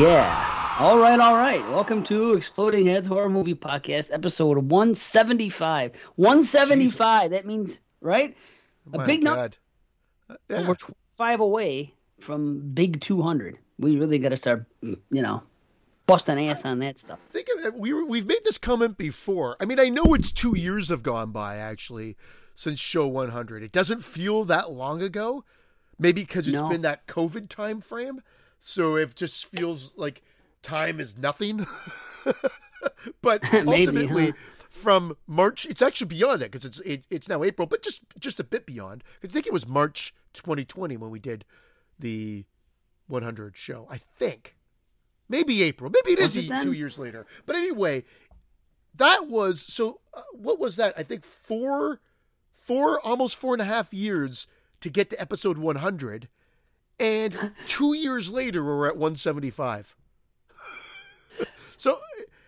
Yeah. All right, all right. Welcome to Exploding Heads Horror Movie Podcast, episode 175. 175. That means, right? A My big number. Uh, yeah. We're 25 away from big 200. We really got to start, you know, busting ass on that stuff. Think of it. We were, we've made this comment before. I mean, I know it's two years have gone by actually since show 100. It doesn't feel that long ago. Maybe because it's No. been that COVID time frame, so it just feels like time is nothing. but Maybe, ultimately, huh? from March, it's actually beyond that because it's it, it's now April, but just just a bit beyond. I think it was March 2020 when we did the 100 show. I think maybe April, maybe it is it two years later. But anyway, that was so. Uh, what was that? I think four, four, almost four and a half years to get to episode 100, and two years later we're at 175. so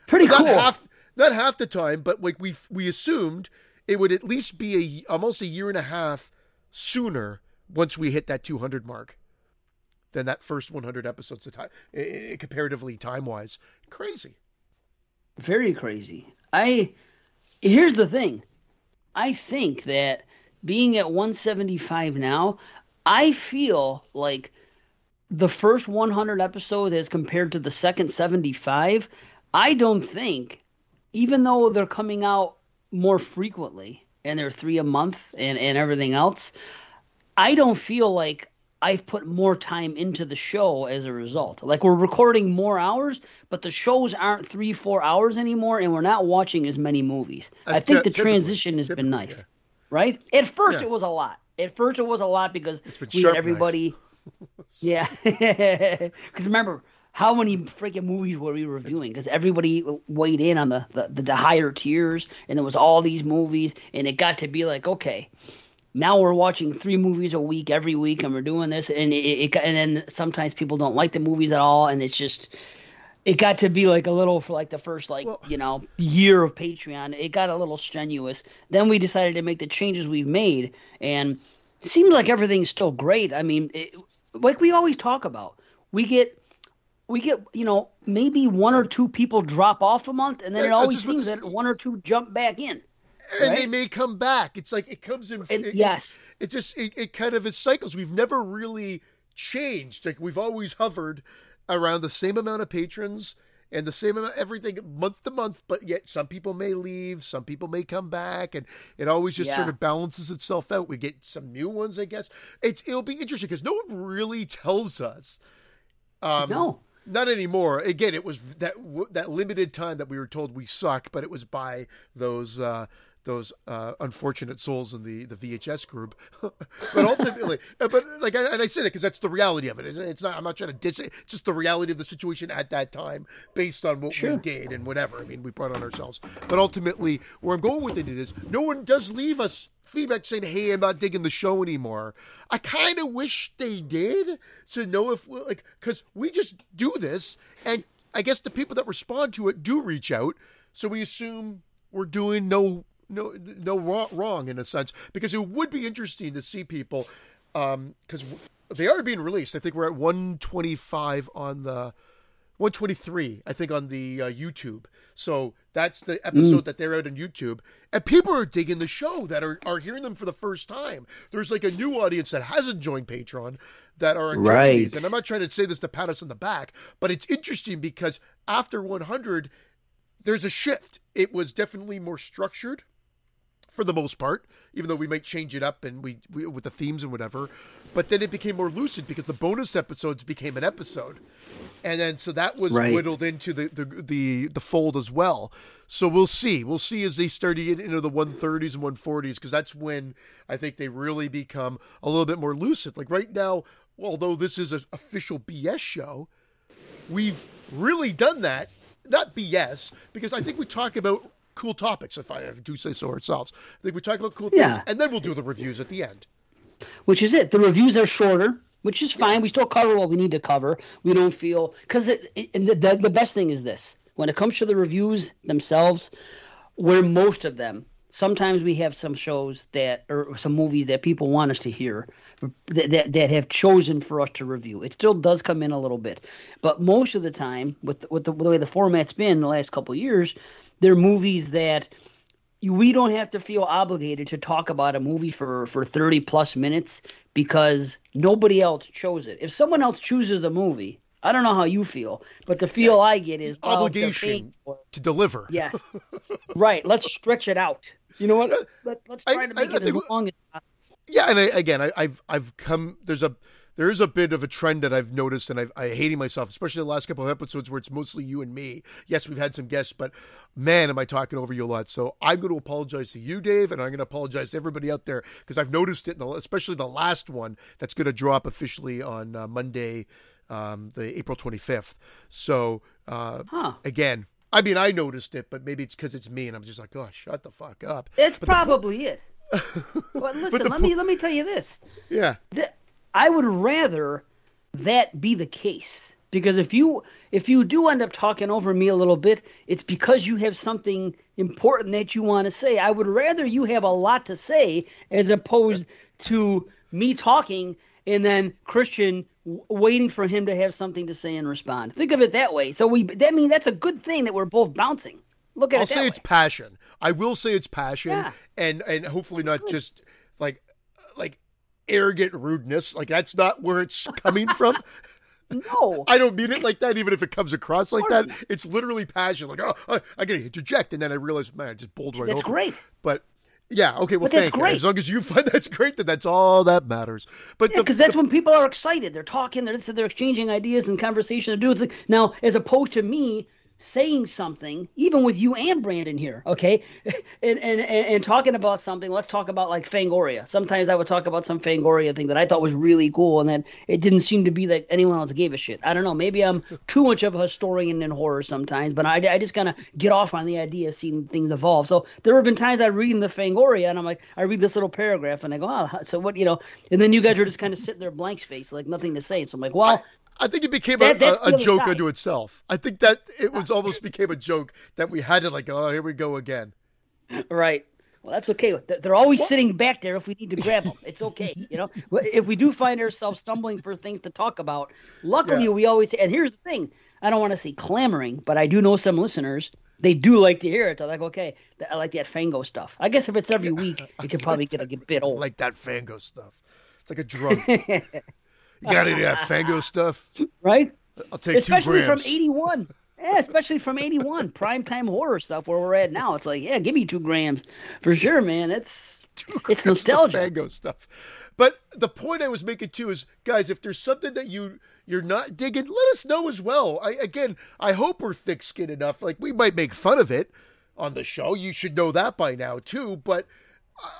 Pretty not cool. half, not half the time, but like we we assumed it would at least be a almost a year and a half sooner once we hit that 200 mark than that first 100 episodes of time, comparatively time wise. Crazy. Very crazy. I here's the thing. I think that being at 175 now, I feel like the first 100 episode as compared to the second 75, I don't think even though they're coming out more frequently and they're 3 a month and and everything else, I don't feel like I've put more time into the show as a result. Like we're recording more hours, but the shows aren't three, four hours anymore, and we're not watching as many movies. I think ty- the transition has been nice, yeah. right? At first, Yeah. it was a lot. At first, it was a lot because we had everybody. yeah, because remember how many freaking movies were we reviewing? Because everybody weighed in on the, the the higher tiers, and there was all these movies, and it got to be like, okay, now we're watching three movies a week every week and we're doing this and it, it and then sometimes people don't like the movies at all and it's just it got to be like a little for like the first like Well- you know year of patreon it got a little strenuous then we decided to make the changes we've made and it seems like everything's still great i mean it, like we always talk about we get we get you know maybe one or two people drop off a month and then it always seems that one or two jump back in and they may come back. It's like it comes in. And- it, yes. it, it just it, it kind of is cycles. We've never really changed. Like we've always hovered around the same amount of patrons and the same amount everything month to month. But yet some people may leave, some people may come back, and it always just sort of balances itself out. We get some new ones, I guess. It's it'll be interesting because no one really tells us. Um, no Not anymore. Again, it was that that limited time that we were told we suck, but it was by those uh, those uh, unfortunate souls in the, the VHS group. but ultimately, uh, but like, I- and I say that because that's the reality of it. It's- not. I'm not trying to diss it. It's just the reality of the situation at that time, based on what we did and whatever. I mean, we brought on ourselves. But ultimately, where I'm going with it is, no one does leave us feedback saying, "Hey, I'm not digging the show anymore." I kind of wish they did to know if like because we just do this, and I guess the people that respond to it do reach out, so we assume we're doing no no no wrong, wrong in a sense because it would be interesting to see people because they are being released. I think we're at 125 on the 123, I think, on the uh, YouTube. So that's the episode that they're out on YouTube. And people are digging the show that are, are hearing them for the first time. There's like a new audience that hasn't joined Patreon that are enjoying Right. these. And I'm not trying to say this to pat us on the back, but it's interesting because after 100, there's a shift. It was definitely more structured for the most part, even though we might change it up and we, we with the themes and whatever. But then it became more lucid because the bonus episodes became an episode, and then so that was Right. whittled into the, the the the fold as well. So we'll see. We'll see as they start to get into the 130s and 140s because that's when I think they really become a little bit more lucid. Like right now, although this is an official BS show, we've really done that. Not BS, because I think we talk about cool topics, if I do say so ourselves. I think we talk about cool things, and then we'll do the reviews at the end. which is it. The reviews are shorter, which is fine. We still cover what we need to cover. We don't feel because it, it, and the, the the best thing is this: when it comes to the reviews themselves, where most of them. Sometimes we have some shows that or some movies that people want us to hear that, that, have chosen for us to review. It still does come in a little bit, but most of the time, with with the, the way the format's been the last couple years, they're movies that we don't have to feel obligated to talk about a movie for for 30 plus minutes because nobody else chose it. If someone else chooses the movie, I don't know how you feel, but the feel I get is well, obligation to deliver. Yes, right. Let's stretch it out. You know what? Uh, Let, us try I, to make I, it I as long as possible. Yeah, and again, I, have I've come. There's a there is a bit of a trend that I've noticed, and I've, I hating myself, especially the last couple of episodes where it's mostly you and me. Yes, we've had some guests, but man, am I talking over you a lot. So I'm going to apologize to you, Dave, and I'm going to apologize to everybody out there because I've noticed it, the, especially the last one that's going to drop officially on uh, Monday, um, the April 25th. So uh, huh. again, I mean, I noticed it, but maybe it's because it's me, and I'm just like, oh, shut the fuck up. It's but probably po- it. But listen, let po- me let me tell you this. Yeah. The, I would rather that be the case because if you if you do end up talking over me a little bit, it's because you have something important that you want to say. I would rather you have a lot to say as opposed to me talking and then Christian waiting for him to have something to say and respond. Think of it that way. So we that means that's a good thing that we're both bouncing. Look at I'll it. I'll say way. it's passion. I will say it's passion, yeah. and and hopefully not just like like arrogant rudeness. Like that's not where it's coming from. No, I don't mean it like that. Even if it comes across like that, it's literally passion. Like, oh, oh I, I gotta interject, and then I realize, man, I just bowled right that's over. great. But yeah, okay, well, thank you. As long as you find that's great, then that's all that matters. But because yeah, that's the, when people are excited, they're talking, they're they're exchanging ideas and conversation. To do it now, as opposed to me saying something, even with you and Brandon here, okay, and, and, and, talking about something. Let's talk about like Fangoria. Sometimes I would talk about some Fangoria thing that I thought was really cool, and then it didn't seem to be that anyone else gave a shit. I don't know. Maybe I'm too much of a historian in horror sometimes, but I, I just kind of get off on the idea of seeing things evolve. So there have been times I read in the Fangoria, and I'm like, I read this little paragraph, and I go, oh, so what, you know, and then you guys are just kind of sitting there blank face, like nothing to say. So I'm like, well, I think it became that, a, a, a joke unto itself. I think that it was almost became a joke that we had to like, oh, here we go again. Right. Well, that's okay. They're always what? sitting back there if we need to grab them. It's okay. You know, if we do find ourselves stumbling for things to talk about, luckily yeah. we always. And here's the thing: I don't want to say clamoring, but I do know some listeners. They do like to hear it. They're like, okay, I like that Fango stuff. I guess if it's every week, it could probably get a bit old. like that Fango stuff. It's like a drug. You got any of that Fango stuff? Right? I'll take especially two grams. Especially from 81. Yeah, especially from 81. Primetime horror stuff where we're at now. It's like, yeah, give me two grams. For sure, man. It's it's nostalgia. Fango stuff. But the point I was making too is, guys, if there's something that you you're not digging, let us know as well. I again, I hope we're thick-skinned enough. Like we might make fun of it on the show. You should know that by now too. But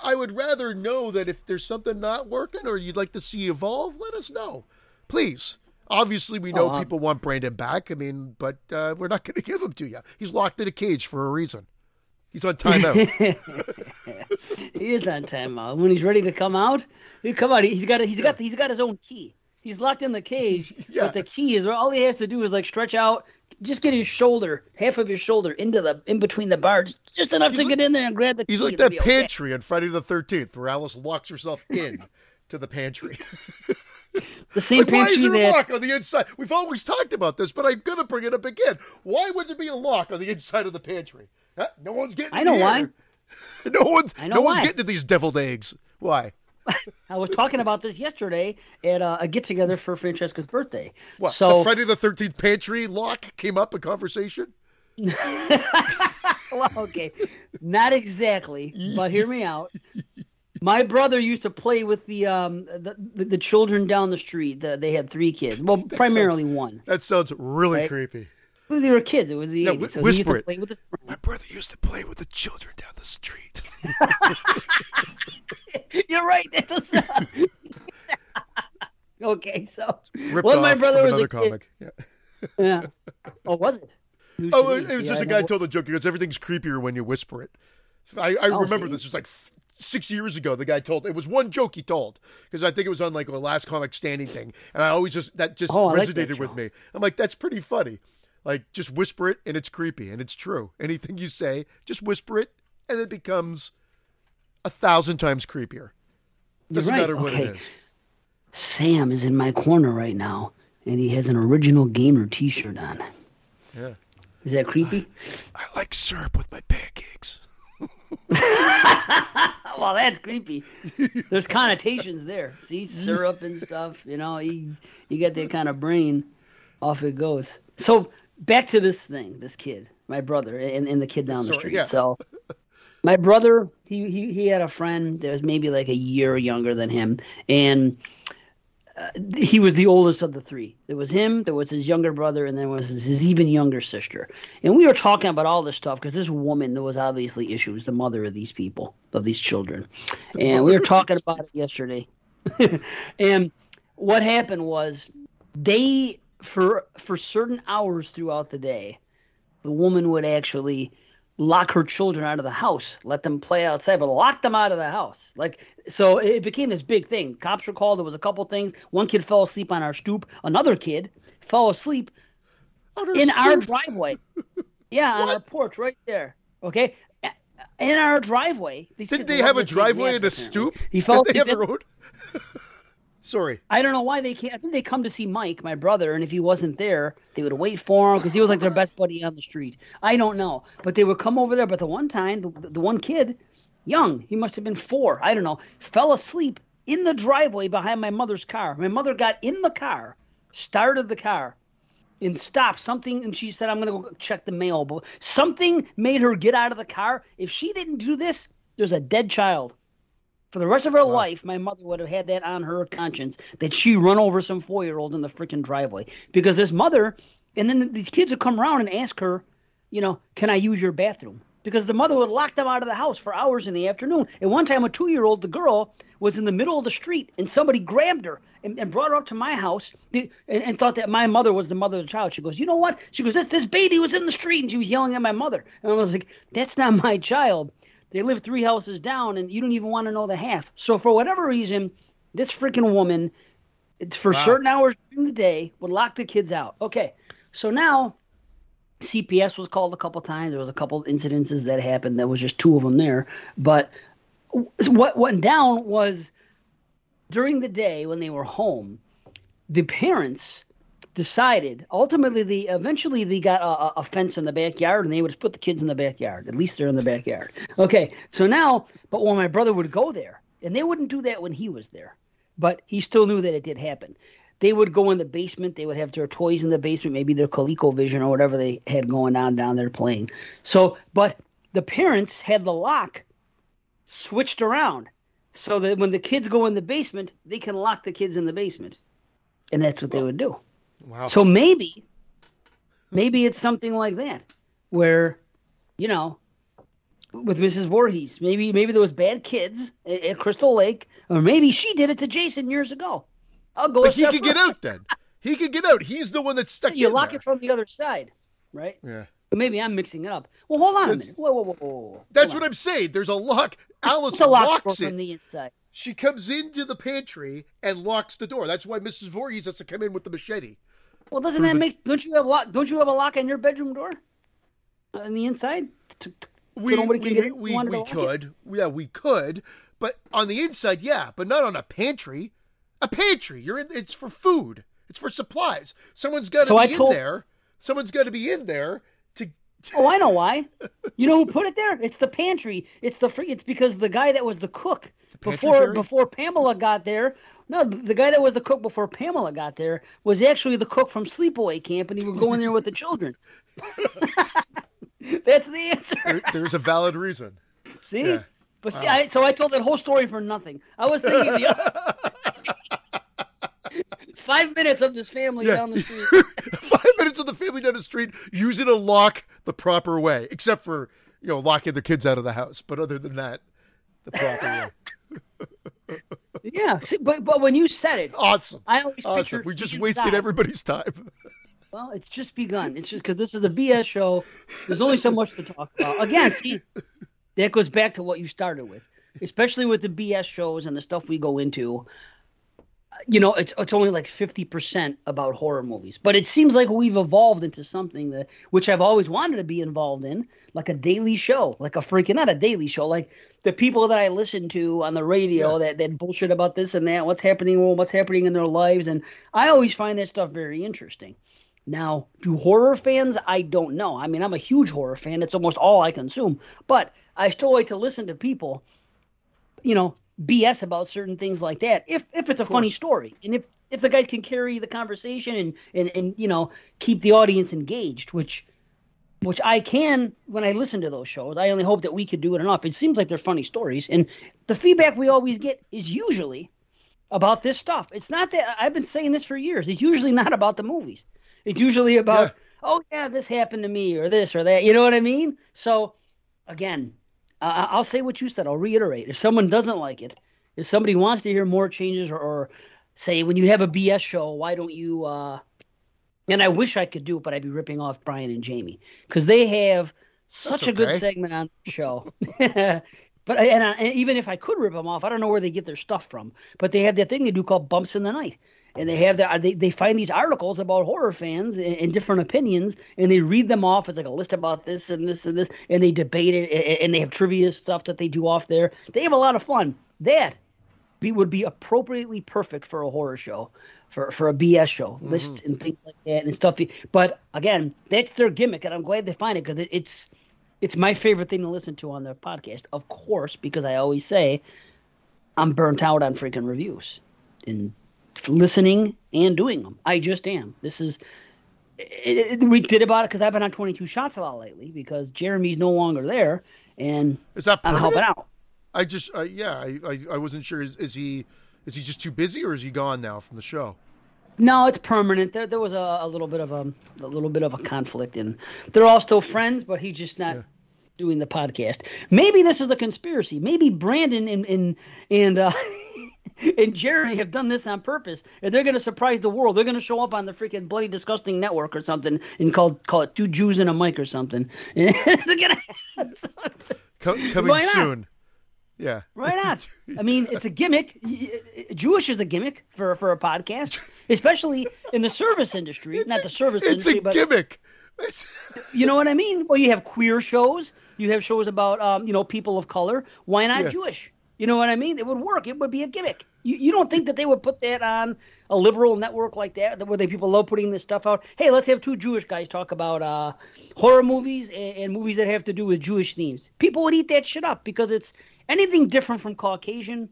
I would rather know that if there's something not working or you'd like to see evolve, let us know. Please. Obviously, we know uh-huh. people want Brandon back. I mean, but uh, we're not going to give him to you. He's locked in a cage for a reason. He's on timeout. he is on timeout. When he's ready to come out, he come out. He's got he's got he's got his own key. He's locked in the cage, yeah. but the key is all he has to do is like stretch out, just get his shoulder, half of his shoulder into the in between the bars, just enough he's to like, get in there and grab the. He's like that pantry okay. on Friday the Thirteenth, where Alice locks herself in to the pantry. the same like, pantry. Why is there a lock on the inside? We've always talked about this, but I'm gonna bring it up again. Why would there be a lock on the inside of the pantry? Huh? No one's getting. I know why. no one's. no why. one's getting to these deviled eggs. Why? I was talking about this yesterday at uh, a get together for Francesca's birthday. What? So the Friday the Thirteenth pantry lock came up in conversation. well, okay, not exactly, but hear me out. My brother used to play with the um the, the, the children down the street. The, they had three kids. Well, that primarily sounds, one. That sounds really right? creepy. They were kids. It was the yeah, 80s. So whisper it. My brother used to play with the children down the street. You're right. That's a okay. So Ripped well, my brother was a comic. Kid. Yeah. yeah. Oh, was it? oh, it, was just a guy told a joke because everything's creepier when you whisper it. I, I oh, remember see? this was like f- six years ago. The guy told it was one joke he told because I think it was on like a last comic standing thing, and I always just that just oh, resonated like with me. I'm like, that's pretty funny. Like just whisper it and it's creepy and it's true. Anything you say, just whisper it and it becomes a thousand times creepier. Doesn't right. matter what okay. it is. Sam is in my corner right now, and he has an original gamer T-shirt on. Yeah. Is that creepy? I like syrup with my pancakes. well, that's creepy. There's connotations there. See, syrup and stuff. You know, you, you get that kind of brain. Off it goes. So back to this thing, this kid, my brother, and, and the kid down the Sorry, street. yeah. So my brother, he, he he had a friend that was maybe like a year younger than him, and uh, he was the oldest of the three. There was him, there was his younger brother, and there was his, his even younger sister. And we were talking about all this stuff because this woman, there was obviously issues, the mother of these people, of these children, and we were talking about it yesterday. and what happened was they for for certain hours throughout the day, the woman would actually lock her children out of the house, let them play outside, but lock them out of the house. Like so it became this big thing. Cops were called, there was a couple things. One kid fell asleep on our stoop, another kid fell asleep in our driveway. Yeah, on our porch right there. Okay? In our driveway. Didn't they have a driveway and a stoop? He fell Did they have in- own? Sorry. I don't know why they can't. I think they come to see Mike, my brother, and if he wasn't there, they would wait for him because he was like their best buddy on the street. I don't know, but they would come over there. But the one time, the, the one kid, young, he must have been four. I don't know, fell asleep in the driveway behind my mother's car. My mother got in the car, started the car, and stopped something. And she said, "I'm gonna go check the mail." But something made her get out of the car. If she didn't do this, there's a dead child. For the rest of her life, my mother would have had that on her conscience that she run over some four year old in the freaking driveway. Because this mother, and then these kids would come around and ask her, you know, can I use your bathroom? Because the mother would lock them out of the house for hours in the afternoon. And one time, a two year old, the girl, was in the middle of the street and somebody grabbed her and, and brought her up to my house and, and thought that my mother was the mother of the child. She goes, You know what? She goes, This, this baby was in the street and she was yelling at my mother. And I was like, That's not my child. They live three houses down, and you don't even want to know the half. So for whatever reason, this freaking woman, it's for Wow. certain hours during the day, would lock the kids out. Okay, so now CPS was called a couple times. There was a couple incidences that happened. There was just two of them there, but what went down was during the day when they were home, the parents decided ultimately they eventually they got a, a- fence in the backyard and they would just put the kids in the backyard. At least they're in the backyard. Okay so now but when my brother would go there and they wouldn't do that when he was there. But he still knew that it did happen. They would go in the basement they would have their toys in the basement maybe their ColecoVision or whatever they had going on down there playing. So but the parents had the lock switched around so that when the kids go in the basement they can lock the kids in the basement. And that's what they would do Wow. so maybe, maybe it's something like that, where, you know, with Mrs. Voorhees, maybe maybe there was bad kids at, at Crystal Lake, or maybe she did it to Jason years ago. I'll go. but he could get out then. He could get out. He's the one that's stuck You in lock there. it from the other side, right? Yeah. Maybe I'm mixing it up. Well, hold on a minute. Whoa, whoa, whoa, whoa. That's what. I'm saying. There's a lock. Alice a lock locks from it. the inside. She comes into the pantry and locks the door. That's why Mrs. Voorhees has to come in with the machete. Well, doesn't that the- make? Don't you have a lock? Don't you have a lock on your bedroom door? On the inside. We nobody can we, get we, we it? could. Yeah, we could. But on the inside, yeah, but not on a pantry. A pantry. You're in it's for food. It's for supplies. Someone's got to So be in there. Someone's got to be in there to Oh, I know why. You know who put it there? It's the pantry. It's the free. It's because the guy that was the cook pantry before fairy? before Pamela got there. No, the guy that was the cook before Pamela got there was actually the cook from Sleepaway Camp, and he would go in there with the children. That's the answer. there- there's a valid reason. See, Yeah. but see, I, so I told that whole story for nothing. I was thinking the other. five minutes of this family Yeah. down the street. Five minutes of the family down the street using a lock the proper way, except for you know locking the kids out of the house. But other than that, the proper way. Yeah, see, but but when you said it, Awesome. I always Awesome. We just wasted everybody's time. Well, it's just begun. It's just because this is the BS show. There's only so much to talk about. Again, see, that goes back to what you started with, especially with the BS shows and the stuff we go into. You know, it's it's only like fifty percent about horror movies. But it seems like we've evolved into something that which I've always wanted to be involved in, like a daily show, like a freaking not a daily show, like the people that I listen to on the radio Yeah. that that bullshit about this and that, what's happening, well, what's happening in their lives, and I always find that stuff very interesting. Now, do horror fans? I don't know. I mean, I'm a huge horror fan. It's almost all I consume. But I still like to listen to people, you know, BS about certain things like that. If if it's a funny story, and if if the guys can carry the conversation and and and you know keep the audience engaged, which which I can when I listen to those shows. I only hope that we could do it enough. It seems like they're funny stories, and the feedback we always get is usually about this stuff. It's not that I've been saying this for years. It's usually not about the movies. It's usually about, Yeah. oh yeah, this happened to me or this or that. You know what I mean? So, again, I I'll say what you said. I'll reiterate. If someone doesn't like it, if somebody wants to hear more changes or, or say when you have a BS show, why don't you? uh And I wish I could do it, but I'd be ripping off Brian and Jamie because they have such That's a good segment on the show. But and, I, and even if I could rip them off, I don't know where they get their stuff from. But they have that thing they do called bumps in the night, and they have that uh, they, they find these articles about horror fans and, and different opinions, and they read them off. It's like a list about this and this and this, and they debate it, and, and they have trivia stuff that they do off there. They have a lot of fun. That be, would be appropriately perfect for a horror show, for for a BS show, mm-hmm. lists and things like that and stuff. But again, that's their gimmick, and I'm glad they find it because it, it's it's my favorite thing to listen to on their podcast, of course, because I always say I'm burnt out on freaking reviews and listening and doing them. I just am. This is. It, it- we did about it because I've been on 22 shots a lot lately because Jeremy's no longer there and Is that I'm helping out. I just, uh, yeah, I, I, I wasn't sure. Is, is he, is he just too busy, or is he gone now from the show? No, it's permanent. There, there was a, a little bit of a, a little bit of a conflict, and they're all still friends, but he's just not doing the podcast. Maybe this is a conspiracy. Maybe Brandon and and and uh, and Jeremy have done this on purpose, and they're going to surprise the world. They're going to show up on the freaking bloody disgusting network or something, and call call it two Jews and a mic or something. they're gonna. Co- coming soon. Yeah. Why not? I mean, it's a gimmick. Jewish is a gimmick for for a podcast, especially in the service industry. not the service It's industry, a but gimmick. It's, you know what I mean. Well, you have queer shows. You have shows about um, you know people of color. Why not Yeah. Jewish? You know what I mean? It would work. It would be a gimmick. You, you don't think that they would put that on a liberal network like that, where they people love putting this stuff out? Hey, let's have two Jewish guys talk about uh, horror movies and, and movies that have to do with Jewish themes. People would eat that shit up because it's anything different from Caucasian.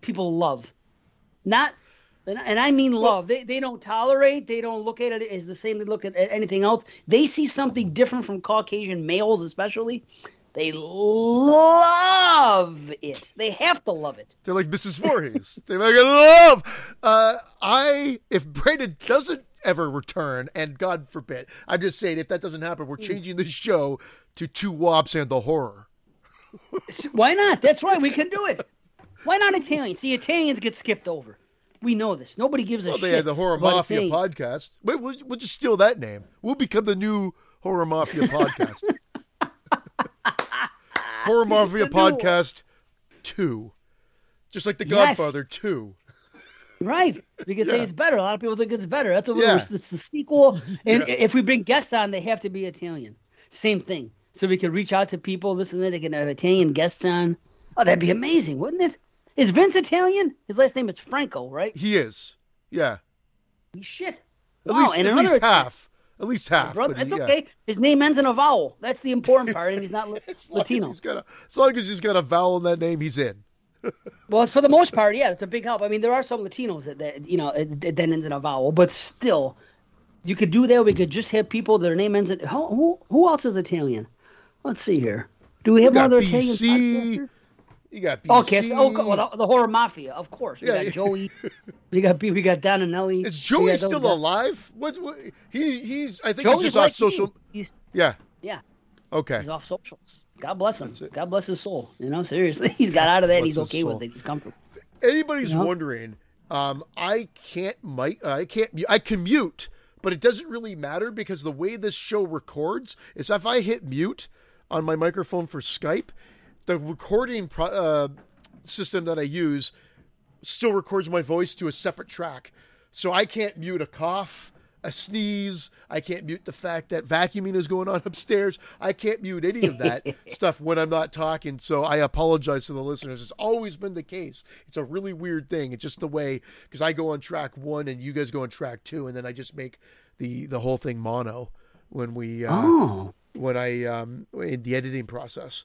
People love, not, and, and I mean love. They they don't tolerate. They don't look at it as the same they look at anything else. They see something different from Caucasian males, especially. They love it. They have to love it. they're like Mrs. Voorhees. they're like, I love. Uh, I, if Brandon doesn't ever return, and God forbid, I'm just saying, if that doesn't happen, Hmm. we're changing the show to Two Wops and the Horror. Why not? That's right. We can do it. Why not Italian? See, Italians get skipped over. We know this. Nobody gives a Well, shit. they had the Horror Mafia podcast. Wait, we'll, we'll just steal that name. We'll become the new Horror Mafia podcast. Horror Mafia podcast two, just like the Yes. Godfather two. Right. We can say it's better. A lot of people think it's better. That's what Yeah. we're, it's the sequel. And Yeah. if we bring guests on, they have to be Italian. Same thing. So we can reach out to people, listen to it, they can have Italian guests on. Oh, that'd be amazing, wouldn't it? Is Vince Italian? His last name is Franco, right? He is, yeah, Shit. at Wow, least and at least half, at least half. brother. he- yeah. okay. His name ends in a vowel. That's the important part, and he's not As long, as, Latino. he's got a, as long as he's got a vowel in that name, he's in. Well, for the most part, yeah, it's a big help. I mean, there are some Latinos that, that you know, it, it then ends in a vowel, but still, you could do that. We could just have people their name ends in. Who who, who else is Italian? Let's see here. Do we have got other Italian BC, podcasters? You got BC. Okay, so, oh, well, the, the horror mafia, of course. We Yeah, got yeah. Joey. We got B. we got Don and Nelly. is Joey still guys. alive? What, what? He he's. I think Joey's he's just off social. Yeah. yeah, Okay. he's off socials. God bless him. God bless his soul. You know, seriously, he's got out of that. Bless He's okay soul. with it. He's comfortable. anybody's You know? wondering, um, I can't mic, I can't, I can mute, but it doesn't really matter because the way this show records is if I hit mute on my microphone for Skype, the recording pro- uh, system that I use still records my voice to a separate track. So I can't mute a cough, a sneeze. I can't mute the fact that vacuuming is going on upstairs. I can't mute any of that stuff when I'm not talking. So I apologize to the listeners. It's always been the case. It's a really weird thing. It's just the way because I go on track one and you guys go on track two, and then I just make the the whole thing mono when we uh, Oh, when I um in the editing process.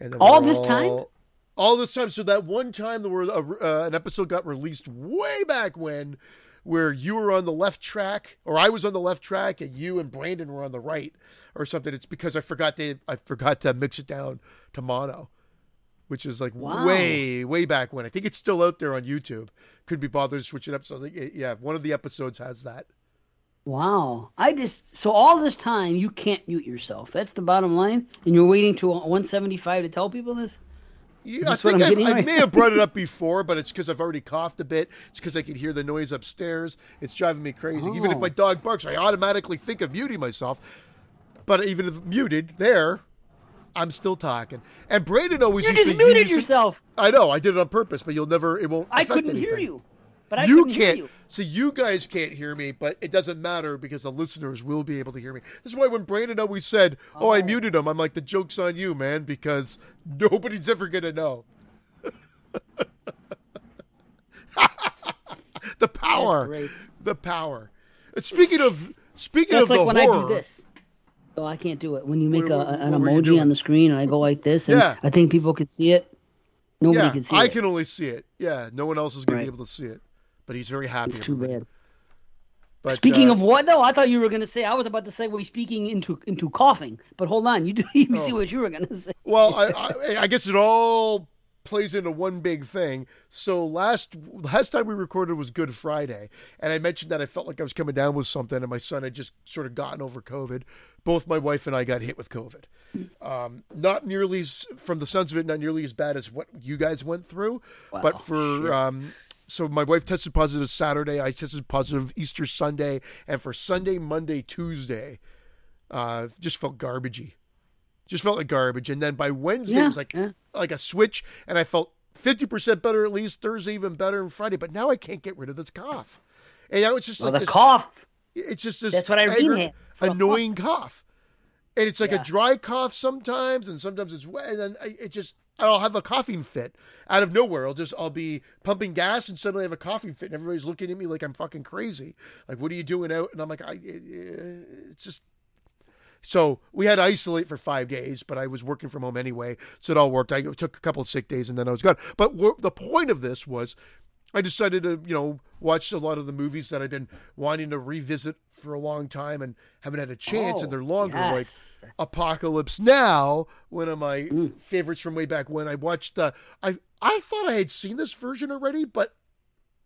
And All this time? all this time. So that one time there were a, uh, an episode got released way back when, where you were on the left track, or I was on the left track, and you and Brandon were on the right, or something. It's because I forgot to I forgot to mix it down to mono, which is like Wow. way way back when. I think it's still out there on YouTube. Couldn't be bothered to switch it up. So yeah, one of the episodes has that. Wow. I just so all this time you can't mute yourself. That's the bottom line, and you're waiting to 175 to tell people this. Yeah, I think I'm I've, getting I right? may have brought it up before, but it's because I've already coughed a bit. It's because I can hear the noise upstairs. It's driving me crazy. Even if Oh. my dog barks, I automatically think of muting myself. But even if muted, there, I'm still talking. And Brandon always You just muted it- yourself. I know, I did it on purpose, but you'll never. It won't. I couldn't hear you, but I you can't. you. So you guys can't hear me, but it doesn't matter because the listeners will be able to hear me. This is why when Brandon always said, "Oh, I Oh. muted him," I'm like, "The joke's on you, man," because nobody's ever gonna know. the power, the power. And speaking of speaking That's of like the when horror, I do this. So I can't do it. When you make What- a, an emoji on the screen and I go like this, and Yeah. I think people could see it. Nobody yeah, can see I it. I can only see it. Yeah, no one else is gonna be able to see it. But he's very happy. It's too bad. But, Speaking uh, of what though, I thought you were gonna say I was about to segue speaking into into coughing, but hold on, you do you see Oh. what you were gonna say? Well, I, I, I guess it all plays into one big thing. So last last time we recorded was Good Friday, and I mentioned that I felt like I was coming down with something, and my son had just sort of gotten over COVID. Both my wife and I got hit with COVID. Um, not nearly s- from the sounds of it, not nearly as bad as what you guys went through, but for shit. um, so my wife tested positive Saturday, I tested positive Easter Sunday, and for Sunday, Monday, Tuesday, uh, just felt garbagey. Just felt like garbage, and then by Wednesday it was like yeah. like a switch, and I felt fifty percent better at least. Thursday even better, and Friday. But now I can't get rid of this cough, and now it's just Well, like the this, cough. It's just this That's what had for annoying cough, and it's like Yeah. a dry cough sometimes, and sometimes it's wet, and then I, it just I'll have a coughing fit out of nowhere. I'll just I'll be pumping gas, and suddenly I have a coughing fit, and everybody's looking at me like I'm fucking crazy. Like, what are you doing out? And I'm like, I, it- it's just so we had to isolate for five days, but I was working from home anyway, so it all worked. I took a couple of sick days and then I was gone. But the point of this was, I decided to you know watch a lot of the movies that I've been wanting to revisit for a long time and haven't had a chance, and Oh, they're longer, like. Apocalypse Now, one of my Mm. favorites from way back when. I watched the I I thought I had seen this version already, but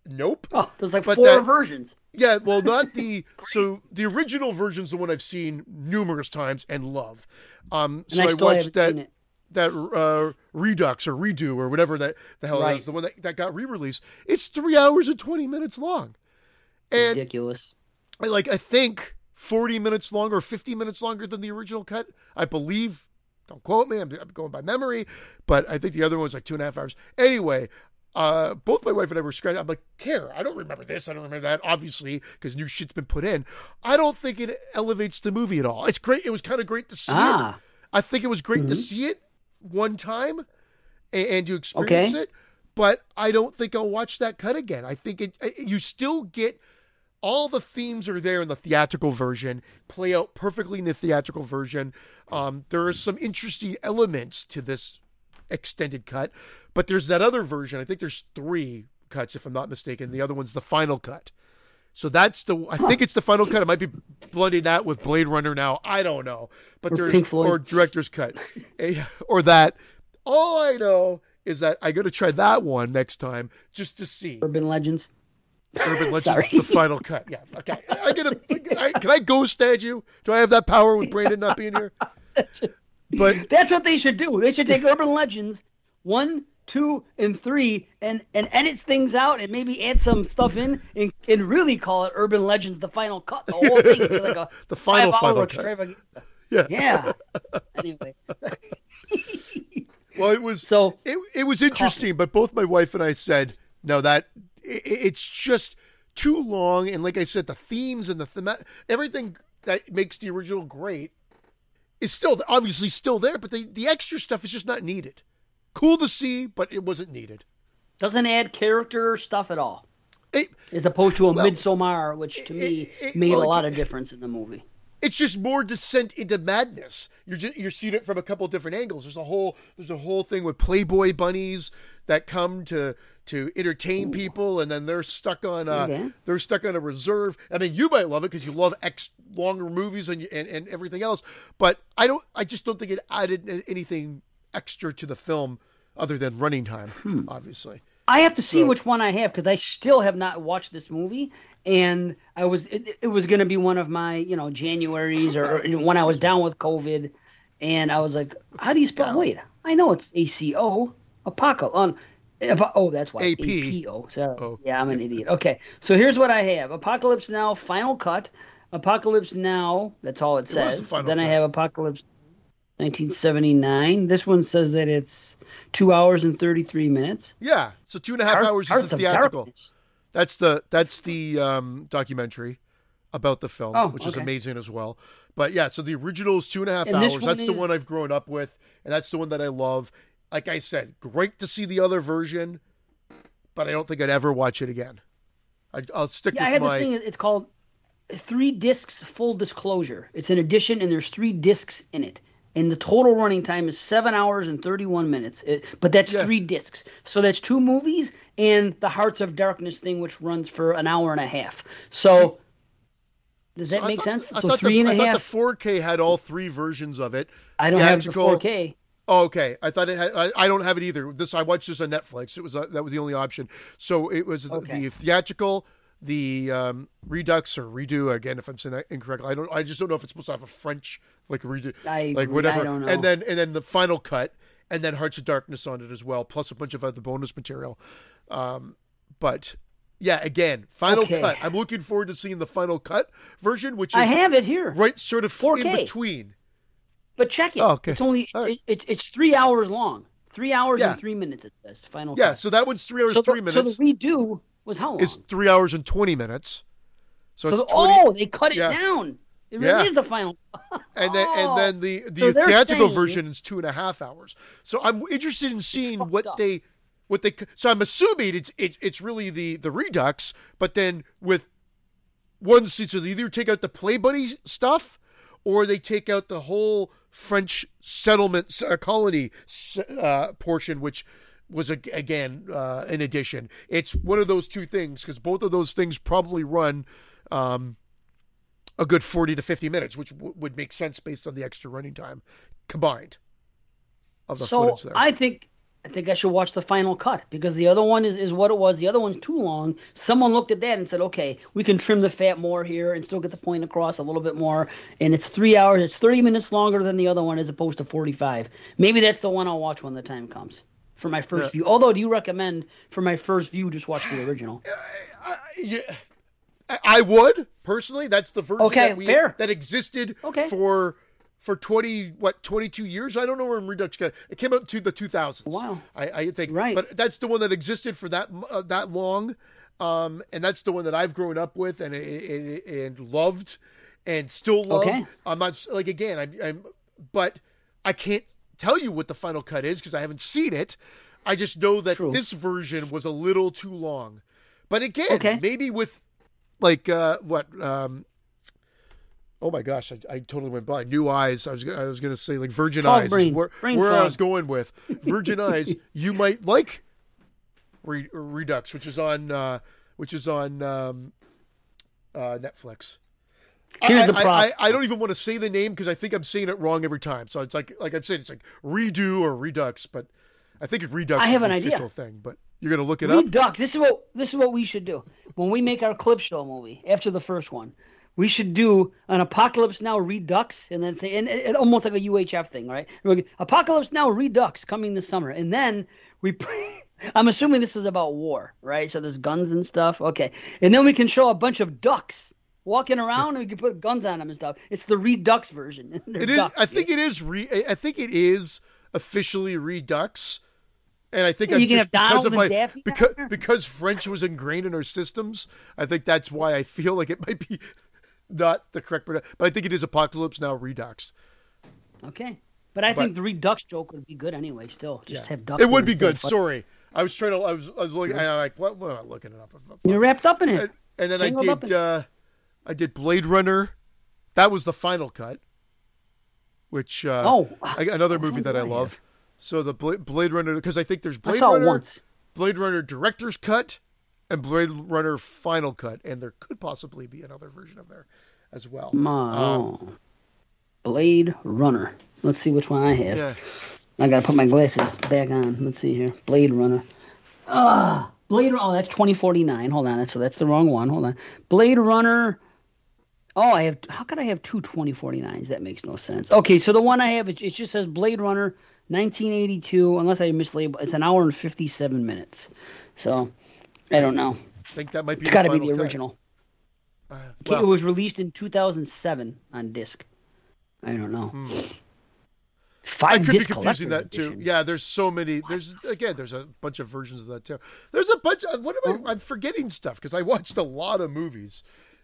nope. Oh, there's like But four that- versions. Yeah, well, not the so the original version's the one I've seen numerous times and love. Um, And so I I, still watched that seen it. That uh, Redux or Redo or whatever that the hell it Right. is, the one that, that got re-released. It's three hours and twenty minutes long, and Ridiculous. I like I think forty minutes longer, fifty minutes longer than the original cut. I believe. Don't quote me. I'm, I'm going by memory, but I think the other one was like two and a half hours. Anyway, uh, both my wife and I were scratching. I'm like, care. I don't remember this. I don't remember that. Obviously, because new shit's been put in. I don't think it elevates the movie at all. It's great. It was kind of great to see it. Ah, I think it was great to Mhm. see it one time and, and to experience Okay. it. But I don't think I'll watch that cut again. I think it. I- You still get all the themes are there in the theatrical version, play out perfectly in the theatrical version. Um, there are some interesting elements to this extended cut, but there's that other version. I think there's three cuts, if I'm not mistaken. The other one's the final cut. So that's the. I think it's the final cut. It might be blending that with Blade Runner now. I don't know, but Or there's Pink Floyd. or director's cut, Eh, or that. All I know is that I got to try that one next time just to see. Urban Legends. Urban Legends, the final cut. Yeah. Okay. I, I gotta. I, can I ghost at you? Do I have that power with Brandon not being here? But That's what they should do. They should take Urban Legends one, two, and three, and and edit things out, and maybe add some stuff in, and, and really call it Urban Legends: The Final Cut. The whole thing, like a The final final cut. yeah. Yeah. anyway, Well, it was. so It, it was interesting, but both my wife and I said no, that it, it's just too long. And like I said, the themes and the theme, everything that makes the original great is still obviously still there, but the, the extra stuff is just not needed. Cool to see, but it wasn't needed. Doesn't add character stuff at all. It, as opposed to a well, Midsommar, which to me it- it- made well, a lot it- of difference in the movie. it's just more descent into madness. You're just, you're seeing it from a couple different angles. There's a whole there's a whole thing with Playboy bunnies that come to to entertain people, and then they're stuck on uh Okay. they're stuck on a reserve. I mean, you might love it because you love X longer movies and, and and everything else, but I don't. I just don't think it added anything extra to the film other than running time. Hmm. Obviously, I have to see So- which one I have because I still have not watched this movie, and I was it, it was going to be one of my you know Januaries or, or when I was down with COVID, and I was like, how do you spell? Wait, I know it's A C O Apocalypse. On oh, that's why AP. A-P-O. Sorry. Oh. Yeah, I'm an idiot. Okay, so here's what I have: Apocalypse Now, Final Cut. Apocalypse Now. That's all it the says. Final then I have Apocalypse 1979. This one says that it's two hours and 33 minutes. yeah. So two and a half hours is the theatrical. Darkness. That's the that's the um, documentary about the film, Oh, which is amazing as well. But yeah, so the original is two and a half And hours. That's the one I've grown up with, and that's the one that I love. Like I said, great to see the other version, but I don't think I'd ever watch it again. I, I'll stick Yeah, I had my. this thing. It's called Three Discs Full Disclosure. It's an edition, and there's three discs in it. And the total running time is seven hours and 31 minutes. It- but that's Yeah. three discs. So that's two movies and the Hearts of Darkness thing, which runs for an hour and a half. So does that I make thought- sense? I so thought three the, and a I thought the 4K had all three versions of it. I don't have the Theatrical- 4K. Oh, okay. I thought it had. I, I don't have it either. This I watched this on Netflix. It was uh, that was the only option. So it was the, Okay. the theatrical, the um, redux or redo again. If I'm saying that incorrectly, I don't. I just don't know if it's supposed to have a French like redo, I like whatever. I don't know. And then and then the final cut, and then Hearts of Darkness on it as well, plus a bunch of other bonus material. Um, but yeah, again, final Okay. cut. I'm looking forward to seeing the final cut version, which is I have it here. right sort of 4K. in between. But check it. Oh, okay. It's only right. it, it, it's three hours long. Three hours Yeah. and three minutes. It says final. Yeah, cut. so that one's three hours so three the, minutes. So the redo was how long? is three hours and 20 minutes. So, So it's the- 20, oh, they cut it yeah. down. It Yeah. really is the final. and then and Oh. then the the So theatrical saying- version is two and a half hours. So I'm interested in seeing what up. they what they. So I'm assuming it's it, it's really the the Redux, but then with one scene, so they either take out the Play Buddy stuff, or they take out the whole French settlement uh, colony uh, portion, which was a, again uh, an addition. It's one of those two things because both of those things probably run. Um, a good 40 to 50 minutes, which w- would make sense based on the extra running time combined of the so footage there. I think I think I should watch the final cut because the other one is, is what it was. The other one's too long. Someone looked at that and said, okay, we can trim the fat more here and still get the point across a little bit more. And it's three hours. It's 30 minutes longer than the other one as opposed to 45. Maybe that's the one I'll watch when the time comes for my first view. Although, do you recommend for my first view just watch the original? Uh, yeah, I- I would personally. That's the version Okay, that we fair. that existed Okay. for for 20 what 22 years i don't know when redux got it came out to the 2000s Wow. i, I think Right. but that's the one that existed for that uh, that long um and that's the one that i've grown up with and and, and loved and still love Okay. i'm not like again I'm, I'm but i can't tell you what the final cut is because i haven't seen it i just know that True. this version was a little too long but again Okay. maybe with like uh what um Oh my gosh, I, I totally went by. New eyes. I was gonna- I was going to say like virgin eyes. brain. Where, Brain where I was going with virgin eyes. You might like Re- Redux, which is on uh, which is on um, uh, Netflix. Here's I, the problem. I, I don't even want to say the name because I think I'm saying it wrong every time. So it's like like I'm saying it's like redo or redux, but I think it's Redux I have an idea. official thing. But you're gonna look it up. Redux. This is what this is what we should do when we make our clip show movie after the first one. We should do an Apocalypse Now Redux, and then say, and, and almost like a UHF thing, right? Apocalypse Now Redux coming this summer, and then we. I'm assuming this is about war, right? So there's guns and stuff. Okay, and then we can show a bunch of ducks walking around, and we can put guns on them and stuff. It's the Redux version. It is. ducks, I think it is. Re, I think it is officially Redux, And I think You I'm can just have because Donald of my Daffy because because French was ingrained in our systems. I think that's why I feel like it might be not the correct, but but I think it is Apocalypse Now Redux. Okay. But I But- think the Redux joke would be good anyway. Still, just have ducks. It would be good. Sorry, I was trying to. I was. I was looking. I'm like, what? What am I looking it up? You're wrapped up in it. And, and then I Tangled up did. Uh, I did Blade Runner. That was the final cut. Which uh, Oh, I, another movie that I I love. So the Blade, Blade Runner because I think there's Blade Runner, once. Blade Runner director's cut, and Blade Runner final cut, and there could possibly be another version of there as well. My, Um. Blade Runner. Let's see which one I have. yeah, I gotta put my glasses back on. Let's see here. Blade Runner. Ah, Blade. Oh, that's 2049. Hold on. That's so that's the wrong one. Hold on. Blade Runner. Oh, I have. How could I have two 2049s? That makes no sense. Okay, so the one I have, it, it just says Blade Runner 1982. Unless I mislabel, it's an hour and 57 minutes. So, I don't know. I think that might be. It's got to be the cut. original. Uh, it was released in 2007 on disc. I don't know. Hmm. I Five could be disc confusing that too. edition. Yeah, there's so many. There's again, there's a bunch of versions of that too. There's a bunch. Of, what am I? I'm forgetting stuff because I watched a lot of movies,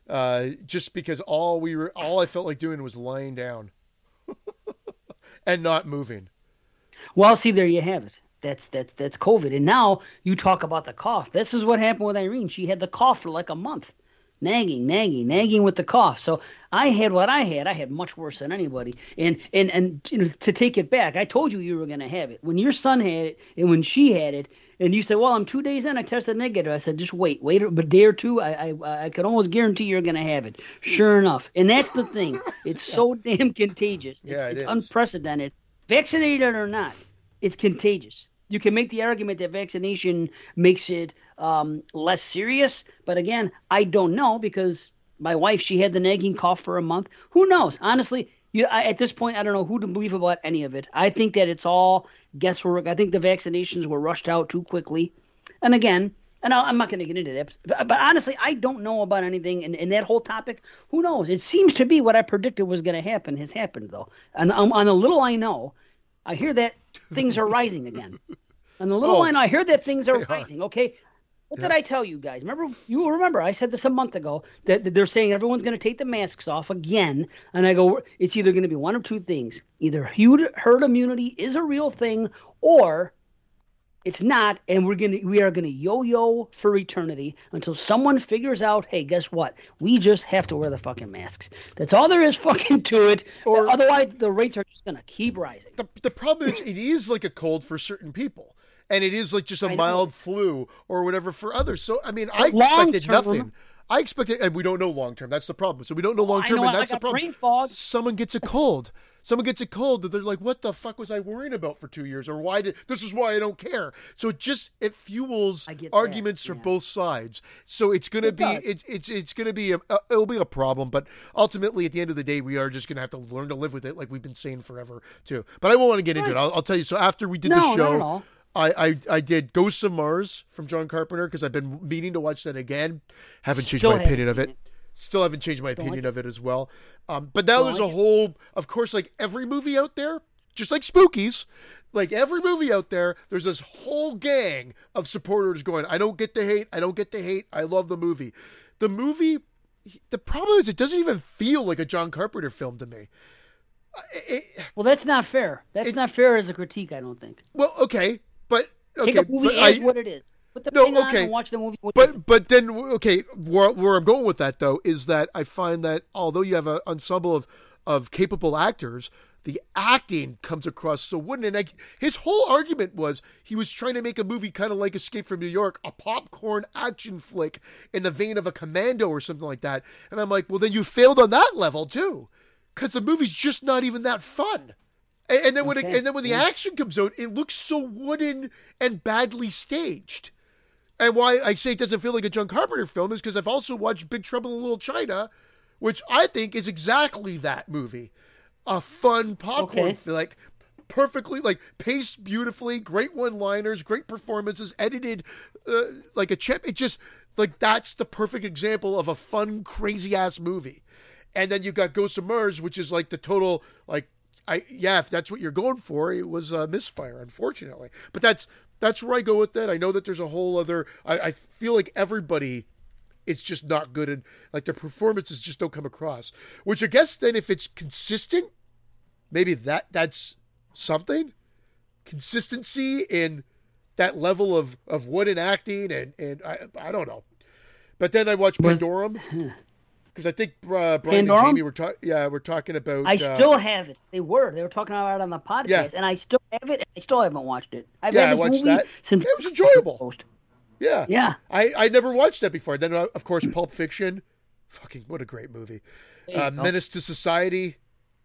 uh, just because all we were, all I felt like doing was lying down, and not moving. Well, see, there you have it. That's that's that's COVID. And now you talk about the cough. This is what happened with Irene. She had the cough for like a month, nagging, nagging, nagging with the cough. So I had what I had. I had much worse than anybody. And and and you know, to take it back, I told you you were going to have it when your son had it and when she had it. And you said, "Well, I'm two days in. I tested negative." I said, "Just wait, wait a day or two. I I, I can almost guarantee you're going to have it." Sure enough, and that's the thing. It's so damn contagious. It's, Yeah, it it's is. unprecedented, vaccinated or not it's contagious. You can make the argument that vaccination makes it um, less serious, but again, I don't know because my wife she had the nagging cough for a month. Who knows? Honestly, you, I, at this point, I don't know who to believe about any of it. I think that it's all guesswork. I think the vaccinations were rushed out too quickly, and again. And I- I'm not going to get into that, but, but honestly, I don't know about anything in, in that whole topic. Who knows? It seems to be what I predicted was going to happen has happened, though. And um, on the little I know, I hear that things are rising again. On the little Oh, I know, I heard that things are rising. Okay, what did I tell you guys? Remember, you remember I said this a month ago that, that they're saying everyone's going to take the masks off again, and I go, it's either going to be one of two things: either herd immunity is a real thing, or it's not, and we're gonna we are gonna yo-yo for eternity until someone figures out, hey, guess what? We just have to wear the fucking masks. That's all there is fucking to it. Or- Otherwise, the rates are just gonna keep rising. The the problem is it is like a cold for certain people. And it is like just a mild flu or whatever for others. So I mean, I expected nothing. I expected, and we don't know long term. That's the problem. So we don't know oh, long term, and I that's the problem. Someone gets a cold. Someone gets a cold that they're like, "What the fuck was I worrying about for two years?" Or why did this is why I don't care. So it just it fuels I get that, arguments from yeah. both sides. So it's gonna It be does. it's it's gonna be a, a it'll be a problem. But ultimately, at the end of the day, we are just gonna have to learn to live with it, like we've been saying forever too. But I won't want to get into it. I'll, I'll tell you. So after we did No, the show. I, I, I did Ghosts of Mars from John Carpenter because I've been meaning to watch that again. Haven't changed Still my opinion of seen it. Still haven't changed my opinion like of it as well. Um, but now there's like a whole, of course, like every movie out there, just like Spookies, like every movie out there, there's this whole gang of supporters going, I don't get the hate. I don't get the hate. I love the movie. The movie, the problem is it doesn't even feel like a John Carpenter film to me. It- Well, that's not fair. That's not fair as a critique. I don't think. well, okay, but okay, Take a movie but as I, what it is. Put the No, okay. and watch the movie. what you But but then okay, where where I'm going with that though is that I find that although you have an ensemble of of capable actors, the acting comes across so wooden. And like his whole argument was he was trying to make a movie kind of like Escape from New York, a popcorn action flick in the vein of a Commando or something like that. And I'm like, well, then you failed on that level too, because the movie's just not even that fun. And, and then when it, and then when the action comes out, it looks so wooden and badly staged. And why I say it doesn't feel like a John Carpenter film is because I've also watched Big Trouble in Little China, which I think is exactly that movie. A fun popcorn Okay. flick, perfectly like paced beautifully, great one-liners, great performances, edited uh, like a chip. It just like that's the perfect example of a fun, crazy ass movie. And then you've got Ghost of Mars, which is like the total like I yeah, if that's what you're going for, it was a misfire, unfortunately. But that's that's where I go with that. I know that there's a whole other. I, I feel like everybody, it's just not good, and like their performances just don't come across. Which I guess then, if it's consistent, maybe that that's something. Consistency in that level of of wood and acting, and and I I don't know. But then I watched Pandorum because I think uh, Brian Pandorum? and Jamie were talking. Yeah, we're talking about. I uh, still have it. They were. They were talking about it on the podcast, Yeah. and I still have it. I still haven't watched it. I've Yeah, had I watched movie that. since It was enjoyable. Post. Yeah. Yeah. I, I never watched that before. Then, uh, of course, Pulp Fiction. Fucking, what a great movie. Uh. Menace to Society,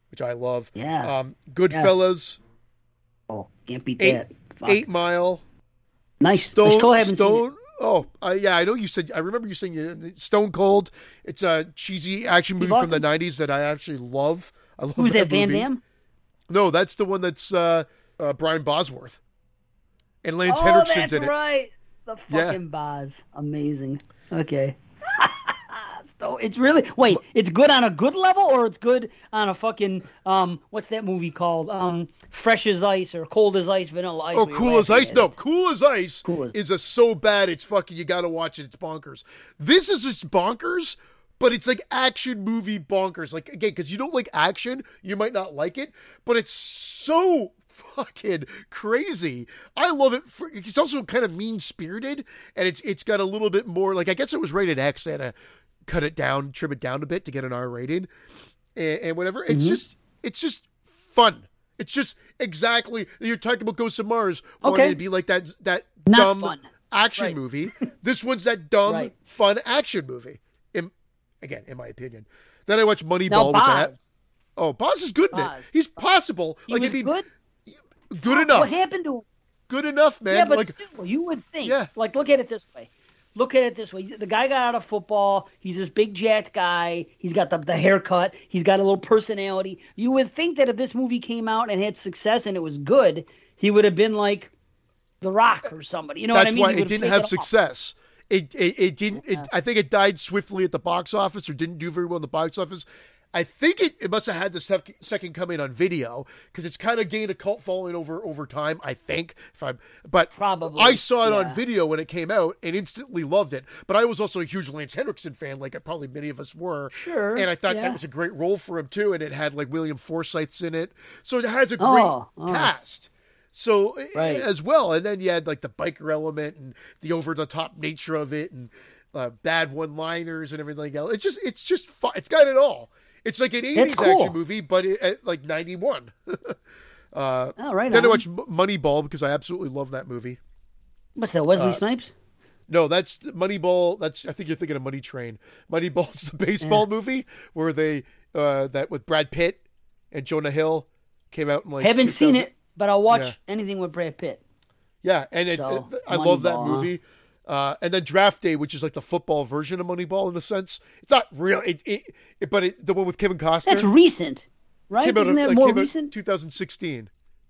which I love. Yeah. Um, Goodfellas, Oh, can't beat Eight, that. Fuck. Eight Mile, Nice. Stone. I still haven't seen Stone. Oh, uh, yeah, I know you said. I remember you saying Stone Cold. It's a cheesy action movie from the '90s that I actually love. I love. Who's that? Van movie. Damme. No, that's the one that's uh, uh, Brian Bosworth and Lance oh, Henriksen's in it. right. The Yeah. fucking Boz. Amazing. Okay. So it's really wait. It's good on a good level, or it's good on a fucking um. What's that movie called? Um, Fresh as Ice or Cold as Ice, Vanilla Ice. Oh, Cool as Ice. No. Cool as Ice Cool as- is a so bad it's fucking. You got to watch it. It's bonkers. This is just bonkers, but it's like action movie bonkers. Like again, because you don't like action, you might not like it, but it's so fucking crazy. I love it. For, it's also kind of mean spirited, and it's it's got a little bit more. Like I guess it was rated X. Had to cut it down, trim it down a bit to get an R rating, and, and whatever. It's mm-hmm. just it's just fun. It's just exactly you're talking about Ghosts of Mars wanting Okay. to be like that that Not dumb fun. action Right. movie. This one's that dumb Right. fun action movie. In, again, in my opinion. Then I watched Now, Moneyball, which I. Oh, Boz is good in it. He's possible. He like I mean, good. good enough. What happened to? him? Good enough, man. Yeah, but like still, you would think. Yeah. Like, look at it this way. Look at it this way. The guy got out of football. He's this big jacked guy. He's got the, the haircut. He's got a little personality. You would think that if this movie came out and had success and it was good, he would have been like The Rock or somebody. You know that's what I mean? why it didn't have off. success. It, it it didn't. It, I think it died swiftly at the box office, or didn't do very well in the box office. I think it, it must have had the sec- second coming on video because it's kind of gained a cult following over over time. I think if I'm, but Probably, I saw it on video when it came out and instantly loved it. But I was also a huge Lance Henriksen fan, like probably many of us were. Sure, and I thought yeah. that was a great role for him too, and it had like William Forsythe's in it, so it has a great Oh, oh. cast. So Right. as well, and then you had like the biker element and the over the top nature of it, and uh, bad one liners and everything else. It's just it's just fun. It's got it all. It's like an eighties cool. action movie, but it, at like ninety one. Oh, right then I on. watched M- Moneyball because I absolutely love that movie. What's that? Wesley uh, Snipes? No, that's Moneyball. That's I think you're thinking of Money Train. Moneyball's the baseball movie where they uh, that with Brad Pitt and Jonah Hill came out in like Haven't seen it, but I'll watch Yeah. anything with Brad Pitt. Yeah, and it, So, it- I love that movie. huh? Uh, and then Draft Day, which is like the football version of Moneyball in a sense. It's not real, it, it, it but it, the one with Kevin Costner That's recent, right? came out, Isn't that uh, more recent? 2016.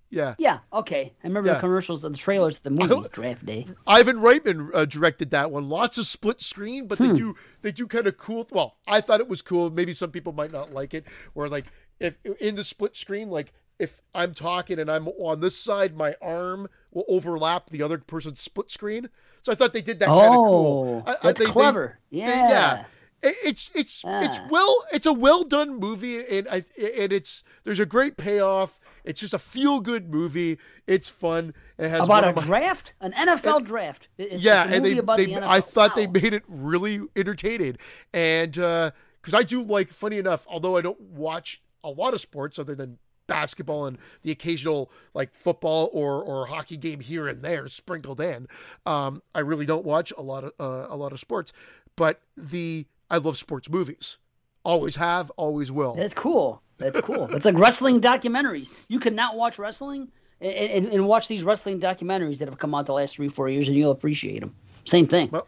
Yeah, Yeah. Okay. I remember Yeah. the commercials of the trailers of the movie Draft Day. Ivan Reitman uh, directed that one. Lots of split screen, but Hmm. they do they do kind of cool. Well, I thought it was cool. Maybe some people might not like it. Where like if in the split screen, like if I'm talking and I'm on this side, my arm will overlap the other person's split screen. So I thought they did that kind of cool. Oh, I- I- that's they- they- clever. they- yeah. yeah. It- It's it's it's Ah. well it's a well done movie and I and it's there's a great payoff. It's just a feel good movie. It's fun. It has About a my- draft, an NFL draft. It's yeah, a and they, movie about they the NFL. I thought they made it really entertaining, and because I do like, funny enough, although I don't watch a lot of sports other than basketball and the occasional like football or or hockey game here and there sprinkled in, um, I really don't watch a lot of uh, a lot of sports, but the I love sports movies, always have, always will. That's cool. That's cool. It's like wrestling documentaries. You could not watch wrestling and, and, and watch these wrestling documentaries that have come out the last three, four years, and you'll appreciate them. Same thing. Well-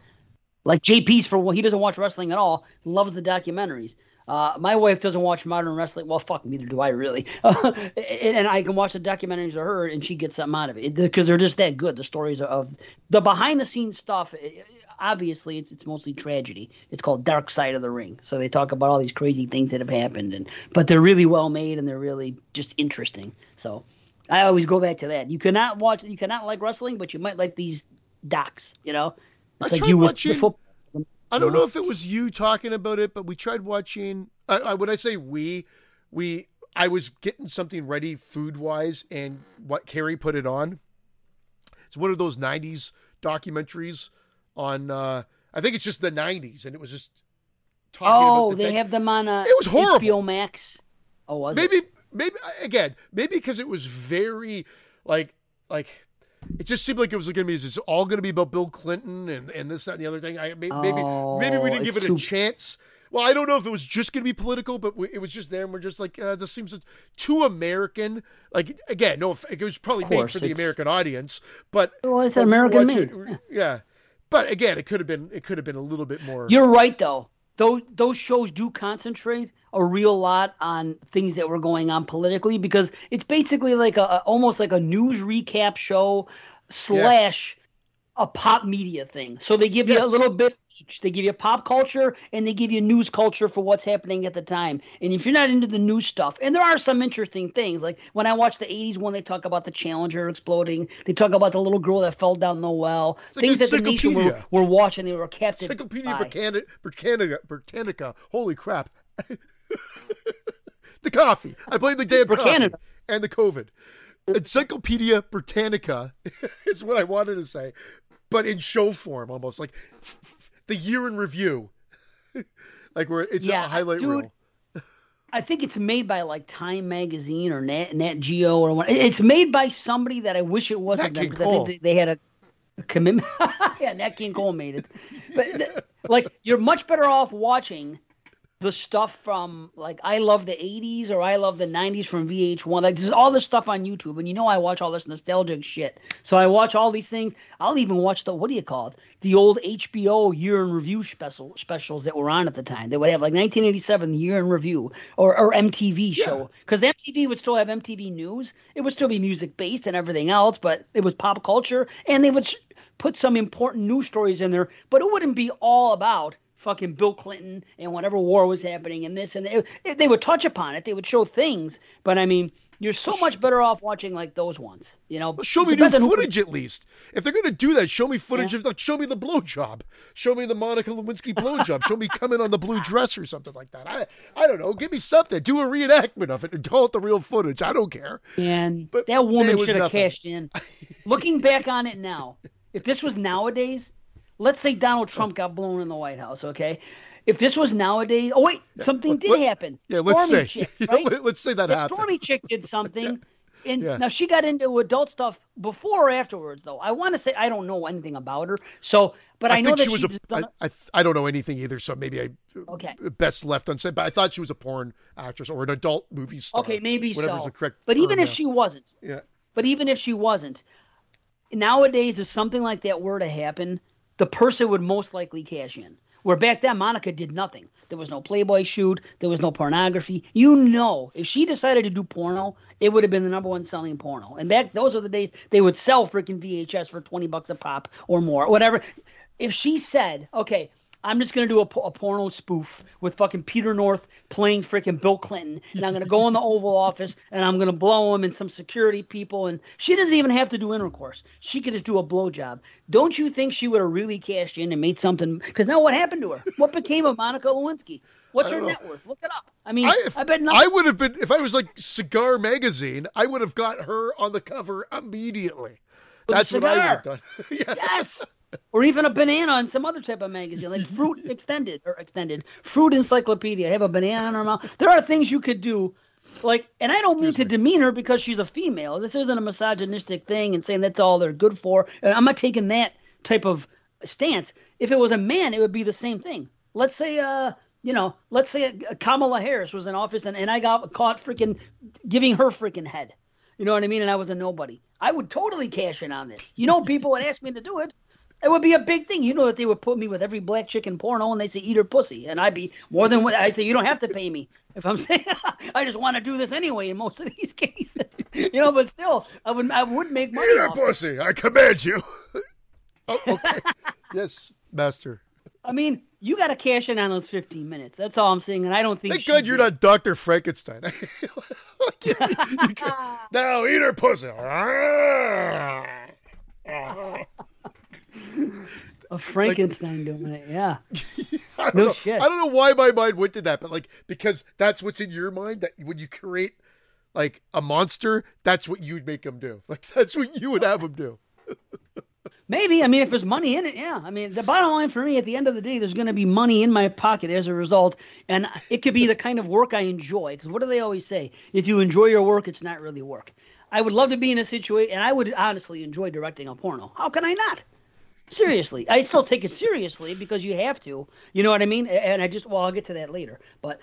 like JP's for well, he doesn't watch wrestling at all. Loves the documentaries. Uh, my wife doesn't watch modern wrestling. Well, fuck, neither do I really. and, and, I can watch the documentaries of her, and she gets something out of it because they're just that good. The stories of the behind the scenes stuff. Obviously, it's it's mostly tragedy. It's called Dark Side of the Ring. So they talk about all these crazy things that have happened, and but they're really well made and they're really just interesting. So I always go back to that. You cannot watch, you cannot like wrestling, but you might like these docs. You know, it's I like you watching, with the football. I don't know if it was you talking about it, but we tried watching. I, I, when I say we, we, I was getting something ready food wise, and what Carrie put it on. It's one of those '90s documentaries on. uh I think it's just the '90s, and it was just talking. Oh, the they thing. have them on. Uh, it was horrible. HBO Max. Oh, was maybe, it? maybe again, maybe because it was very like like it just seemed like it was going to be it's all going to be about Bill Clinton and, and this that and the other thing. I maybe oh, maybe we didn't give it too... a chance. Well, I don't know if it was just going to be political, but we, it was just there, and we're just like, uh, this seems too American. Like again, no, it was probably made for the American audience, but well, it's American made. Yeah. yeah, but again, it could have been it could have been a little bit more. You're right, though those those shows do concentrate a real lot on things that were going on politically because it's basically like a, almost like a news recap show slash yes. a pop media thing. So they give yes. you a little bit. They give you pop culture and they give you news culture for what's happening at the time. And if you're not into the news stuff, and there are some interesting things, like when I watch the 80s one, they talk about the Challenger exploding. They talk about the little girl that fell down the well. It's things like that the nation were, were watching. They were captive. Encyclopedia Britannica, Britannica, Britannica. Holy crap. the coffee. I blame the damn coffee and the COVID. Encyclopedia Britannica is what I wanted to say, but in show form almost like the year in review, like where it's yeah, a highlight dude, reel. I think it's made by like Time Magazine or Nat, Nat Geo or what. It's made by somebody that I wish it wasn't them because I think they, they had a, a commitment. yeah, Nat King Cole made it, but like you're much better off watching the stuff from like I love the 80s or I love the 90s from VH1. Like this is all this stuff on YouTube, and you know I watch all this nostalgic shit. So I watch all these things. I'll even watch the what do you call it? The old HBO year in review special specials that were on at the time. They would have like 1987 year in review or or MTV show because yeah. MTV would still have MTV News. It would still be music based and everything else, but it was pop culture, and they would. Sh- put some important news stories in there, but it wouldn't be all about fucking Bill Clinton and whatever war was happening and this and they, they would touch upon it. They would show things, but I mean, you're so much better off watching like those ones, you know. Well, show me new footage who... at least. If they're going to do that, show me footage yeah. of like show me the blowjob, show me the Monica Lewinsky blowjob, show me coming on the blue dress or something like that. I I don't know. Give me something. Do a reenactment of it and call it the real footage. I don't care. And but that woman should have cashed in. Looking back on it now, if this was nowadays, let's say Donald Trump got blown in the White House, okay? If this was nowadays, oh wait, something did happen. Yeah, let's say, chick, right? let's say that the happened. Stormy chick did something, yeah. and yeah. now she got into adult stuff before or afterwards, though. I want to say I don't know anything about her, so but I, I know that she was a. I, I, I don't know anything either, so maybe I okay uh, best left unsaid. But I thought she was a porn actress or an adult movie star. Okay, maybe so. The correct but even if now. she wasn't, yeah. But even if she wasn't, nowadays, if something like that were to happen, the person would most likely cash in. Where back then, Monica did nothing. There was no Playboy shoot. There was no pornography. You know, if she decided to do porno, it would have been the number one selling porno. And back those are the days they would sell freaking VHS for twenty bucks a pop or more, whatever. If she said, "Okay, I'm just gonna do a, a, porno spoof with fucking Peter North playing freaking Bill Clinton, and I'm gonna go in the Oval Office and I'm gonna blow him and some security people, and she doesn't even have to do intercourse. She could just do a blowjob. Don't you think she would have really cashed in and made something? Because now what happened to her? What became of Monica Lewinsky? What's her know. net worth? Look it up. I mean, I, if, I bet nothing. I would have been if I was like Cigar Magazine. I would have got her on the cover immediately. That's what I would have done. yeah. Yes or even a banana on some other type of magazine, like Fruit Extended or Extended Fruit Encyclopedia. Have a banana in her mouth. There are things you could do, like, and I don't mean to demean her because she's a female. This isn't a misogynistic thing and saying that's all they're good for. I'm not taking that type of stance. If it was a man, it would be the same thing. Let's say, uh, you know, let's say Kamala Harris was in office and, and I got caught freaking giving her freaking head. You know what I mean? And I was a nobody. I would totally cash in on this. You know, people would ask me to do it. It would be a big thing. You know that they would put me with every black chicken porno and they say eat her pussy, and I'd be more than what I'd say. You don't have to pay me if I'm saying I just want to do this anyway. In most of these cases, you know, but still, I would I would make money. Eat her off it. pussy. I command you. oh, okay. yes, master. I mean, you got to cash in on those 15 minutes. That's all I'm saying, and I don't think. Thank she God you're did. not Doctor Frankenstein. You- you can- now eat her pussy. A Frankenstein doing it. Yeah. I don't No know. shit. I don't know why my mind went to that, but like because that's what's in your mind. That when you create like a monster, that's what you'd make them do. Like that's what you would have them do. Maybe. I mean, if there's money in it, yeah. I mean, the bottom line for me at the end of the day, there's going to be money in my pocket as a result. And it could be the kind of work I enjoy. Because what do they always say? If you enjoy your work, it's not really work. I would love to be in a situation, and I would honestly enjoy directing a porno. How can I not? Seriously. I still take it seriously because you have to. You know what I mean? And I just, well, I'll get to that later. But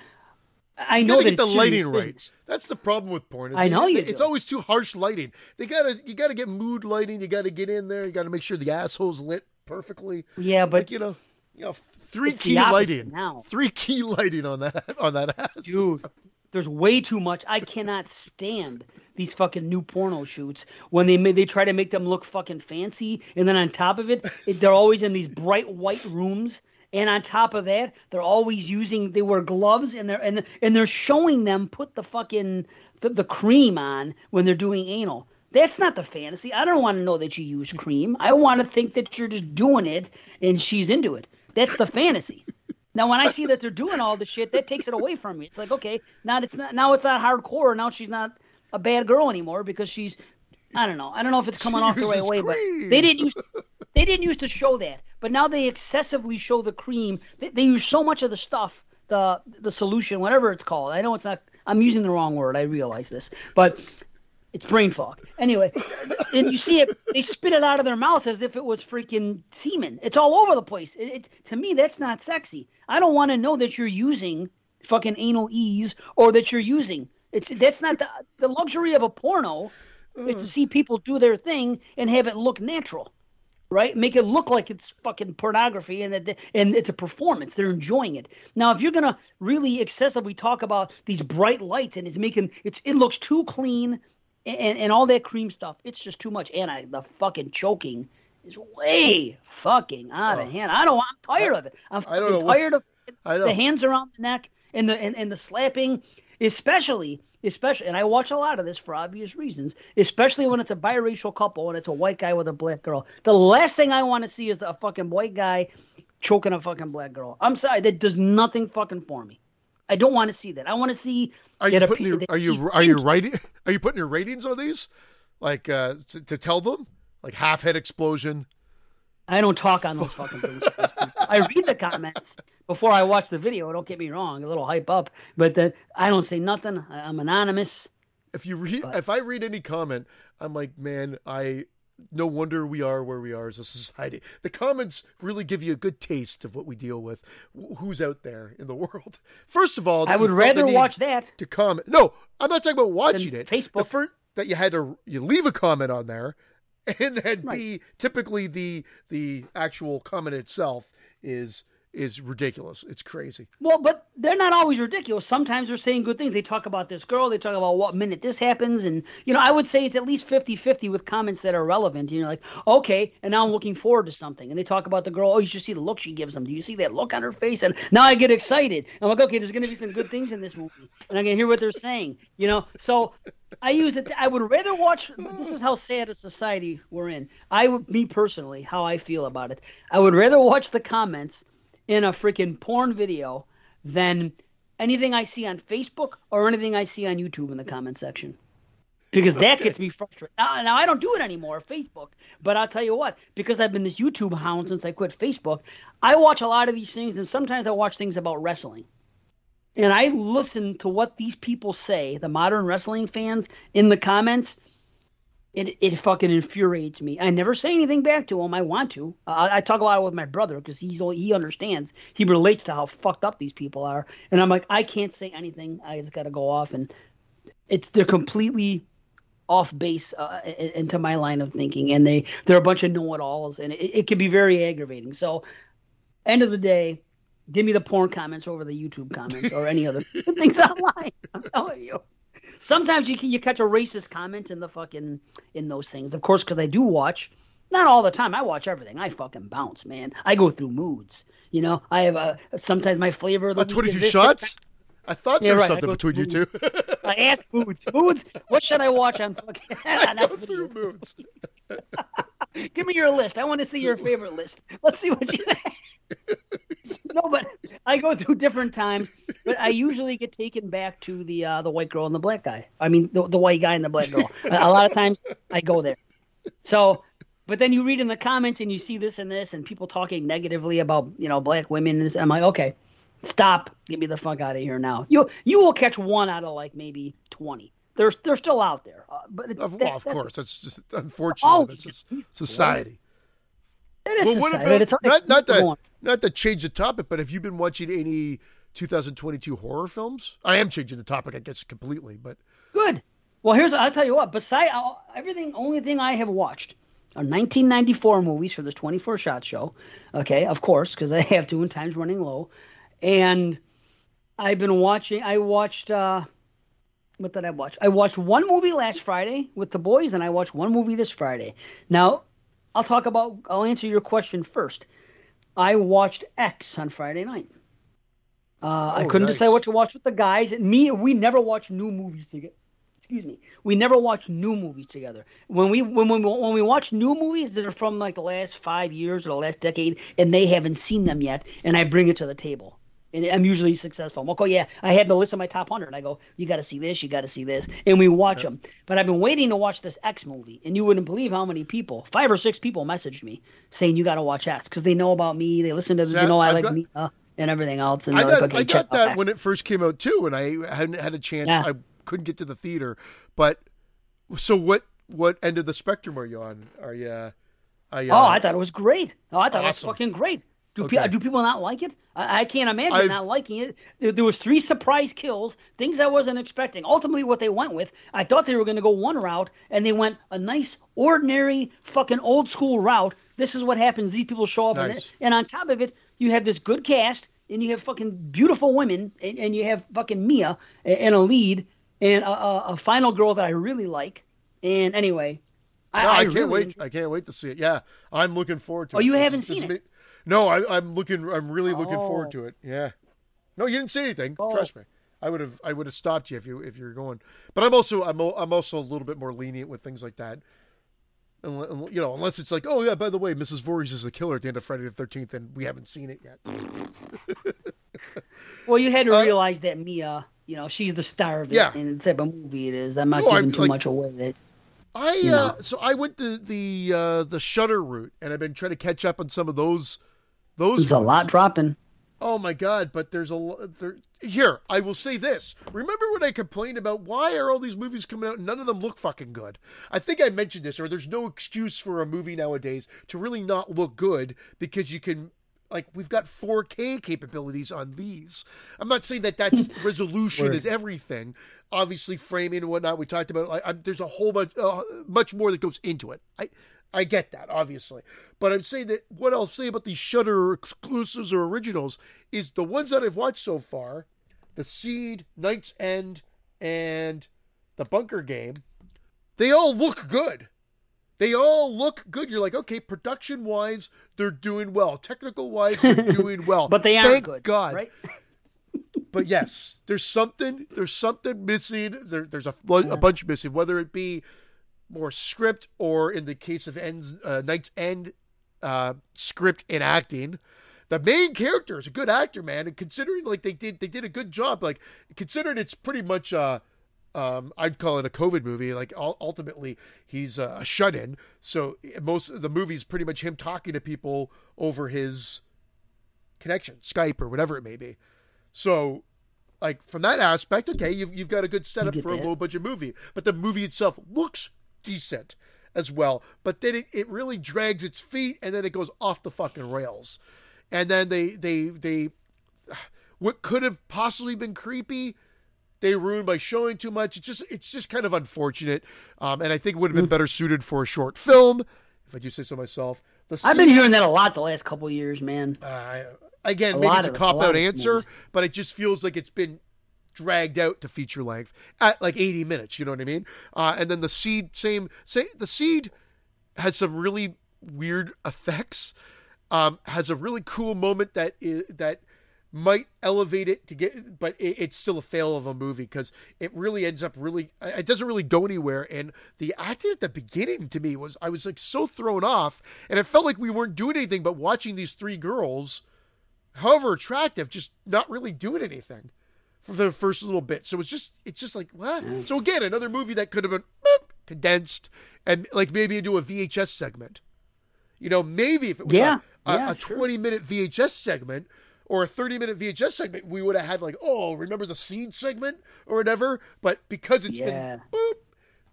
I know that get the lighting right. business. That's the problem with porn. I know you It's do. always too harsh lighting. They gotta you gotta get mood lighting. You gotta get in there. You gotta make sure the asshole's lit perfectly. Yeah, but Like you know, you know, three key lighting. now. Three key lighting on that on that ass. dude there's way too much. I cannot stand these fucking new porno shoots when they they try to make them look fucking fancy and then on top of it, it they're always in these bright white rooms and on top of that they're always using they wear gloves and they're and, and they're showing them put the fucking the, the cream on when they're doing anal. That's not the fantasy. I don't want to know that you use cream. I want to think that you're just doing it and she's into it. That's the fantasy now, when I see that they're doing all the shit, that takes it away from me. It's like, okay, now it's not now it's not hardcore. Now she's not a bad girl anymore because she's, I don't know, I don't know if it's coming She off the right way, but they didn't use they didn't used to show that, but now they excessively show the cream. They, they use so much of the stuff, the the solution, whatever it's called. I know it's not. I'm using the wrong word. I realize this, but it's brain fog. Anyway, and you see it, they spit it out of their mouths as if it was freaking semen. It's all over the place. It, it, to me, that's not sexy. I don't want to know that you're using fucking anal ease or that you're using. It's that's not the the luxury of a porno. Is to mm. see people do their thing and have it look natural, right? Make it look like it's fucking pornography and that they- and it's a performance. They're enjoying it. Now, if you're gonna really excessively talk about these bright lights and it's making it's it looks too clean and, and all that cream stuff, it's just too much. And I the fucking choking is way fucking out of oh. hand. I don't. I'm tired of it. I'm I don't know what- tired of I know. the hands around the neck and the and, and the slapping, especially especially. And I watch a lot of this for obvious reasons, especially when it's a biracial couple and it's a white guy with a black girl. The last thing I want to see is a fucking white guy choking a fucking black girl. I'm sorry, that does nothing fucking for me. I don't want to see that. I want to see. Are you putting your, are you are you writing are you putting your ratings on these? Like uh to, to tell them? Like half head explosion. I don't talk on those fucking things. I read the comments before I watch the video. Don't get me wrong, a little hype up, but the, I don't say nothing. I- I'm anonymous. If you read if I read any comment, I'm like, man, I no wonder we are where we are as a society. The comments really give you a good taste of what we deal with, who's out there in the world. First of all, I would you felt the rather watch that. to comment. No, I'm not talking about watching it. The Facebook. first that you had to you leave a comment on there, and then Right. B typically the the actual comment itself is is ridiculous. It's crazy. Well, but they're not always ridiculous. Sometimes they're saying good things. They talk about this girl. They talk about what minute this happens. And, you know, I would say it's at least 50 50 with comments that are relevant. And you're like, okay. And now I'm looking forward to something. And they talk about the girl. Oh, you should see the look she gives them. Do you see that look on her face? And now I get excited. I'm like, okay, there's going to be some good things in this movie. And I can hear what they're saying, you know? So I use it. I would rather watch. This is how sad a society we're in. I would, me personally, how I feel about it. I would rather watch the comments in a freaking porn video than anything I see on Facebook or anything I see on YouTube in the comment section. Because that gets me frustrated. Now, now I don't do it anymore, Facebook. But I'll tell you what, because I've been this YouTube hound since I quit Facebook, I watch a lot of these things, and sometimes I watch things about wrestling. And I listen to what these people say, the modern wrestling fans, in the comments. It, it fucking infuriates me. I never say anything back to them. I want to. Uh, I talk about it with my brother because he's he understands. He relates to how fucked up these people are. And I'm like, I can't say anything. I just got to go off. And it's they're completely off base uh, into my line of thinking, and they they're a bunch of know-it-alls, and it, it can be very aggravating. So, end of the day, give me the porn comments over the YouTube comments or any other things online. I'm telling you. Sometimes you can, you catch a racist comment in the fucking in those things, of course, because I do watch. Not all the time. I watch everything. I fucking bounce, man. I go through moods. You know, I have a sometimes my flavor of the uh, twenty-two shots. I thought there was right, something between you two. I ask moods. Moods. What should I watch on fucking? I go through moods. Give me your list. I want to see your favorite list. Let's see what you. no, but I go through different times. But I usually get taken back to the uh, the white girl and the black guy. I mean, the, the white guy and the black girl. a lot of times I go there. So, but then you read in the comments and you see this and this, and people talking negatively about you know black women. And this, I'm like, okay, stop. Get me the fuck out of here now. You you will catch one out of like maybe twenty. They're they're still out there. Uh, but well, that, of course, that's just unfortunate. Oh, that's just society. It is well, society. What about, not not that not to change the topic, but have you been watching any 2022 horror films? I am changing the topic, I guess, completely, but good. Well, here's I'll tell you what. Beside everything, only thing I have watched are 1994 movies for this 24 shot show. Okay, of course, because I have to, and time's running low. And I've been watching. I watched. uh what did I watch? I watched one movie last Friday with the boys, and I watched one movie this Friday. Now, I'll talk about. I'll answer your question first. I watched X on Friday night. Uh, oh, I couldn't nice. decide what to watch with the guys. And me, we never watch new movies together. Excuse me. We never watch new movies together. When we when we when we watch new movies that are from like the last five years or the last decade, and they haven't seen them yet, and I bring it to the table and I'm usually successful. I'm like, oh yeah, I had the list of my top hundred. And I go, you got to see this, you got to see this, and we watch them. But I've been waiting to watch this X movie, and you wouldn't believe how many people, five or six people, messaged me saying you got to watch X because they know about me, they listen to, the, you know, I I've like got, me uh, and everything else. And I got, like, okay, I got that when it first came out too, and I hadn't had a chance. Yeah. I couldn't get to the theater, but so what? What end of the spectrum are you on? Are you? Uh, I, uh, oh, I thought it was great. Oh, I thought awesome. it was fucking great. Do, okay. pe- do people not like it? I, I can't imagine I've... not liking it. There, there, was three surprise kills, things I wasn't expecting. Ultimately, what they went with, I thought they were going to go one route, and they went a nice, ordinary, fucking old school route. This is what happens. These people show up, nice. and, and on top of it, you have this good cast, and you have fucking beautiful women, and, and you have fucking Mia and a lead, and a, a, a final girl that I really like. And anyway, I, no, I, I can't really wait. Enjoy- I can't wait to see it. Yeah, I'm looking forward to oh, it. Oh, you this haven't seen it? No, I, am looking. I'm really looking oh. forward to it. Yeah. No, you didn't say anything. Oh. Trust me. I would have. I would have stopped you if you if you're going. But I'm also. I'm. I'm also a little bit more lenient with things like that. And, you know, unless it's like, oh yeah, by the way, Mrs. Voorhees is the killer at the end of Friday the Thirteenth, and we haven't seen it yet. well, you had to uh, realize that Mia, you know, she's the star of it, yeah. and the type of movie it is. I'm not no, giving I, too like, much away. That I uh, so I went to the uh, the Shudder route, and I've been trying to catch up on some of those those There's ones. a lot dropping. Oh my god! But there's a there. Here, I will say this. Remember when I complained about why are all these movies coming out and none of them look fucking good? I think I mentioned this, or there's no excuse for a movie nowadays to really not look good because you can like we've got 4K capabilities on these. I'm not saying that that's resolution is everything. Obviously, framing and whatnot. We talked about. Like, I, there's a whole bunch, uh, much more that goes into it. I, I get that, obviously. But I'm saying that what I'll say about these Shudder exclusives or originals is the ones that I've watched so far, The Seed, Night's End, and The Bunker Game, they all look good. They all look good. You're like, okay, production wise, they're doing well. Technical wise, they're doing well. but they aren't Thank good, God. right? but yes, there's something. There's something missing. There, there's a, a bunch missing. Whether it be more script or in the case of ends uh, Night's End uh, script and acting. The main character is a good actor, man, and considering like they did they did a good job. Like considering it's pretty much uh um, I'd call it a COVID movie. Like ultimately, he's a shut-in. So most of the movie is pretty much him talking to people over his connection, Skype or whatever it may be. So, like from that aspect, okay, you've you've got a good setup for a low budget movie. But the movie itself looks decent as well. But then it, it really drags its feet and then it goes off the fucking rails. And then they they they what could have possibly been creepy they ruined by showing too much. It's just it's just kind of unfortunate, um, and I think it would have been better suited for a short film, if I do say so myself. The I've been hearing that a lot the last couple years, man. Uh, again, a maybe it's a cop out answer, but it just feels like it's been dragged out to feature length at like 80 minutes. You know what I mean? Uh, and then the seed, same, say the seed has some really weird effects. Um, has a really cool moment that is that might elevate it to get, but it, it's still a fail of a movie because it really ends up really, it doesn't really go anywhere. And the acting at the beginning to me was, I was like so thrown off, and it felt like we weren't doing anything but watching these three girls, however attractive, just not really doing anything for the first little bit. So it's just, it's just like what? So again, another movie that could have been boop, condensed and like maybe into a VHS segment. You know, maybe if it was yeah, a, a, yeah, a 20 minute VHS segment or a 30 minute VHS segment, we would have had like, oh, remember the seed segment or whatever. But because it's yeah. been boop,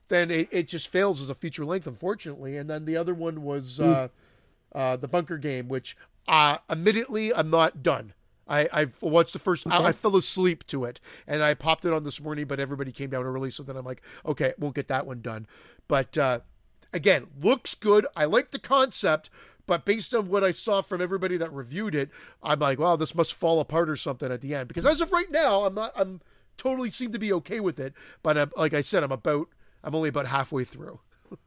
then it, it just fails as a feature length, unfortunately. And then the other one was mm. uh, uh, the bunker game, which uh, admittedly I'm not done. I, I've watched the first. Okay. I, I, fell asleep to it, and I popped it on this morning, but everybody came down early, so then I'm like, okay, won't get that one done. But uh, again, looks good. I like the concept, but based on what I saw from everybody that reviewed it, I'm like, wow, this must fall apart or something at the end. Because as of right now, I'm not. I'm totally seem to be okay with it. But I'm, like I said, I'm about. I'm only about halfway through.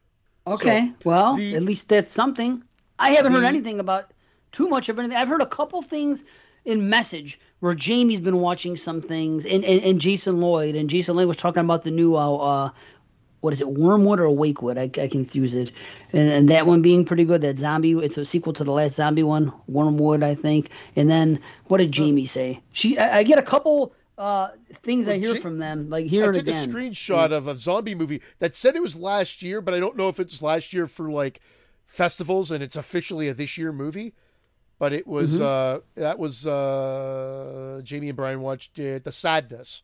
Okay, so well, the, at least that's something. I haven't the, heard anything about too much of anything. I've heard a couple things in message where Jamie's been watching some things and, and, and Jason Lloyd and Jason Lloyd was talking about the new uh, uh what is it, Wyrmwood or Wakewood? I, I confuse it. And, and, that one being pretty good. That zombie, it's a sequel to the last zombie one, Wyrmwood, I think. And then what did Jamie say? She, I, I get a couple uh, things well, I hear from them, like here I and again. I took a screenshot yeah. of a zombie movie that said it was last year, but I don't know if it's last year for like festivals and it's officially a this year movie. But it was mm-hmm. uh, that was uh, Jamie and Brian watched it, The Sadness.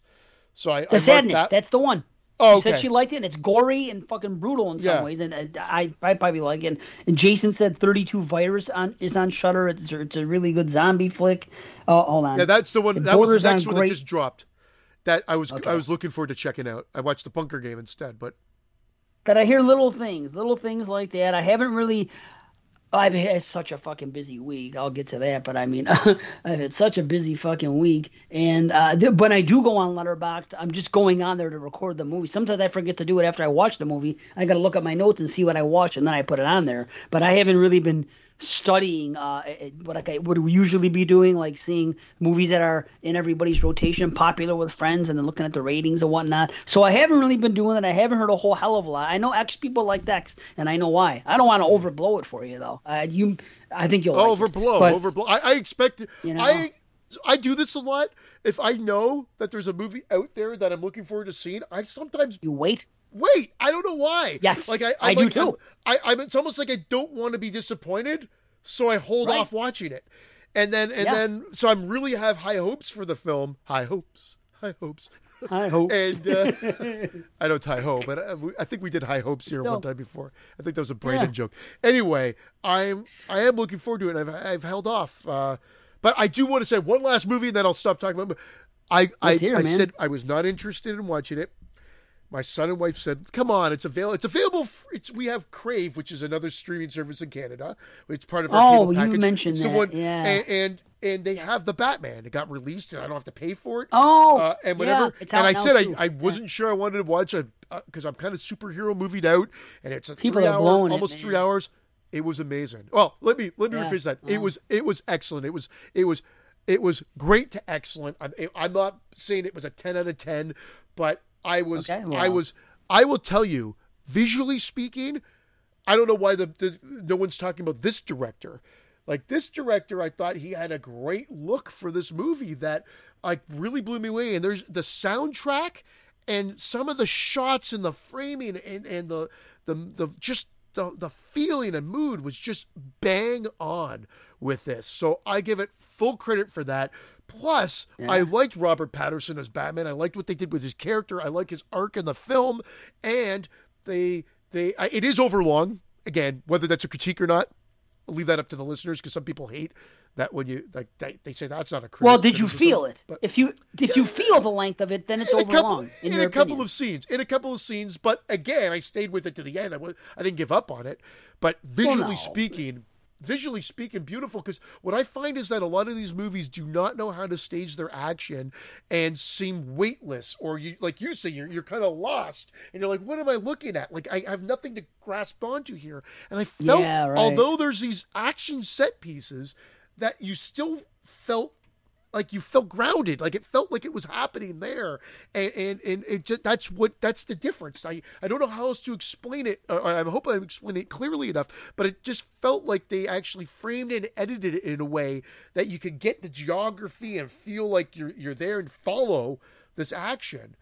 So I the I sadness. That. That's the one. Oh, she said she liked it, and it's gory and fucking brutal in some yeah. ways, and I I probably like it. And Jason said 32 Virus on is on Shudder. It's, it's a really good zombie flick. Oh, hold on. Yeah, that's the one. It that was the next on one great... that just dropped. That I was okay. I was looking forward to checking out. I watched the Bunker Game instead, but. But I hear little things, little things like that. I haven't really I've had such a fucking busy week. I'll get to that, but I mean, I've had such a busy fucking week. And uh, th- when I do go on Letterboxd, I'm just going on there to record the movie. Sometimes I forget to do it after I watch the movie. I got to look at my notes and see what I watch, and then I put it on there. But I haven't really been studying uh, what I would usually be doing, like seeing movies that are in everybody's rotation, popular with friends, and then looking at the ratings and whatnot. So I haven't really been doing that. I haven't heard a whole hell of a lot. I know X people like X, and I know why. I don't want to overblow it for you though. Uh, you, I think you'll overblow, like overblow. I, I expect. You know, I I do this a lot. If I know that there's a movie out there that I'm looking forward to seeing, I sometimes you wait wait. I don't know why. Yes, like I, I, I like, do too. I, I, it's almost like I don't want to be disappointed, so I hold right. off watching it, and then and yeah. then so I'm really have high hopes for the film. High hopes, high hopes. High hopes. and uh, I don't tie ho, but I, I, think we did high hopes here Still. one time before. I think that was a Brandon yeah. joke. Anyway, I'm I am looking forward to it. I've I've held off, uh, but I do want to say one last movie, and then I'll stop talking about. It. I I, I said I was not interested in watching it my son and wife said, "Come on, it's available. It's available. it's we have Crave, which is another streaming service in Canada. It's part of our oh, package. you mentioned that, one, yeah. And, and, and they have the Batman. It got released, and I don't have to pay for it. Oh, uh, and whatever. Yeah, and I said I, I wasn't yeah. sure I wanted to watch it because uh, I'm kind of superhero movied out, and it's a People three hour, almost it, three hours. It was amazing. Well, let me let me yeah. rephrase that. It was it was excellent. It was it was it was great to excellent. I'm, I'm not saying it was a ten out of ten, but I was okay, well. I was I will tell you, visually speaking, I don't know why the, the no one's talking about this director. Like this director, I thought he had a great look for this movie that like really blew me away. And there's the soundtrack and some of the shots and the framing and, and the the the just the the feeling and mood was just bang on with this. So I give it full credit for that. Plus, yeah. I liked Robert Pattinson as Batman. I liked what they did with his character. I like his arc in the film, and they they I, it is overlong. Again, whether that's a critique or not, I'll leave that up to the listeners because some people hate that when you like they, they say that's not a crit- Well, did you feel it? but- if you if you feel the length of it, then it's in a couple. In, in a couple opinion. of scenes, in a couple of scenes, but again, I stayed with it to the end. I was, I didn't give up on it, but visually no. speaking, visually speaking, beautiful. Because what I find is that a lot of these movies do not know how to stage their action and seem weightless, or you, like you say, you're you're kind of lost, and you're like, what am I looking at? Like I, have nothing to grasp onto here, and I felt, Yeah, right. although there's these action set pieces, that you still felt like you felt grounded. Like it felt like it was happening there. And and, and it just that's what that's the difference. I i don't know how else to explain it. Uh, i hope i'm explaining it clearly enough but it just felt like they actually framed and edited it in a way that you could get the geography and feel like you're you're there and follow this action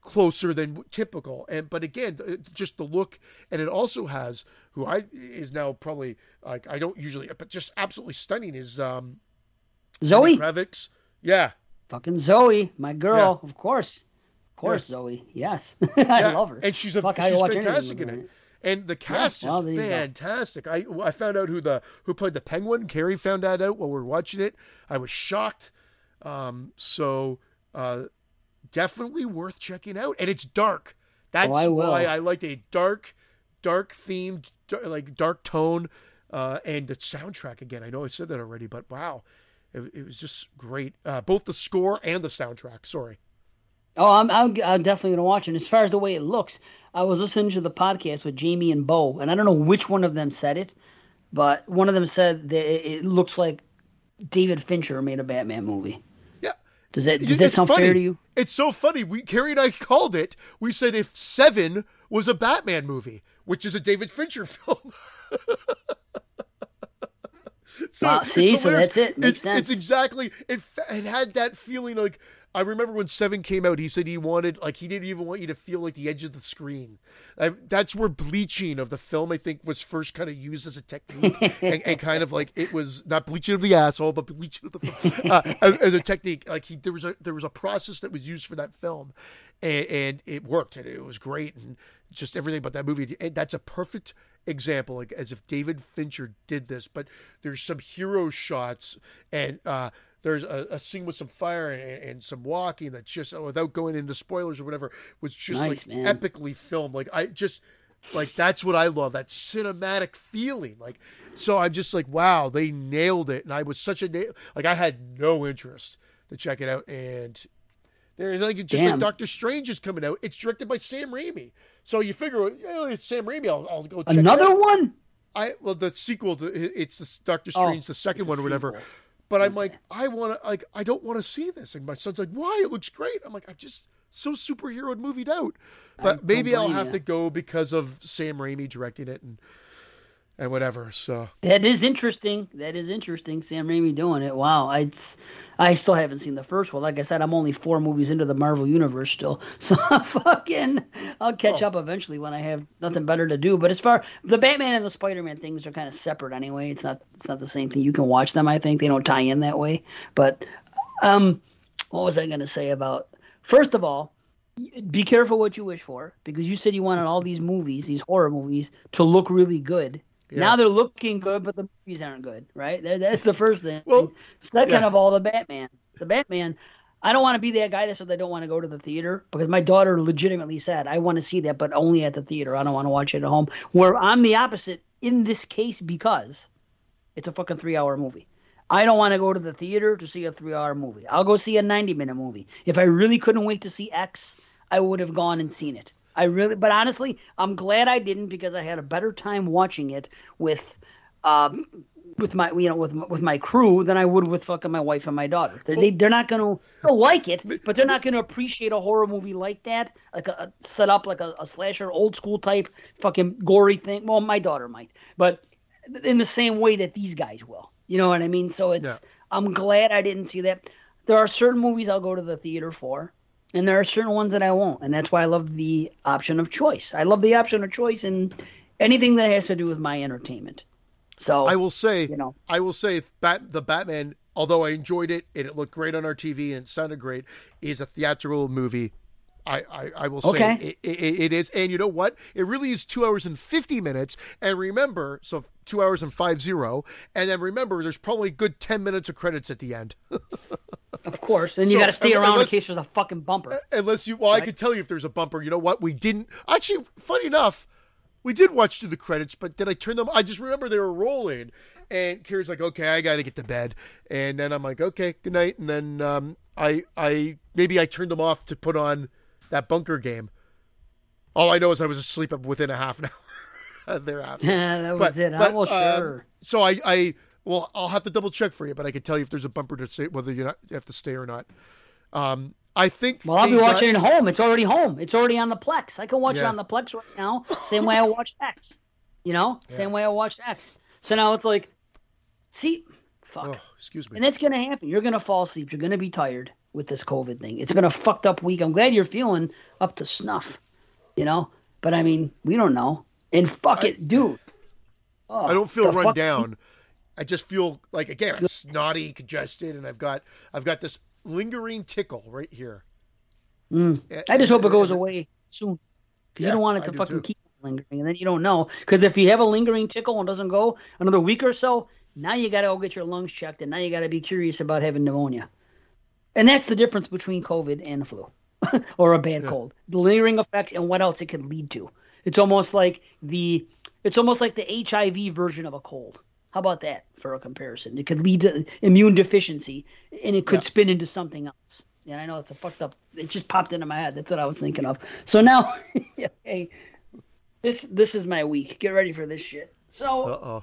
closer than typical. And but again uh, just the look and it also has who i is now probably like i don't usually but just absolutely stunning is um Zoe, Kravitz. Yeah, fucking Zoe, my girl, of course, of course, Zoe. Yes, I yeah. love her. and she's a Fuck, she's fantastic in it. And the cast well, is fantastic. I I found out who the who played the Penguin. Carrie found that out while we were watching it. I was shocked. Um, so uh, definitely worth checking out. And it's dark. That's Oh, I why I liked a dark, dark themed, like dark tone, uh, and the soundtrack again. I know I said that already, but wow, it, it was just great. Uh, both the score and the soundtrack. Sorry. Oh, I'm, I'm, I'm definitely gonna watch it. As far as the way it looks, I was listening to the podcast with Jamie and Bo, and I don't know which one of them said it, but one of them said that it, it looks like David Fincher made a Batman movie. Yeah. Does that does It's that sound funny. fair to you? It's so funny. We Carrie and I called it. We said if Seven was a Batman movie, which is a David Fincher film. so Wow, see? So that's it. Makes It's- sense. It's exactly. It, it had that feeling like. I remember when Seven came out, he said he wanted, like, he didn't even want you to feel like the edge of the screen. Uh, that's where bleaching of the film, I think, was first kind of used as a technique, and, and kind of like it was not bleaching of the asshole, but bleaching of the uh, as, as a technique. Like he, there was a there was a process that was used for that film, and, and it worked, and it was great, and just everything about that movie. And that's a perfect example, like as if David Fincher did this. But there's some hero shots, and uh, there's a, a scene with some fire and, and some walking that just, without going into spoilers or whatever, was just Nice, like man. epically filmed. Like I just. Like that's what I love, that cinematic feeling. Like, so I'm just like, wow, they nailed it, and I was such a na- like I had no interest to check it out, and there's like just like Doctor Strange is coming out. It's directed by Sam Raimi, so you figure, it's Sam Raimi. I'll, I'll go check it Another one? I well, the sequel to it's the Doctor Oh, Strange, the second one or whatever. sequel. But I'm like, I want to like, I don't want to see this. And my son's like, why? It looks great. I'm like, I'm just so superhero movied out. But maybe I'll have ya. to go because of Sam Raimi directing it and and whatever. So That is interesting. That is interesting. Sam Raimi doing it. Wow. I I still haven't seen the first one. Like I said, I'm only four movies into the Marvel universe still. So fucking I'll catch Oh. up eventually when I have nothing better to do. But as far the Batman and the Spider-Man things are kind of separate anyway. It's not it's not the same thing. You can watch them. I think they don't tie in that way. But um, what was I going to say about? First of all, be careful what you wish for because you said you wanted all these movies, these horror movies, to look really good. Now they're looking good, but the movies aren't good, right? That's the first thing. Well, Second yeah. of all, the Batman. The Batman. I don't want to be that guy that says I don't want to go to the theater because my daughter legitimately said I want to see that, but only at the theater. I don't want to watch it at home. Where I'm the opposite in this case because it's a fucking three hour movie. I don't want to go to the theater to see a three hour movie. I'll go see a 90 minute movie. If I really couldn't wait to see X, I would have gone and seen it. I really, but honestly, I'm glad I didn't because I had a better time watching it with, um, with my you know with with my crew than I would with fucking my wife and my daughter. They're, they they're not gonna like it, but they're not gonna appreciate a horror movie like that, like a, a set up like a, a slasher, old school type fucking gory thing. Well, my daughter might, but in the same way that these guys will. You know what I mean? So it's Yeah. I'm glad I didn't see that. There are certain movies I'll go to the theater for, and there are certain ones that I won't, and that's why I love the option of choice. I love the option of choice in anything that has to do with my entertainment. So I will say, you know. I will say, Bat, the Batman, although I enjoyed it and it looked great on our TV and it sounded great, is a theatrical movie. I, I, I will say Okay. it, it, it is, and you know what? It really is two hours and fifty minutes. And remember, so two hours and five zero. And then remember, there's probably a good ten minutes of credits at the end. of course, and you So, got to stay unless- around in case there's a fucking bumper. Unless you, well, I could tell you if there's a bumper. You know what? We didn't actually. Funny enough, we did watch through the credits, but then I turned them? I just remember they were rolling, and Kira's like, "Okay, I got to get to bed," and then I'm like, "Okay, good night," and then um, I, I maybe I turned them off to put on that bunker game. All I know is I was asleep within a half an hour thereafter. Yeah, that was it. but, well, um, sure. so I, I, well, I'll have to double check for you, but I can tell you if there's a bumper to say whether you not you have to stay or not. Um, I think. Well, I'll be they got- watching it home. It's already home. It's already on the Plex. I can watch it on the Plex right now. Same way I watched X. You know, same way I watched X. So now it's like, see, fuck. Oh, excuse me. And it's gonna happen. You're gonna fall asleep. You're gonna be tired with this COVID thing. It's been a fucked up week. I'm glad you're feeling up to snuff. You know, but I mean, we don't know. And fuck it, dude. Oh, I don't feel run down. I just feel like again I'm snotty, congested, and I've got I've got this lingering tickle right here. Mm. And- I just hope it and- goes away soon. Because Yeah, you don't want it to do fucking too. keep lingering, and then you don't know. Because if you have a lingering tickle and doesn't go another week or so, now you got to go get your lungs checked, and now you got to be curious about having pneumonia. And that's the difference between COVID and the flu, or a bad cold. The lingering effects and what else it could lead to. It's almost like the it's almost like the HIV version of a cold. How about that for a comparison? It could lead to immune deficiency, and it could Yeah. spin into something else. Yeah, I know it's a fucked up. It just popped into my head. That's what I was thinking of. So now, hey, this this is my week. Get ready for this shit. So, Uh oh.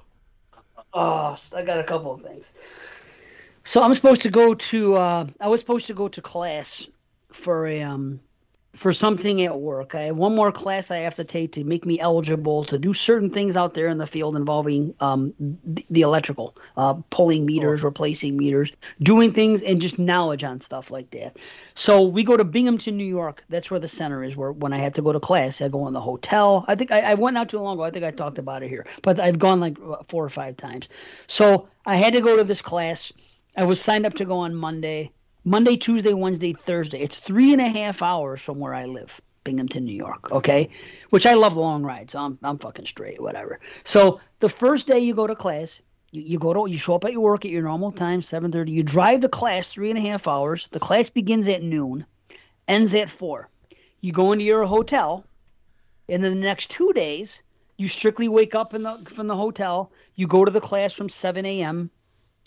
oh, I got a couple of things. So I'm supposed to go to. Uh, I was supposed to go to class for a um for something at work. I have one more class I have to take to make me eligible to do certain things out there in the field involving um the, electrical, uh, pulling meters, replacing meters, doing things, and just knowledge on stuff like that. So we go to Binghamton, New York. That's where the center is. Where when I have to go to class, I go in the hotel. I think I, I went not too long ago. I think I talked about it here, but I've gone like uh, four or five times. So I had to go to this class. I was signed up to go on Monday. Monday, Tuesday, Wednesday, Thursday. It's three and a half hours from where I live, Binghamton, New York. Okay, which I love long rides. I'm I'm fucking straight, whatever. So the first day you go to class, you, you go to you show up at your work at your normal time, seven thirty. You drive to class three and a half hours. The class begins at noon, ends at four. You go into your hotel, and then the next two days you strictly wake up in the from the hotel. You go to the class from seven a.m.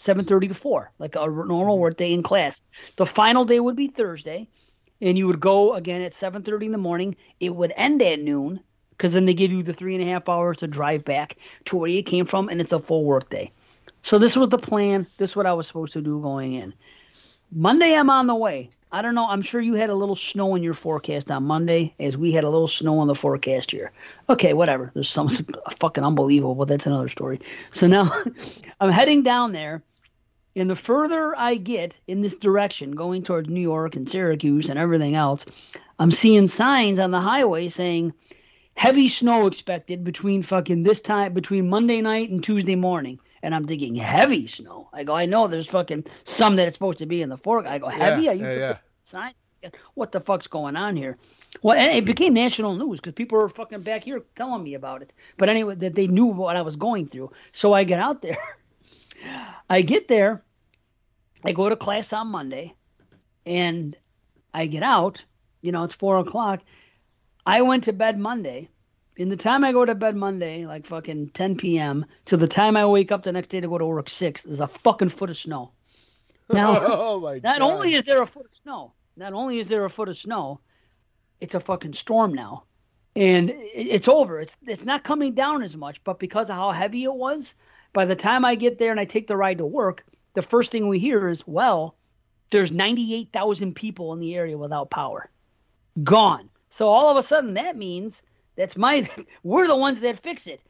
7:30 to 4, like a normal mm-hmm. work day in class. The final day would be Thursday, and you would go again at 7:30 in the morning. It would end at noon because then they give you the three and a half hours to drive back to where you came from, and it's a full work day. So this was the plan. This is what I was supposed to do going in. Monday, I'm on the way. I don't know. I'm sure you had a little snow in your forecast on Monday, as we had a little snow in the forecast here. Okay, whatever. There's some fucking unbelievable, but that's another story. So now I'm heading down there, and the further I get in this direction, going towards New York and Syracuse and everything else, I'm seeing signs on the highway saying heavy snow expected between fucking this time between Monday night and Tuesday morning. And I'm thinking heavy snow. I go, I know there's fucking some that it's supposed to be in the fork. I go, heavy? Yeah, Are you yeah, yeah. sign? What the fuck's going on here? Well, and it became national news because people were fucking back here telling me about it. But anyway, that they knew what I was going through. So I get out there. I get there. I go to class on Monday, and I get out. You know, it's four o'clock. I went to bed Monday. In the time I go to bed Monday, like fucking 10 p.m., to the time I wake up the next day to go to work six, there's a fucking foot of snow. Now, oh not god. only is there a foot of snow, not only is there a foot of snow, it's a fucking storm now, and it's over. It's it's not coming down as much, but because of how heavy it was, by the time I get there and I take the ride to work, the first thing we hear is, well, there's 98,000 people in the area without power, gone. So all of a sudden that means that's my we're the ones that fix it.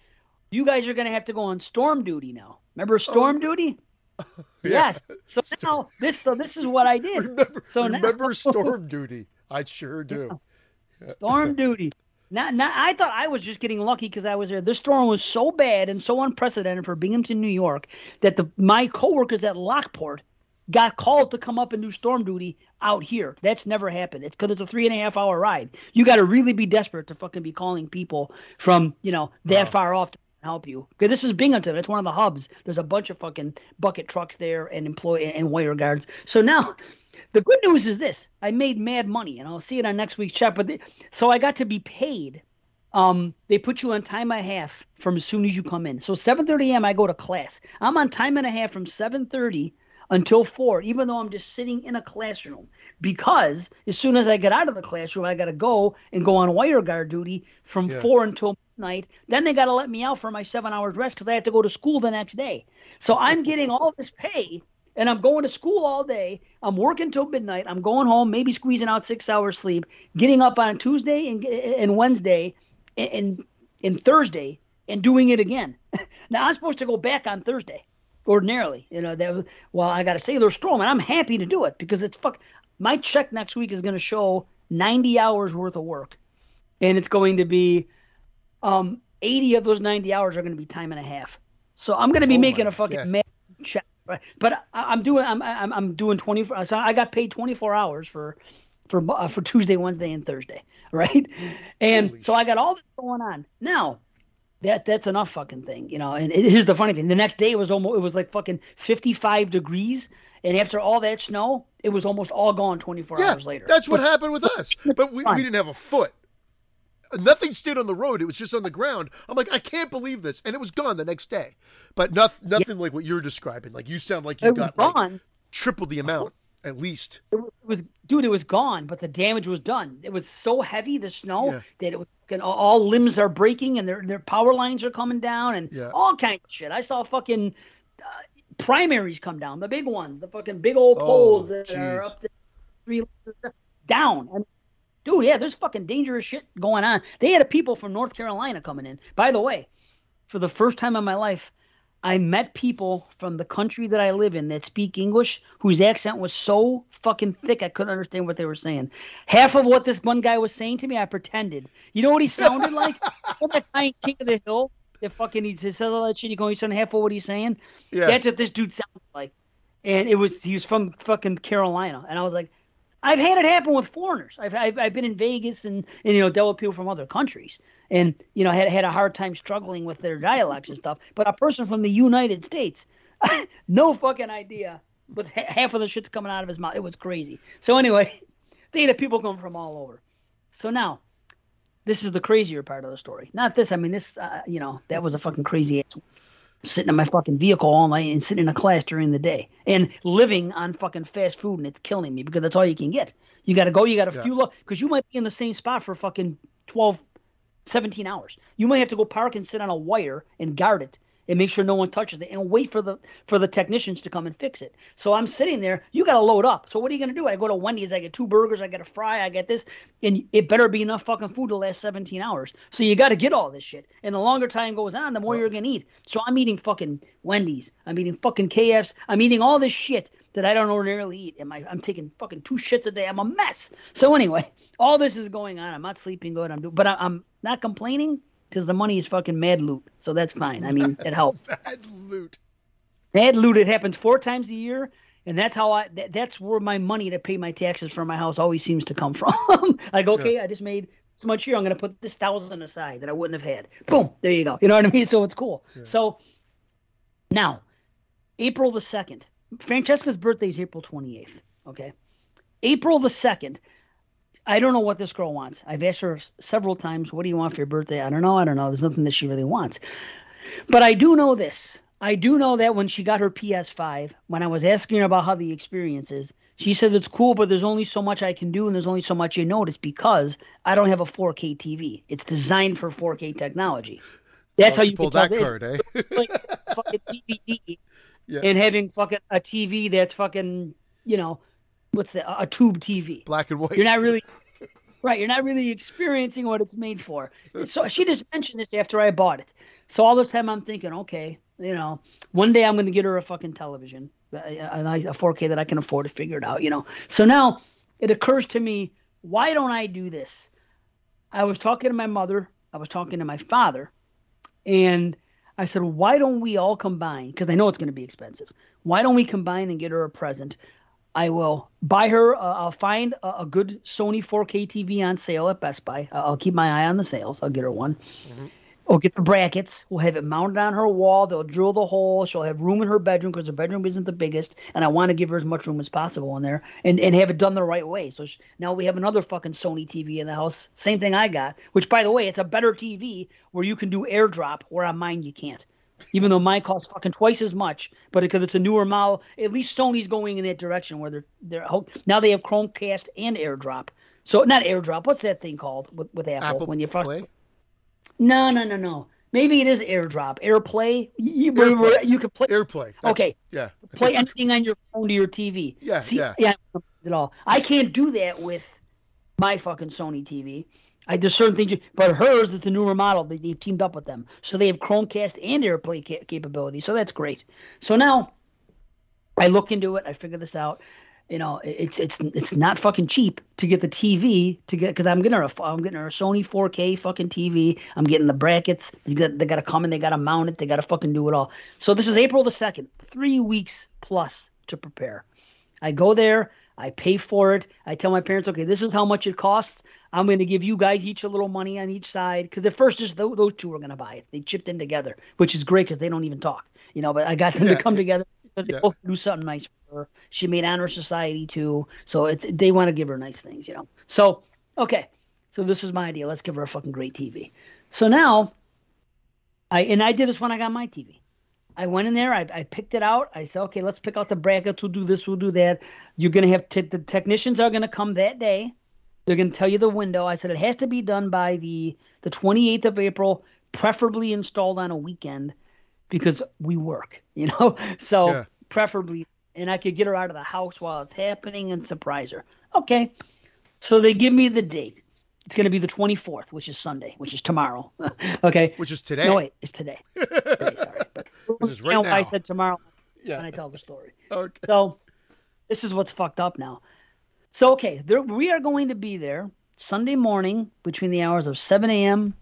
You guys are gonna have to go on storm duty now. Remember oh. storm duty? Yes. So now this so this is what I did. remember, So now- remember storm duty. I sure do. Storm duty. Not, not, I thought I was just getting lucky because I was there. This storm was so bad and so unprecedented for Binghamton, New York, that the my coworkers at Lockport got called to come up and do storm duty out here. That's never happened. It's because it's a three and a half hour ride. You got to really be desperate to fucking be calling people from you know that far off to help you. Because this is Binghamton. It's one of the hubs. There's a bunch of fucking bucket trucks there and employee and wire guards. So now, the good news is this: I made mad money, and I'll see it on next week's chat. But the, so I got to be paid. Um, they put you on time and a half from as soon as you come in. So 7:30 a.m. I go to class. I'm on time and a half from 7:30 until four, even though I'm just sitting in a classroom. Because as soon as I get out of the classroom, I got to go and go on wire guard duty from Yeah. four until night. Then they got to let me out for my seven hours rest because I have to go to school the next day. So I'm getting all this pay. And I'm going to school all day. I'm working till midnight. I'm going home, maybe squeezing out six hours sleep, getting up on Tuesday and, and Wednesday and, and, and Thursday and doing it again. now I'm supposed to go back on Thursday ordinarily. You know, that well, I got to say, they're strong, and I'm happy to do it because it's fuck. My check next week is going to show 90 hours worth of work, and it's going to be um 80 of those 90 hours are going to be time and a half. So I'm going to be Oh making a fucking mad check. Right? But I, I'm doing I'm, I'm I'm doing 24. So I got paid 24 hours for for uh, for Tuesday, Wednesday, and Thursday, right? And Holy so I got all this going on now that that's enough fucking thing, you know. And it, here's the funny thing: the next day it was almost it was like fucking 55 degrees, and after all that snow, it was almost all gone 24 Yeah, hours later. that's what happened with us. But we, we didn't have a foot. Nothing stayed on the road. It was just on the ground. I'm like, I can't believe this, and it was gone the next day. But nothing, nothing like what you're describing. Like you sound like you It got like, triple the amount at least. It was, dude, it was gone, but the damage was done. It was so heavy, the snow, Yeah. that it was all, limbs are breaking and their their power lines are coming down and Yeah. all kind of shit. I saw fucking uh, primaries come down, the big ones, the fucking big old Oh, poles that are up to three down. And, dude, yeah, there's fucking dangerous shit going on. They had people from North Carolina coming in. By the way, for the first time in my life, I met people from the country that I live in that speak English whose accent was so fucking thick I couldn't understand what they were saying. Half of what this one guy was saying to me, I pretended. You know what he sounded like? That guy King of the Hill that fucking he says all that shit. You go, you sound half of what he's saying. Yeah. That's what this dude sounded like. And it was he was from fucking Carolina, and I was like, I've had it happen with foreigners. I've I've, I've been in Vegas and, and you know dealt with people from other countries, and you know had had a hard time struggling with their dialects and stuff. But a person from the United States, no fucking idea. Ha- half of the shit's coming out of his mouth. It was crazy. So anyway, they had people come from all over. So now, this is the crazier part of the story. Not this. I mean, this. Uh, you know, that was a fucking crazy ass sitting in my fucking vehicle all night and sitting in a class during the day and living on fucking fast food and it's killing me because that's all you can get. You got to go, you got to Yeah. fuel up because you might be in the same spot for fucking 12, 17 hours. You might have to go park and sit on a wire and guard it and make sure no one touches it and wait for the for the technicians to come and fix it. So I'm sitting there, you got to load up. So what are you going to do? I go to Wendy's, I get two burgers, I get a fry, I get this and it better be enough fucking food to last 17 hours. So you got to get all this shit. And the longer time goes on, the more you're going to eat. So I'm eating fucking Wendy's. I'm eating fucking KFs. I'm eating all this shit that I don't ordinarily eat. And my, I'm taking fucking two shits a day. I'm a mess. So anyway, all this is going on. I'm not sleeping good. I'm doing, but I, I'm not complaining because the money is fucking mad loot. So that's fine. I mean, it helps. Bad loot. Mad loot. It happens four times a year. And that's how I. That, that's where my money to pay my taxes for my house always seems to come from. Go, okay, I just made so much here. I'm going to put this thousand aside that I wouldn't have had. Boom, there you go. You know what I mean? So it's cool. So now, April the second. Francesca's birthday is April 28th. Okay, April the second. I don't know what this girl wants. I've asked her several times, "What do you want for your birthday?" I don't know. I don't know. There's nothing that she really wants. But I do know this. I do know that when she got her PS5, when I was asking her about how the experience is, she said it's cool, but there's only so much I can do and there's only so much you notice because I don't have a 4K TV. It's designed for 4K technology. That's how you pull that this. card, eh? like fucking DVD Yeah. and having fucking a TV that's fucking, you know, what's that? A tube TV. Black and white. You're not really right. You're not really experiencing what it's made for. So she just mentioned this after I bought it. So all this time I'm thinking, okay, you know, one day I'm going to get her a fucking television, a, a, nice- a 4K that I can afford to figure it out. You know. So now it occurs to me, why don't I do this? I was talking to my mother. I was talking to my father, and I said, why don't we all combine? Because I know it's going to be expensive. Why don't we combine and get her a present? I will buy her. Uh, I'll find a, a good Sony 4K TV on sale at Best Buy. I'll I'll keep my eye on the sales. I'll get her one. i'll get the brackets. We'll have it mounted on her wall. They'll drill the hole. She'll have room in her bedroom because her bedroom isn't the biggest, and I want to give her as much room as possible in there, and and have it done the right way. So she, now we have another fucking Sony TV in the house. Same thing I got, which by the way, it's a better TV where you can do AirDrop, where on mine you can't. Even though mine costs fucking twice as much, but because it's a newer model, at least Sony's going in that direction where they're they're oh, now they have Chromecast and AirDrop. So not AirDrop. What's that thing called with, with Apple, Apple when you first? Play? No, no, no, no. Maybe it is AirDrop, AirPlay. You, AirPlay. you can play AirPlay. That's- Okay. Yeah. play anything on your phone to your TV. Yeah, See, yeah. yeah, at all. I can't do that with my fucking Sony TV. I there's certain things, but hers is the newer model. They, they've teamed up with them, so they have Chromecast and AirPlay ca- capability. So that's great. So now, I look into it. I figure this out. You know, it's it's it's not fucking cheap to get the TV to get because I'm getting a I'm getting a Sony 4K fucking TV. I'm getting the brackets. They got they got to come in. They got to mount it. They got to fucking do it all. So this is April the second. Three weeks plus to prepare. I go there. I pay for it. I tell my parents, okay, this is how much it costs. I'm going to give you guys each a little money on each side because at first just those, those two were going to buy it. They chipped in together, which is great because they don't even talk, you know. But I got them Yeah. to come together because they Yeah. both do something nice for her. She made honor society too, so it's they want to give her nice things, you know. So okay, so this was my idea. Let's give her a fucking great TV. So now, I and I did this when I got my TV. I went in there. I, I picked it out. I said, okay, let's pick out the brackets. We'll do this. We'll do that. You're gonna have te- the technicians are gonna come that day. They're gonna tell you the window. I said it has to be done by the the 28th of April, preferably installed on a weekend, because we work. You know, so Yeah. preferably, and I could get her out of the house while it's happening and surprise her. Okay, so they give me the date. It's gonna be the 24th, which is Sunday, which is tomorrow. okay. Which is today. No, wait, it's today. Today, sorry. Which is you know, now. I said tomorrow Yeah. when I tell the story. Okay. So this is what's fucked up now. So okay, there, we are going to be there Sunday morning between the hours of 7 a.m.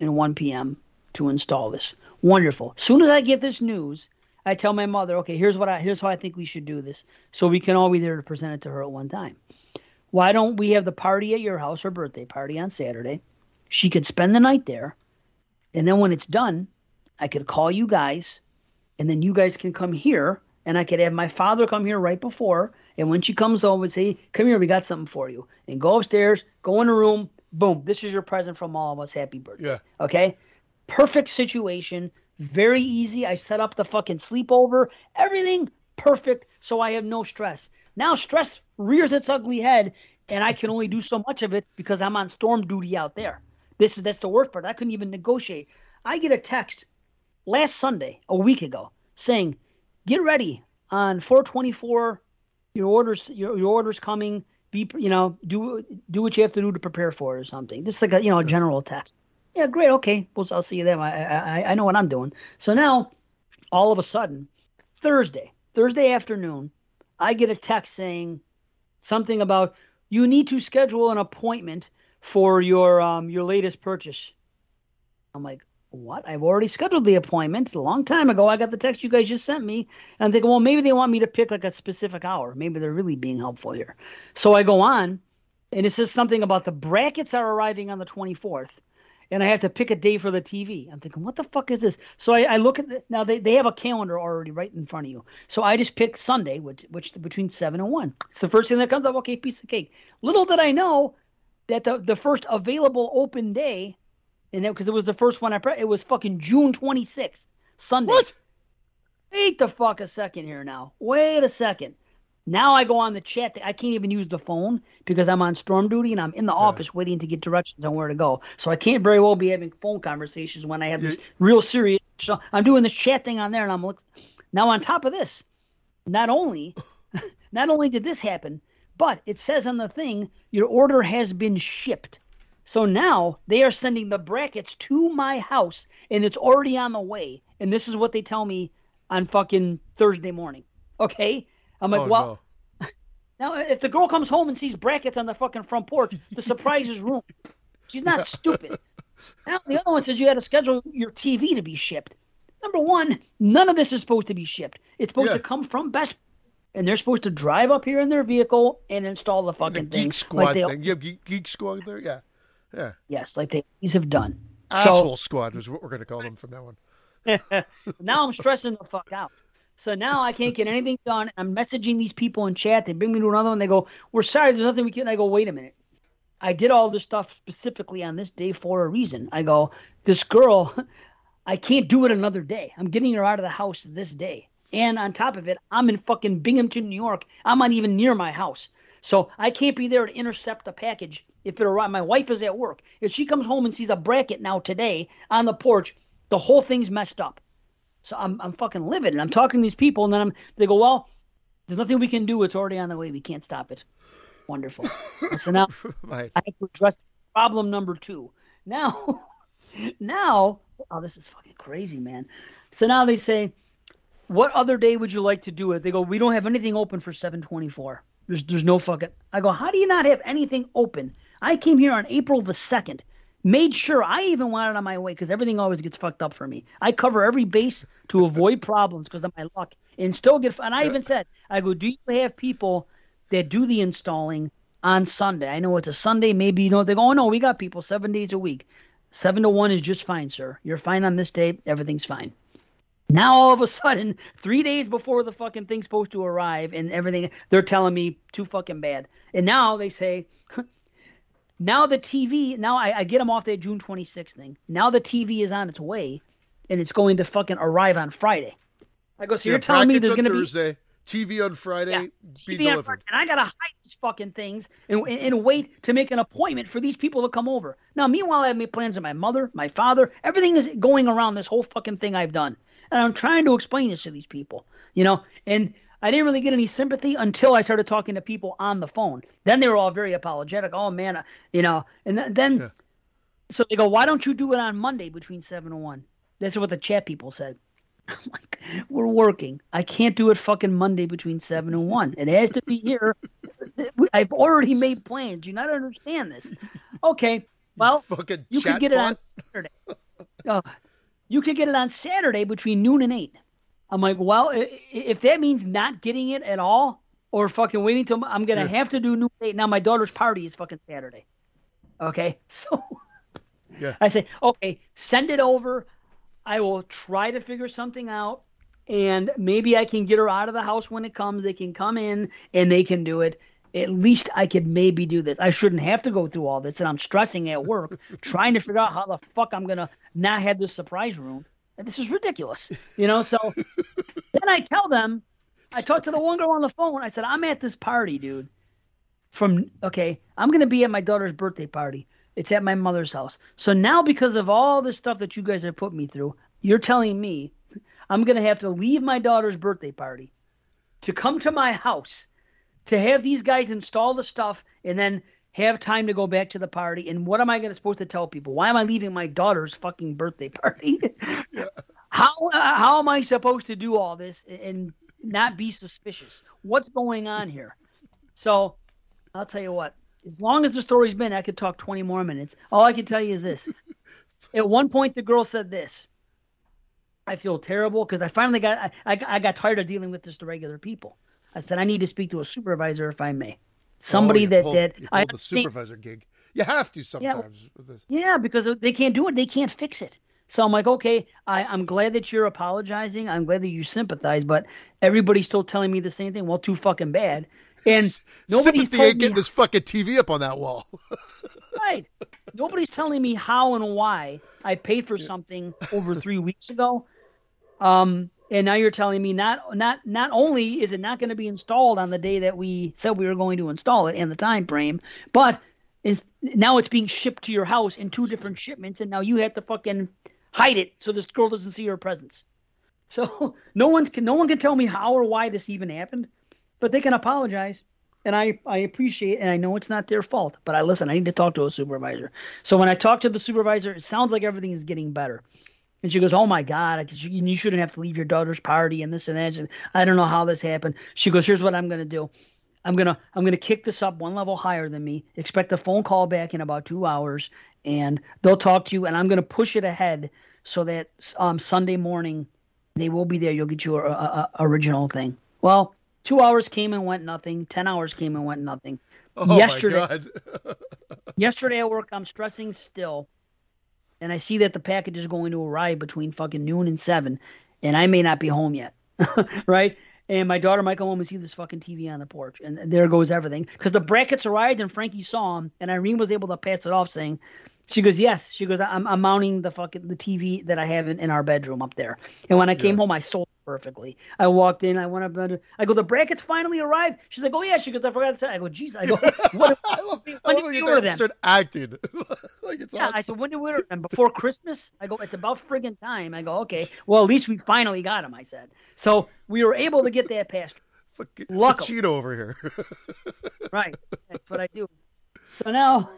and 1 p.m. to install this. Wonderful. Soon as I get this news, I tell my mother, okay, here's what I here's how I think we should do this, so we can all be there to present it to her at one time. Why don't we have the party at your house, her birthday party on Saturday? She could spend the night there, and then when it's done, I could call you guys, and then you guys can come here, and I could have my father come here right before, and when she comes over, say, "Come here, we got something for you," and go upstairs, go in the room, boom, this is your present from all of us. Happy birthday. Yeah. Okay. Perfect situation. Very easy. I set up the fucking sleepover. Everything perfect. So I have no stress. Now stress rears its ugly head, and I can only do so much of it because I'm on storm duty out there. This is that's the worst part. I couldn't even negotiate. I get a text last Sunday, a week ago, saying, "Get ready on 424. Your orders, your, your orders coming. Be you know do do what you have to do to prepare for it or something. Just like a you know a general text. Yeah, great. Okay, well I'll see you then. I I I know what I'm doing. So now, all of a sudden, Thursday, Thursday afternoon, I get a text saying something about you need to schedule an appointment for your um your latest purchase. I'm like, what? I've already scheduled the appointment a long time ago. I got the text you guys just sent me. And I'm thinking, well, maybe they want me to pick like a specific hour. Maybe they're really being helpful here. So I go on, and it says something about the brackets are arriving on the 24th. And I have to pick a day for the TV. I'm thinking, what the fuck is this? So I, I look at the, now they, they have a calendar already right in front of you. So I just picked Sunday, which which between seven and one. It's the first thing that comes up. Okay, piece of cake. Little did I know that the the first available open day and then because it was the first one I pre- it was fucking June 26th, Sunday. What? Wait the fuck a second here now. Wait a second. Now I go on the chat. I can't even use the phone because I'm on storm duty and I'm in the office waiting to get directions on where to go. So I can't very well be having phone conversations when I have this Yeah. real serious. So I'm doing this chat thing on there, and I'm look. Now on top of this, not only, not only did this happen, but it says on the thing your order has been shipped. So now they are sending the brackets to my house and it's already on the way. And this is what they tell me on fucking Thursday morning. Okay? I'm like, oh, well, no. now if the girl comes home and sees brackets on the fucking front porch, the surprise is ruined. She's not stupid. Now the other one says you had to schedule your TV to be shipped. Number one, none of this is supposed to be shipped. It's supposed Yeah. to come from Best and they're supposed to drive up here in their vehicle and install the The fucking thing. Geek Squad they thing. You have Geek, Geek Squad there? Yeah. Yeah. Yes, like they always have done. Asshole squad is what we're going to call them from now on. now I'm stressing the fuck out. So now I can't get anything done. I'm messaging these people in chat. They bring me to another one. They go, "We're sorry, there's nothing we can." I go, "Wait a minute. I did all this stuff specifically on this day for a reason." I go, "This girl, I can't do it another day. I'm getting her out of the house this day." And on top of it, I'm in fucking Binghamton, New York. I'm not even near my house. So I can't be there to intercept a package if it arrives. My wife is at work. If she comes home and sees a bracket now today on the porch, the whole thing's messed up. So I'm I'm fucking livid, and I'm talking to these people, and then I'm they go, well, there's nothing we can do. It's already on the way. We can't stop it. Wonderful. so now right. I have to address problem number two. Now, now, oh, this is fucking crazy, man. So now they say, what other day would you like to do it? They go, we don't have anything open for 724. There's there's no fucking. I go, how do you not have anything open? I came here on April the second, made sure I even wanted on my way because everything always gets fucked up for me. I cover every base to avoid problems because of my luck, and still get. And I even said, I go, do you have people that do the installing on Sunday? I know it's a Sunday, maybe you know they go, oh no, we got people seven days a week. Seven to one is just fine, sir. You're fine on this day. Everything's fine. Now all of a sudden, three days before the fucking thing's supposed to arrive and everything, they're telling me too fucking bad. And now they say, now the TV, now I, I get them off that June 26th thing. Now the TV is on its way, and it's going to fucking arrive on Friday. I go, so you're telling me there's going to be TV on Friday, yeah, be TV delivered. and I gotta hide these fucking things and, and, and, wait to make an appointment for these people to come over. Now, meanwhile, I have made plans with my mother, my father. Everything is going around this whole fucking thing I've done. And I'm trying to explain this to these people, you know, and I didn't really get any sympathy until I started talking to people on the phone. Then they were all very apologetic. Oh man, uh, you know, and th- then yeah. so they go, why don't you do it on Monday between seven and one? This is what the chat people said. I'm like, we're working. I can't do it fucking Monday between seven and one. It has to be here. I've already made plans. You not understand this? Okay, well, fucking you can get it on Saturday. Oh, you could get it on Saturday between noon and eight. I'm like, well, if that means not getting it at all, or fucking waiting till I'm gonna yeah. have to do noon eight. Now my daughter's party is fucking Saturday. Okay, so yeah. I say, okay, send it over. I will try to figure something out, and maybe I can get her out of the house when it comes. They can come in and they can do it at least I could maybe do this. I shouldn't have to go through all this, and I'm stressing at work trying to figure out how the fuck I'm gonna not have this surprise room. And this is ridiculous, you know. So then I tell them, I talked to the one girl on the phone. I said, I'm at this party, dude. From okay, I'm gonna be at my daughter's birthday party. It's at my mother's house. So now, because of all this stuff that you guys have put me through, you're telling me I'm gonna have to leave my daughter's birthday party to come to my house to have these guys install the stuff and then have time to go back to the party. And what am I going to supposed to tell people? Why am I leaving my daughter's fucking birthday party? yeah. How how am I supposed to do all this and not be suspicious? What's going on here? So I'll tell you what. As long as the story's been, I could talk 20 more minutes. All I can tell you is this. At one point, the girl said this. I feel terrible because I finally got I, I, I got tired of dealing with just the regular people. I said I need to speak to a supervisor if I may. Somebody oh, that pulled, that I the supervisor gig. You have to sometimes. Yeah, yeah, because they can't do it. They can't fix it. So I'm like, okay, I, I'm glad that you're apologizing. I'm glad that you sympathize, but everybody's still telling me the same thing. Well, too fucking bad. And nobody sympathy ain't getting this fucking TV up on that wall. right. Nobody's telling me how and why I paid for something over three weeks ago. Um, and now you're telling me not not not only is it not going to be installed on the day that we said we were going to install it and the time frame, but is now it's being shipped to your house in two different shipments, and now you have to fucking hide it so this girl doesn't see your presence. So no one's can no one can tell me how or why this even happened, but they can apologize. And I, I appreciate and I know it's not their fault, but I listen, I need to talk to a supervisor. So when I talk to the supervisor, it sounds like everything is getting better. And she goes, "Oh my God, you shouldn't have to leave your daughter's party and this and that." And I don't know how this happened. She goes, "Here's what I'm gonna do. I'm gonna I'm gonna kick this up one level higher than me. Expect a phone call back in about two hours, and they'll talk to you. And I'm gonna push it ahead so that um, Sunday morning they will be there. You'll get your uh, original thing. Well, two hours came and went nothing. Ten hours came and went nothing. Oh yesterday, yesterday at work, I'm stressing still and I see that the package is going to arrive between fucking noon and seven, and I may not be home yet, right? And my daughter might come home and see this fucking TV on the porch, and there goes everything. Because the brackets arrived, and Frankie saw them, and Irene was able to pass it off, saying, "She goes, yes." She goes, "I'm, I'm mounting the fucking the TV that I have in, in our bedroom up there." And when I came yeah. home, I sold perfectly. I walked in. I went up. Under, I go, the brackets finally arrived. She's like, oh yeah. She goes, I forgot to say. I go, geez. I go, what? I love, when I love when you order start acting. like it's yeah. Awesome. I said, when did we order them? Before Christmas? I go, it's about friggin' time. I go, okay. Well, at least we finally got them. I said. So we were able to get that past. Luckily. Cheat over here. right. That's what I do. So now.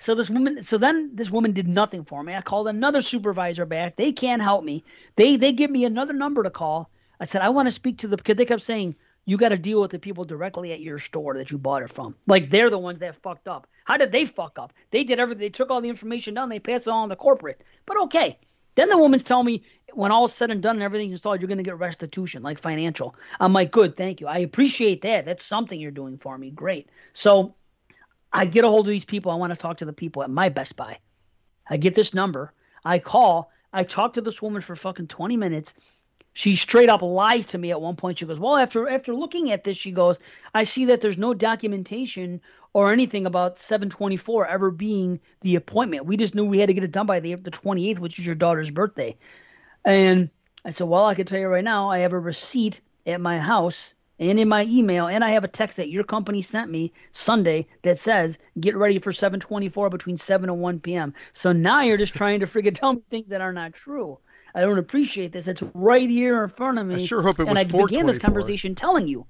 So this woman, so then this woman did nothing for me. I called another supervisor back. They can't help me. They they give me another number to call. I said I want to speak to the because they kept saying you got to deal with the people directly at your store that you bought it from. Like they're the ones that fucked up. How did they fuck up? They did everything. They took all the information down. They passed it on to corporate. But okay. Then the woman's telling me when all is said and done and everything's installed, you're going to get restitution, like financial. I'm like, good, thank you. I appreciate that. That's something you're doing for me. Great. So I get a hold of these people. I want to talk to the people at my Best Buy. I get this number. I call. I talk to this woman for fucking 20 minutes. She straight up lies to me at one point. She goes, "Well, after after looking at this, she goes, I see that there's no documentation or anything about 724 ever being the appointment. We just knew we had to get it done by the the 28th, which is your daughter's birthday." And I said, "Well, I can tell you right now, I have a receipt at my house and in my email, and I have a text that your company sent me Sunday that says, "Get ready for 7:24 between 7 and 1 p.m." So now you're just trying to freaking tell me things that are not true. I don't appreciate this. It's right here in front of me. I sure hope it was. And I began this conversation telling you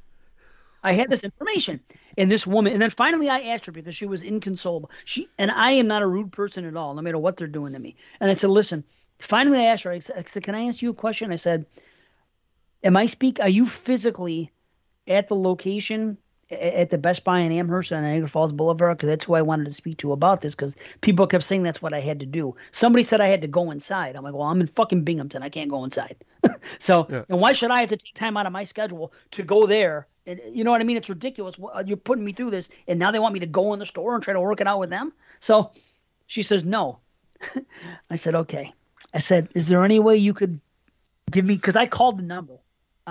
I had this information. And this woman, and then finally I asked her because she was inconsolable. She and I am not a rude person at all, no matter what they're doing to me. And I said, listen. Finally, I asked her. I said, "Can I ask you a question?" I said, "Am I speak? Are you physically at the location at the Best Buy in Amherst on Niagara Falls Boulevard because that's who I wanted to speak to about this because people kept saying that's what I had to do. Somebody said I had to go inside. I'm like, well, I'm in fucking Binghamton. I can't go inside. so, yeah. and why should I have to take time out of my schedule to go there? And you know what I mean? It's ridiculous. Uh, you're putting me through this, and now they want me to go in the store and try to work it out with them. So she says no. I said okay. I said, is there any way you could give me? Because I called the number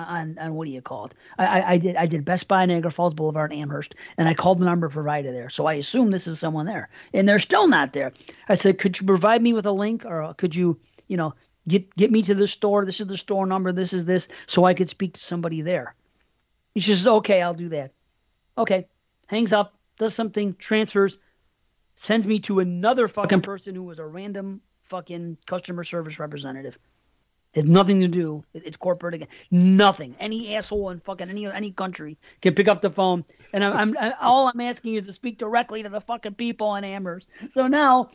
on, on what do you call it? I, I, did I did Best Buy Niagara Falls Boulevard in Amherst, and I called the number provided there. So I assume this is someone there, and they're still not there. I said, could you provide me with a link, or could you, you know, get get me to the store? This is the store number. This is this, so I could speak to somebody there. She says, okay, I'll do that. Okay, hangs up, does something, transfers, sends me to another fucking person who was a random fucking customer service representative. It has nothing to do. It's corporate again. Nothing. Any asshole in fucking any any country can pick up the phone, and I'm, I'm all I'm asking is to speak directly to the fucking people in Amherst. So now,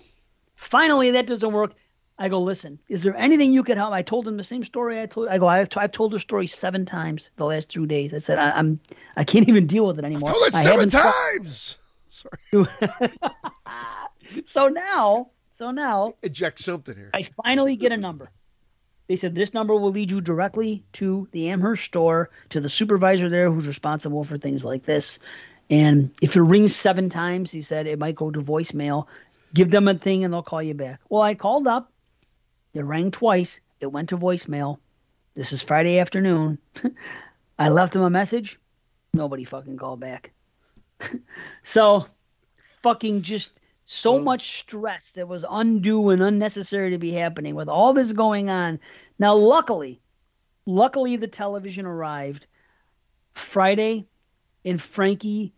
finally, that doesn't work. I go, listen. Is there anything you could help? I told him the same story. I told. I go. I've, t- I've told the story seven times the last two days. I said I, am I can't even deal with it anymore. I told it seven times. Sorry. so now, so now, eject something here. I finally get a number. They said this number will lead you directly to the Amherst store, to the supervisor there who's responsible for things like this. And if it rings seven times, he said it might go to voicemail. Give them a thing and they'll call you back. Well, I called up. It rang twice. It went to voicemail. This is Friday afternoon. I left them a message. Nobody fucking called back. so, fucking just so mm. much stress that was undue and unnecessary to be happening with all this going on. Now, luckily, luckily the television arrived Friday, and Frankie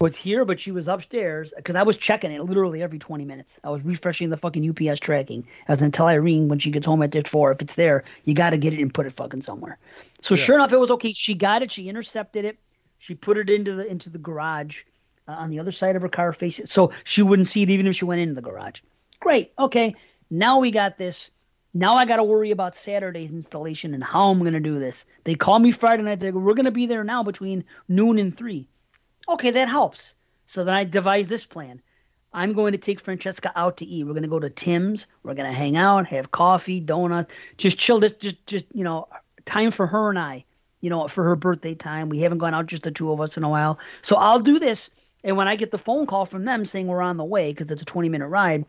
was here, but she was upstairs because I was checking it literally every 20 minutes. I was refreshing the fucking UPS tracking. I was going to tell Irene when she gets home at four, if it's there, you got to get it and put it fucking somewhere. So yeah. sure enough, it was okay. She got it. She intercepted it. She put it into the into the garage Uh, on the other side of her car, facing so she wouldn't see it even if she went into the garage. Great. Okay. Now we got this. Now I got to worry about Saturday's installation and how I'm going to do this. They call me Friday night. They go, we're going to be there now between noon and three. Okay, that helps. So then I devised this plan. I'm going to take Francesca out to eat. We're going to go to Tim's. We're going to hang out, have coffee, donuts, just chill. This, just, just you know, time for her and I. You know, for her birthday time. We haven't gone out just the two of us in a while. So I'll do this and when I get the phone call from them saying we're on the way because it's a 20 minute ride,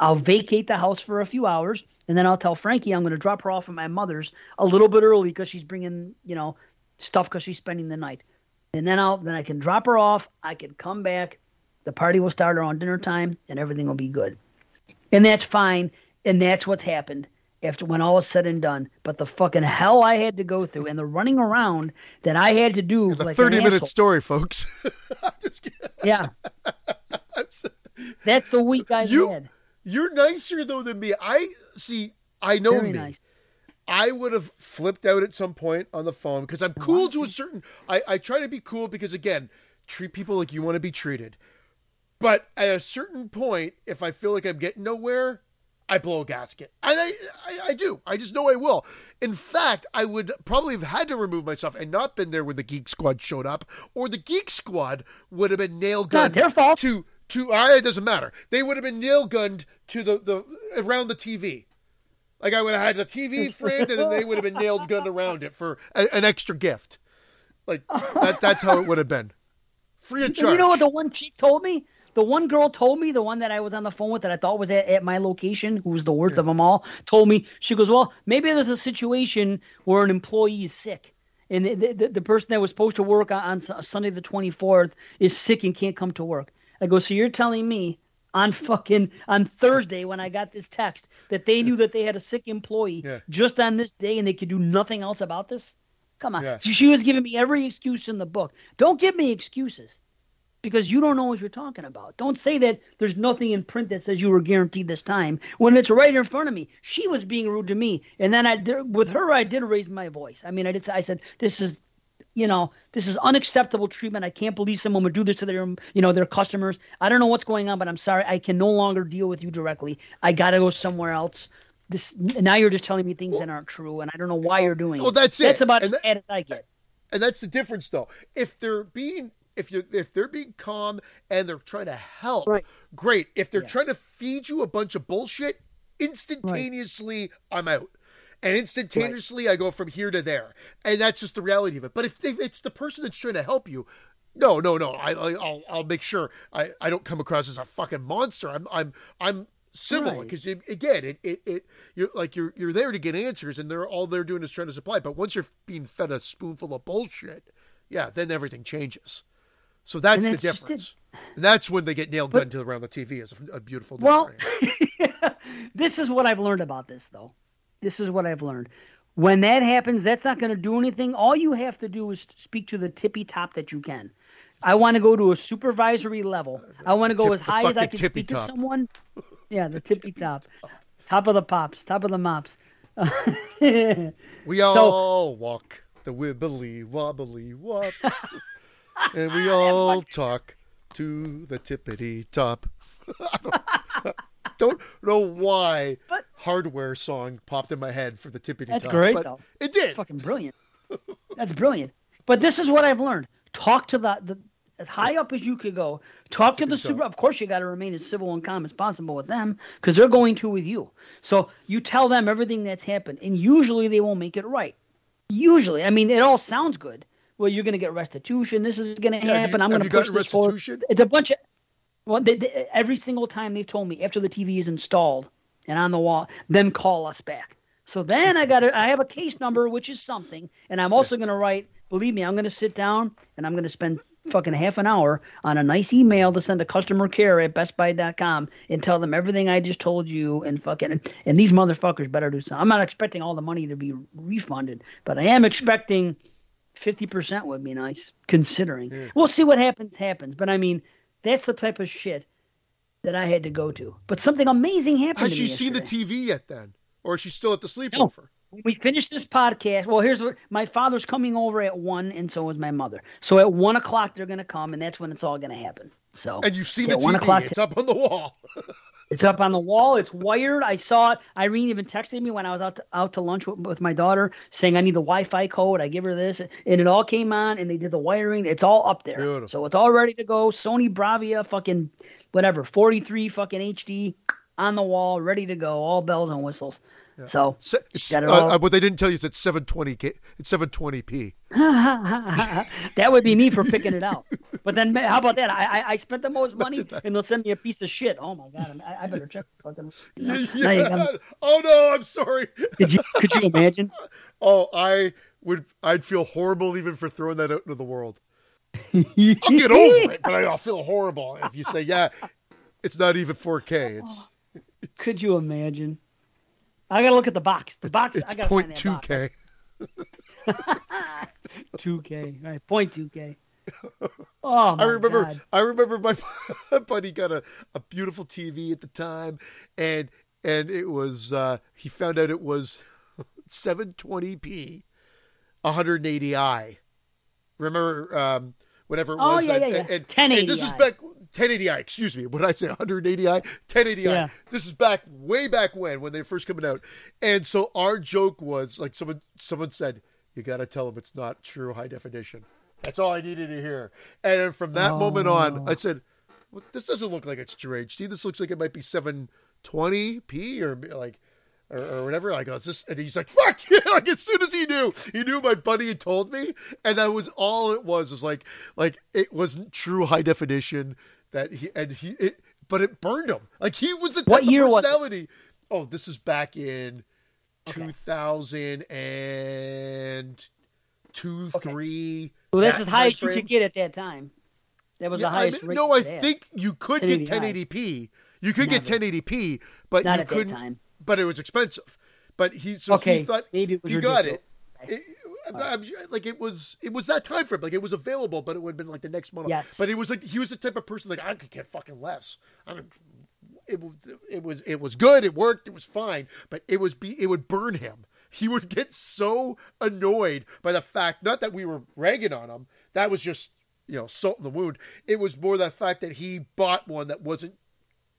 I'll vacate the house for a few hours, and then I'll tell Frankie I'm going to drop her off at my mother's a little bit early because she's bringing, you know, stuff because she's spending the night. And then I'll then I can drop her off. I can come back. The party will start around dinner time, and everything will be good. And that's fine. And that's what's happened after when all is said and done. But the fucking hell I had to go through and the running around that I had to do. The like 30 an minute asshole. story, folks. Yeah. That's the week I You- had. You're nicer though than me. I see. I know Very me. nice. I would have flipped out at some point on the phone because I'm cool to a certain. I, I try to be cool because again, treat people like you want to be treated. But at a certain point, if I feel like I'm getting nowhere, I blow a gasket. And I, I, I do. I just know I will. In fact, I would probably have had to remove myself and not been there when the Geek Squad showed up, or the Geek Squad would have been nail Not gunned their fault. to to. I it doesn't matter. They would have been nail gunned to the the around the TV. Like I would have had the TV framed, and then they would have been nailed gunned around it for a, an extra gift. Like that. That's how it would have been, free of charge. you know what the one chick told me? The one girl told me, the one that I was on the phone with that I thought was at, at my location, who was the worst of them all, told me, she goes, Well, maybe there's a situation where an employee is sick. And the, the, the person that was supposed to work on, on Sunday the 24th is sick and can't come to work. I go, So you're telling me on fucking on Thursday when I got this text that they knew that they had a sick employee Yeah. just on this day and they could do nothing else about this? Come on. Yeah. So she was giving me every excuse in the book. Don't give me excuses because you don't know what you're talking about. Don't say that there's nothing in print that says you were guaranteed this time when it's right in front of me. She was being rude to me, and then I did, with her I did raise my voice. I mean, I did. I said, "This is." You know, this is unacceptable treatment. I can't believe someone would do this to their, you know, their customers. I don't know what's going on, but I'm sorry. I can no longer deal with you directly. I got to go somewhere else. This now you're just telling me things that aren't true, and I don't know why you're doing Well, that's it. That's about And as that- bad as I get. and that's the difference though if they're being if you if they're being calm and they're trying to help Right. great. If they're Yeah. trying to feed you a bunch of bullshit instantaneously i'm out. And instantaneously i go from here to there. And that's just the reality of it. But if, if it's the person that's trying to help you no no no. I, I i'll i'll make sure i i don't come across as a fucking monster. I'm i'm i'm civil Right. because again it, it it you're like you're you're there to get answers and they're all they're doing is trying to supply. But once you're being fed a spoonful of bullshit yeah then everything changes so that's, that's the difference that's when they get nailed gunned to around the tv is a, a beautiful Well, this is what I've learned about this, though. This is what I've learned. When that happens, that's not going to do anything. All you have to do is speak to the tippy top that you can. I want to go to a supervisory level. I want to go Tip- as high as I can tippy speak top. to someone. Yeah, the tippy top, top of the pops, top of the mops. we all walk the wibbly wobbly wop and we all talk to the tippity top I don't, don't know why But- hardware song popped in my head for the tippity That's top great, but though. it did fucking brilliant. That's brilliant. But this is what I've learned: talk to the, the as high up as you could go. Talk to the super. Of course, you got to remain as civil and calm as possible with them because they're going to with you. So you tell them everything that's happened, and usually they won't make it right. Usually, I mean, it all sounds good. Well, you're going to get restitution. This is going to Yeah, happen. you- I'm going to push this forward. It's a bunch of. Well, they, they, every single time they've told me after the TV is installed and on the wall, then call us back. So then I got I have a case number, which is something, and I'm also going to write. Believe me, I'm going to sit down and I'm going to spend fucking half an hour on a nice email to send to customer care at bestbuy.com and tell them everything I just told you and fucking and these motherfuckers better do something. I'm not expecting all the money to be refunded, but I am expecting 50% would be nice considering. We'll see what happens happens, but I mean, that's the type of shit that I had to go to. But something amazing happened has to she seen the tv yet then or is she still at the sleepover When we finish this podcast, well, here's what my father's coming over at one, and so is my mother. So at one o'clock they're gonna come, and that's when it's all gonna happen. So and you've seen one tv o'clock it's up on the wall It's up on the wall. It's wired. I saw it. Irene even texted me when I was out to, out to lunch with, with my daughter, saying I need the Wi-Fi code. I give her this, and it all came on, and they did the wiring. It's all up there, Beautiful. so it's all ready to go. Sony Bravia, fucking whatever, 43 fucking HD on the wall, ready to go. All bells and whistles. So Se- it's, got it uh, all. uh, what they didn't tell you is it's 720 K, it's 720p that would be me for picking it out. But then, how about that? I I, I spent the most money, and they'll send me a piece of shit. Oh my god, I, I better check. Fucking, you know, now you got- Oh no, I'm sorry. could you could you imagine? Oh, I would. I'd feel horrible even for throwing that out into the world. I'll get over it, but I'll feel horrible if you say, "Yeah, it's not even 4K. It's Could you imagine? I gotta look at the box. The box. it's I gotta find that 0.2K." Two K. Right. Point two K. Oh my I remember. God. I remember my buddy got a, a beautiful TV at the time, and and it was uh, he found out it was 720p, 180i. Remember um, whenever it Oh, was? yeah, and, yeah, and- yeah. and- and this is back 1080i. Excuse me. What did I say? 180i, 1080i. Yeah. This is back way back when when they were first coming out, and so our joke was like someone someone said, "You got to tell them it's not true high definition." That's all I needed to hear. And from that moment on, oh. I said, well, "This doesn't look like it's true HD. This looks like it might be 720p or like." Or, or whatever. I go, it's this, and he's like, "Fuck you!" Like as soon as he knew, he knew my buddy had told me, and that was all it was. Was like, like it wasn't true high definition that he and he, it, but it burned him. Like he was the type What year of was personality. Oh, this is back in two thousand and two, three. Well, that's that as high as you could get at that time. That was Yeah, the I highest mean, rate. no, I think you could get 1080i. 1080p. You could get 1080p, but Not you at couldn't. time. But it was expensive. But he so Okay, he thought maybe it was he got it. Okay. It- Like it was, it was that time frame. Like it was available, but it would have been like the next month. Yes. But he was like, he was the type of person like I could get fucking less. I don't. It was, it was, it was good. It worked. It was fine. But it was be, it would burn him. He would get so annoyed by the fact, not that we were ragging on him. That was just, you know, salt in the wound. It was more the fact that he bought one that wasn't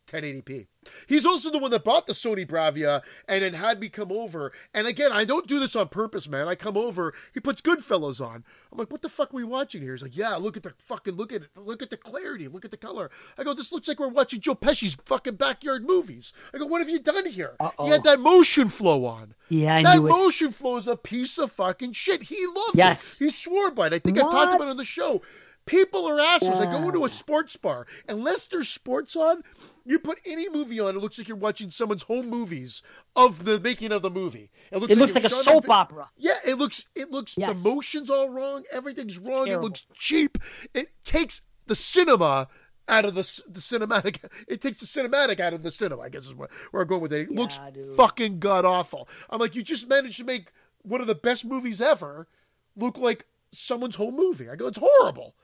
1080p. He's also the one that bought the Sony Bravia and then had me come over. And again, I don't do this on purpose, man. I come over, he puts Goodfellas on. I'm like, what the fuck are we watching here? He's like, yeah, look at the fucking, look at it. Look at the clarity. Look at the color. I go, this looks like we're watching Joe Pesci's fucking backyard movies. I go, what have you done here? Uh-oh. He had that motion flow on. Yeah, I that motion flow is a piece of fucking shit. He loved Yes. it. He swore by it. I think I've talked about it on the show. People are assholes. I go into a sports bar. Unless there's sports on, you put any movie on, it looks like you're watching someone's home movies of the making of the movie. It looks It looks like a it was shot soap opera. Yeah, it looks it looks Yes. the motion's all wrong, everything's wrong, it looks cheap. It takes the cinema out of the the cinematic. It takes the cinematic out of the cinema. I guess is where, where I'm going with it. It looks dude. fucking god awful. I'm like, you just managed to make one of the best movies ever look like someone's home movie. I go, it's horrible.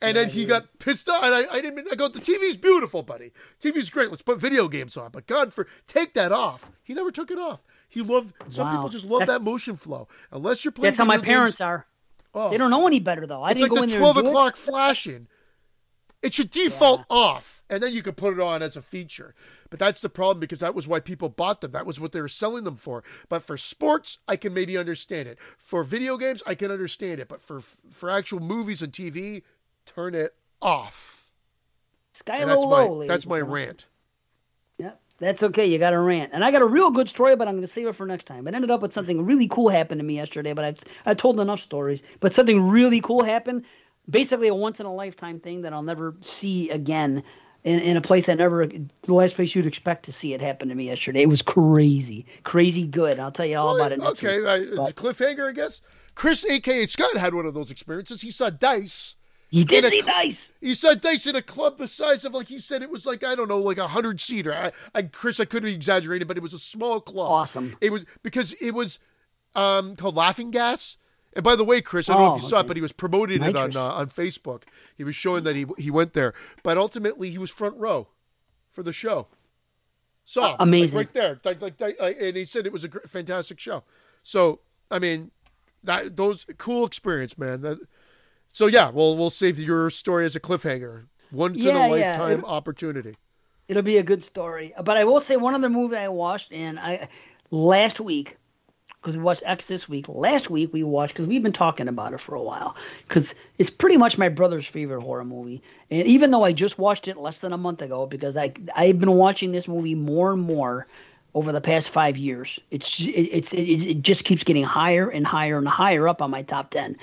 And then he got pissed off. And I, I didn't. I go, the TV's beautiful, buddy. TV's great. Let's put video games on. But God, for take that off. He never took it off. He loved. Some Wow. people just love That's- that motion flow. Unless you're playing. That's how my games- parents are. Oh. They don't know any better though. I It's didn't like go in the there. twelve do it. o'clock flashing. It should default off, and then you can put it on as a feature. But that's the problem because that was why people bought them. That was what they were selling them for. But for sports, I can maybe understand it. For video games, I can understand it. But for for actual movies and TV, turn it off. Sky And low, that's my that's my rant. Yeah, that's okay. You got a rant, and I got a real good story, but I'm going to save it for next time. It ended up with something really cool happened to me yesterday, but I've I told enough stories. But something really cool happened, basically a once in a lifetime thing that I'll never see again. In, in a place I never, the last place you'd expect to see it happen to me yesterday. It was crazy, crazy good. I'll tell you all about it next okay, week. uh, it's a cliffhanger, I guess. Chris, aka Scott, had one of those experiences. He saw dice. You did see dice. He saw dice in a club the size of like he said it was like I don't know like a hundred seater. I, I Chris, I couldn't be exaggerating, but it was a small club. Awesome. It was because it was um called Laughing Gas. And by the way, Chris, I don't know if Oh, you saw it, but he was promoting it on uh, on Facebook. He was showing that he he went there, but ultimately he was front row for the show. Saw him, like, amazing. right there, like, like, like, like- and he said it was a gr- fantastic show. So I mean, that those cool experience, man. That, so yeah, we'll we'll save your story as a cliffhanger. Once Yeah, in a yeah. lifetime It- opportunity. It'll be a good story. But I will say one other movie I watched, and I last week because we watched X this week. Last week we watched because we've been talking about it for a while because it's pretty much my brother's favorite horror movie. And even though I just watched it less than a month ago, because I I've been watching this movie more and more over the past five years. It's it, it's it, it just keeps getting higher and higher and higher up on my top ten.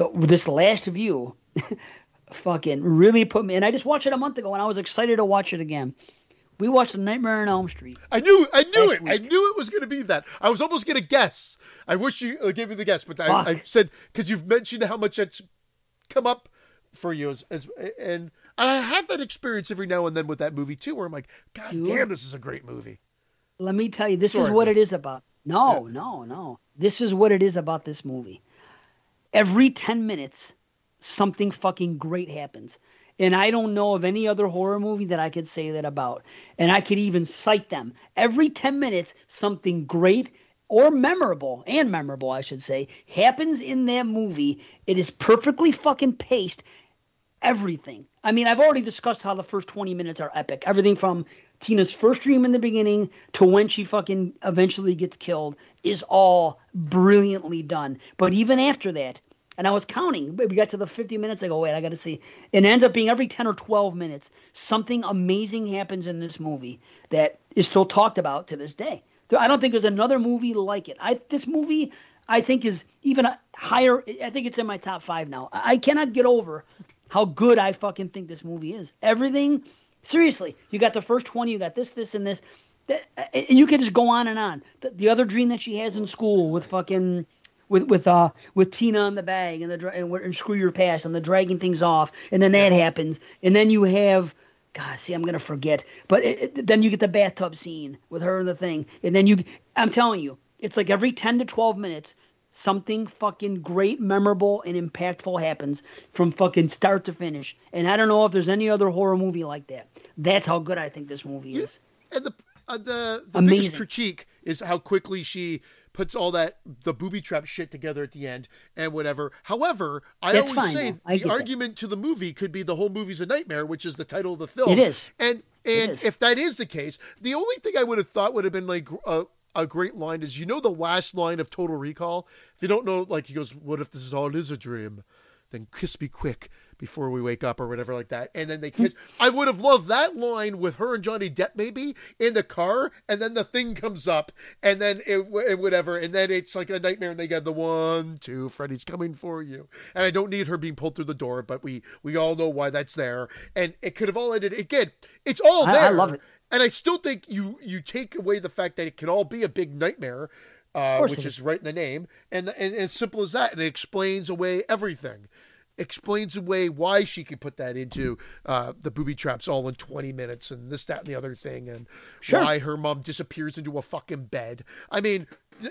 But this last view. fucking really put me. And I just watched it a month ago, and I was excited to watch it again. We watched the Nightmare on Elm Street. I knew, I knew it. Week. I knew it was going to be that. I was almost going to guess. I wish you uh, gave me the guess, but I, I, said because you've mentioned how much it's come up for you, as, as, and I have that experience every now and then with that movie too, where I'm like, God Dude, damn, this is a great movie. Let me tell you, this Sorry, is what it is about. No, yeah. no, no. This is what it is about this movie. Every ten minutes, something fucking great happens. And I don't know of any other horror movie that I could say that about. And I could even cite them. Every 10 minutes, something great or memorable, and memorable, I should say, happens in that movie. It is perfectly fucking paced. Everything. I mean, I've already discussed how the first 20 minutes are epic. Everything from Tina's first dream in the beginning to when she fucking eventually gets killed is all brilliantly done. But even after that, and I was counting. We got to the 50 minutes. I go, wait, I got to see. It ends up being every 10 or 12 minutes, something amazing happens in this movie that is still talked about to this day. I don't think there's another movie like it. I this movie I think is even higher. I think it's in my top five now. I cannot get over how good I fucking think this movie is. Everything, seriously. You got the first 20. You got this, this, and this. And you can just go on and on. The, the other dream that she has in school with fucking with with uh with Tina on the bag and the and, and screw your past and the dragging things off and then that happens and then you have God see I'm gonna forget but it, it, then you get the bathtub scene with her and the thing and then you I'm telling you it's like every ten to twelve minutes something fucking great, memorable, and impactful happens from fucking start to finish. And I don't know if there's any other horror movie like that. That's how good I think this movie is. And the uh, the the Amazing. biggest critique is how quickly she puts all that the booby trap shit together at the end and whatever. However, I That's always fine, say the argument that. to the movie could be the whole movie's a nightmare, which is the title of the film. It is, and and if that is the case, the only thing I would have thought would have been like a, a great line is you know the last line of Total Recall. If you don't know, like he goes, "What if this is all is a dream?" Then kiss me quick before we wake up or whatever like that. And then they kiss. I would have loved that line with her and Johnny Depp maybe in the car, and then the thing comes up, and then it and whatever, and then it's like a nightmare, and they get the one, two, Freddy's coming for you. And I don't need her being pulled through the door, but we we all know why that's there, and it could have all ended again. It's all there. I, I love it. And I still think you you take away the fact that it can all be a big nightmare, uh, which is right in the name, and, and, and as simple as that, and it explains away everything explains away why she could put that into uh, the booby traps all in 20 minutes and this, that, and the other thing, and sure. why her mom disappears into a fucking bed. I mean,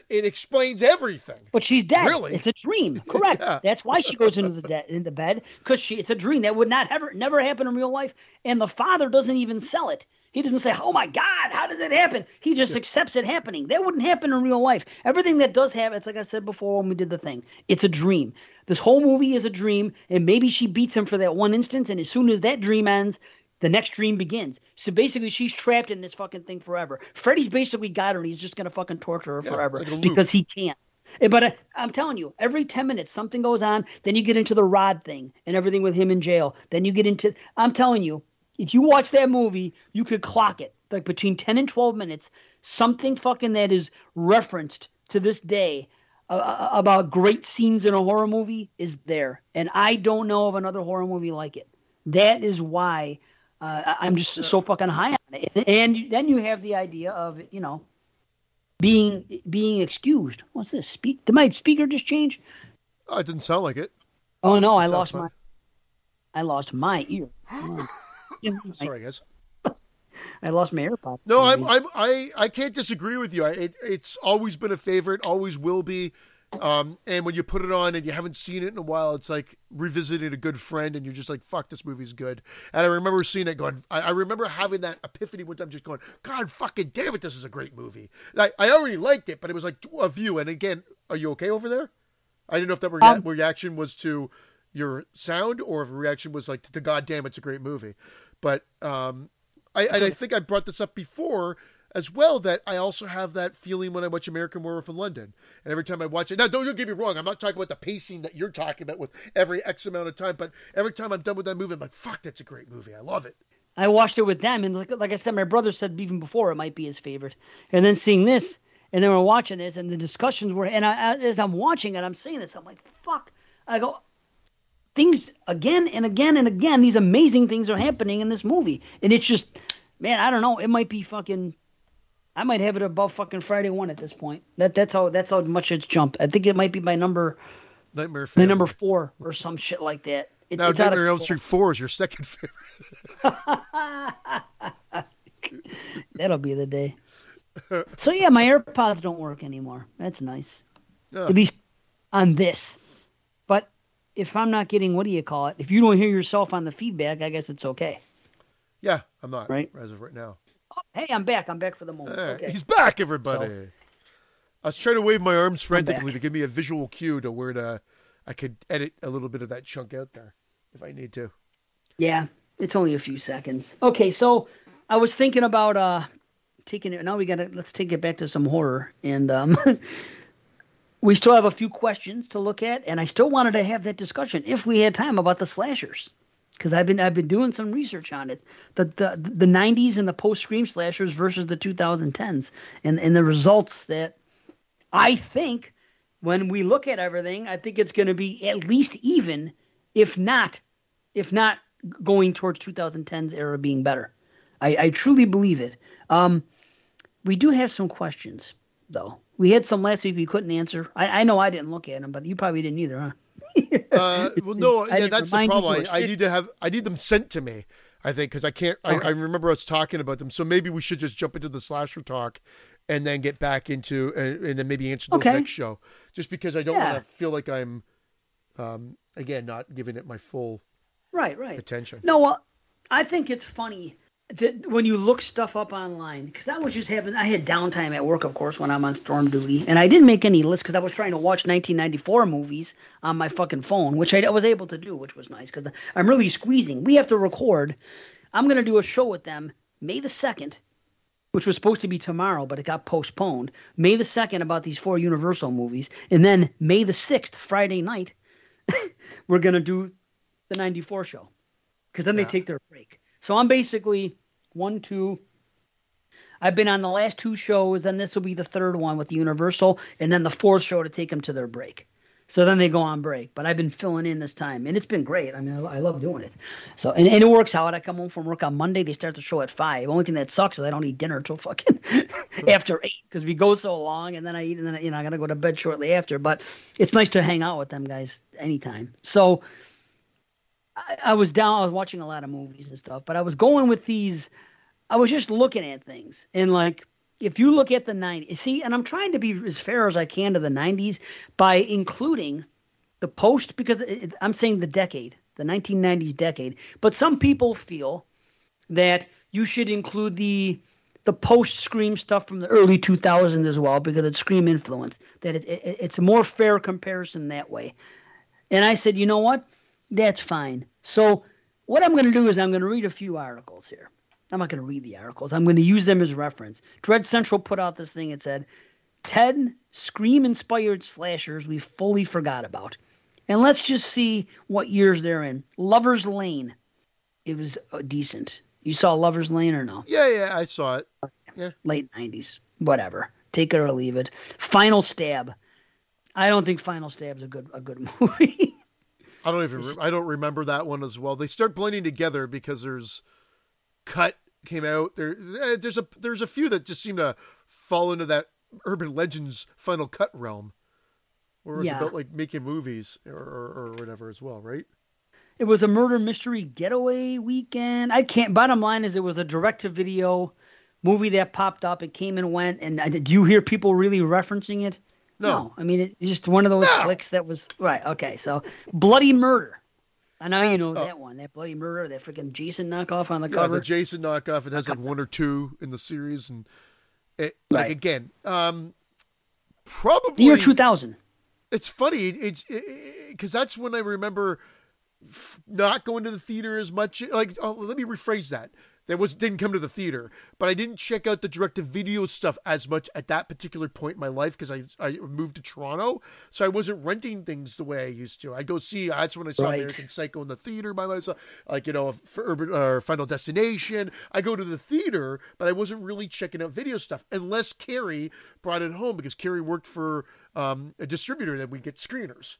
it explains everything. But she's dead. Really, it's a dream. Correct. yeah. That's why she goes into the de- into bed because she it's a dream that would not ever never happen in real life. And the father doesn't even sell it. He doesn't say, "Oh my God, how did it happen?" He just accepts it happening. That wouldn't happen in real life. Everything that does happen, it's like I said before when we did the thing. It's a dream. This whole movie is a dream, and maybe she beats him for that one instance, and as soon as that dream ends, the next dream begins. So basically, she's trapped in this fucking thing forever. Freddy's basically got her, and he's just gonna fucking torture her yeah, forever like because he can't. Eh, but uh, I'm telling you, every 10 minutes something goes on. Then you get into the rod thing and everything with him in jail. Then you get into. I'm telling you, if you watch that movie, you could clock it like between 10 and 12 minutes. Something fucking that is referenced to this day uh, uh, about great scenes in a horror movie is there, and I don't know of another horror movie like it. That is why uh, I'm just so fucking high on it. And then you have the idea of you know being being excused. What's this? Speak? Did my speaker just change? Oh, it didn't sound like it. Oh no, I lost fun. my I lost my ear. Sorry, guys. I lost my AirPod. No, I'm, I'm, I, I can't disagree with you. I, it, it's always been a favorite, always will be. Um, and when you put it on and you haven't seen it in a while, it's like revisiting a good friend, and you're just like, "Fuck, this movie's good." And I remember seeing it, going, I, I remember having that epiphany one time, just going, "God, fucking damn it, this is a great movie." I, I already liked it, but it was like a view. And again, are you okay over there? I didn't know if that rea- um, reaction was to your sound or if a reaction was like to God damn, it's a great movie. But um, I, and I think I brought this up before as well that I also have that feeling when I watch American Werewolf in London. And every time I watch it, now don't, don't get me wrong, I'm not talking about the pacing that you're talking about with every X amount of time, but every time I'm done with that movie, I'm like, fuck, that's a great movie. I love it. I watched it with them, and like, like I said, my brother said even before it might be his favorite. And then seeing this, and then we're watching this, and the discussions were, and I, as I'm watching it, I'm seeing this, I'm like, fuck. I go, things again and again and again. These amazing things are happening in this movie, and it's just, man, I don't know. It might be fucking. I might have it above fucking Friday one at this point. That that's how that's how much it's jumped. I think it might be my number Nightmare my number four or some shit like that. It, now, it's out of Nightmare on Elm. Street 4 is your second favorite. That'll be the day. so yeah, my AirPods don't work anymore. That's nice. Yeah. At least on this. But if I'm not getting what do you call it? If you don't hear yourself on the feedback, I guess it's okay. Yeah, I'm not Right. as of right now. Oh, hey, I'm back. I'm back for the moment. Hey, okay. He's back, everybody. I was trying to wave my arms frantically to give me a visual cue to where to, I could edit a little bit of that chunk out there if I need to. Yeah, it's only a few seconds. Okay, so I was thinking about uh taking it. Now we gotta let's take it back to some horror, and um, we still have a few questions to look at, and I still wanted to have that discussion if we had time about the slashers, because I've been I've been doing some research on it, the the the '90s and the post Scream slashers versus the 2010s, and and the results that I think when we look at everything, I think it's going to be at least even, if not, if not going towards 2010's era being better. I, I truly believe it. Um, we do have some questions though. We had some last week we couldn't answer. I, I know I didn't look at them, but you probably didn't either, huh? Uh, well, no, yeah, that's the problem. I, I need to have, I need them sent to me. I think because I can't. I, Okay. I remember us talking about them, so maybe we should just jump into the slasher talk, and then get back into and, and then maybe answer those Okay. next show. Just because I don't Yeah. want to feel like I'm, um, again, not giving it my full right, right. attention. No, well, I think it's funny that when you look stuff up online, because that was just having, I had downtime at work, of course, when I'm on storm duty, and I didn't make any lists because I was trying to watch 1994 movies on my fucking phone, which I was able to do, which was nice because I'm really squeezing. We have to record. I'm going to do a show with them May the 2nd, which was supposed to be tomorrow, but it got postponed. May the 2nd about these four Universal movies, and then May the 6th, Friday night, we're going to do the 94 show because then they take their break. So I'm basically one, two. I've been on the last two shows, and this will be the third one with Universal, and then the fourth show to take them to their break. So then they go on break. But I've been filling in this time, and it's been great. I mean, I, love doing it. So and, and it works out. I come home from work on Monday. They start the show at five. The Only thing that sucks is I don't eat dinner till fucking after eight because we go so long, and then I eat, and then you know I gotta go to bed shortly after. But it's nice to hang out with them guys anytime. So I, I was down. I was watching a lot of movies and stuff, but I was going with these. I was just looking at things and like if you look at the 90s, see, and I'm trying to be as fair as I can to the 90s by including the post because it, I'm saying the decade, the 1990s decade. But some people feel that you should include the the post Scream stuff from the early 2000s as well because it's Scream influence. That it, it, it's a more fair comparison that way. And I said, you know what? That's fine. So what I'm going to do is I'm going to read a few articles here. I'm not going to read the articles. I'm going to use them as reference. Dread Central put out this thing. It said, 10 Scream inspired slashers we fully forgot about. And let's just see what years they're in. Lover's Lane. It was uh, decent. You saw Lover's Lane or no? Yeah, yeah, I saw it. Yeah. Late 90s. Whatever. Take it or leave it. Final Stab. I don't think Final Stab's a good a good movie. I don't even. Re- I don't remember that one as well. They start blending together because there's cut came out. There, eh, there's a there's a few that just seem to fall into that urban legends final cut realm, where it's Yeah. about like making movies or, or, or whatever as well, right? It was a murder mystery getaway weekend. I can't. Bottom line is, it was a direct to video movie that popped up. It came and went. And I, do you hear people really referencing it? No. I mean, it- it's just one of those No. flicks that was right. Okay, so Bloody Murder. I know you know Oh. that one. That Bloody Murder. That freaking Jason knockoff on the Yeah, cover. the Jason knockoff. It has like one or two in the series, and it like Right. again, um, the probably year 2000. it's funny it's because that's when i remember f- not going to the theater as much like oh, let me rephrase that that was didn't come to the theater but i didn't check out the direct to video stuff as much at that particular point in my life because I, I moved to toronto so i wasn't renting things the way i used to i go see that's when i saw Right. american psycho in the theater by myself like you know for urban or final destination i go to the theater but i wasn't really checking out video stuff unless carrie brought it home because carrie worked for um, a distributor that we get screeners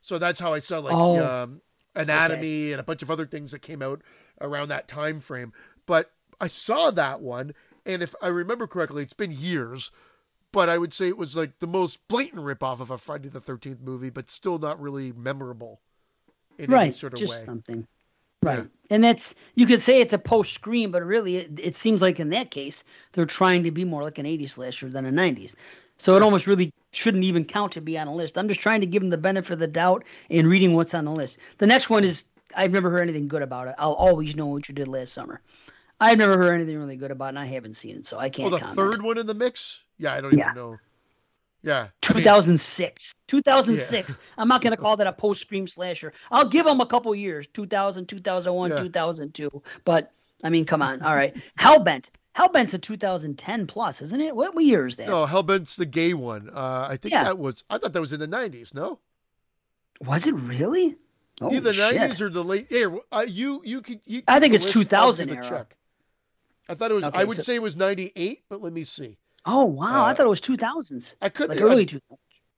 so that's how I saw like Oh. um, Anatomy and a bunch of other things that came out around that time frame. But I saw that one, and if I remember correctly, it's been years. But I would say it was like the most blatant ripoff of a Friday the Thirteenth movie, but still not really memorable in right, any sort of just way. something. Right. Yeah. And that's you could say it's a post scream, but really it, it seems like in that case they're trying to be more like an 80s slasher than a 90s. So it almost really shouldn't even count to be on a list. I'm just trying to give them the benefit of the doubt in reading what's on the list. The next one is I've never heard anything good about it. I'll always know what you did last summer. I've never heard anything really good about it, and I haven't seen it, so I Oh, can't the comment. third one in the mix? Yeah, I don't Yeah. even know. Yeah. I mean, 2006. 2006. I'm not going to call that a post scream slasher. I'll give them a couple years 2000, 2001, Yeah. 2002. But, I mean, come on. All right. Hellbent. Hellbent's a 2010 plus, isn't it? What, what year is that? no, Hellbent's the gay one. Uh, I think Yeah. that was. I thought that was in the '90s. No, Was it really? Either shit. '90s or the late. Here, uh, you you could. You I think it's 2000 I'll give a era. check. I thought it was. Okay, I would so- say it was '98, but let me see. Oh, wow. I Uh, thought it was 2000s. I could Like be. early 2000s.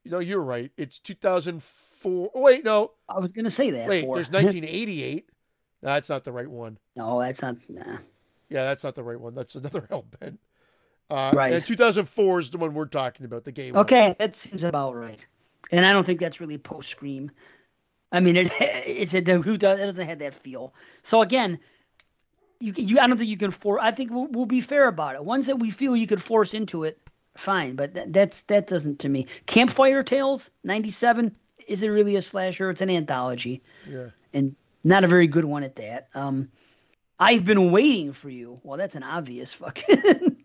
No, you're right. It's 2004. Oh, wait, no, I was going to say that. wait. for. There's 1988. That's not the right one. no, that's not. Nah. Yeah, that's not the right one. That's another Hellbent. Uh, Right. And 2004 is the one we're talking about, the gay one. Okay, that seems about right. And I don't think that's really post scream. I mean, it it's a who does it doesn't have that feel. So again, you you I don't think you can force. I think we'll, we'll be fair about it. Ones that we feel you could force into it, fine. But that, that's that doesn't to me. Campfire Tales '97 is it really a slasher? It's an anthology Yeah. and not a very good one at that. Um, I've been waiting for you. Well, that's an obvious fucking.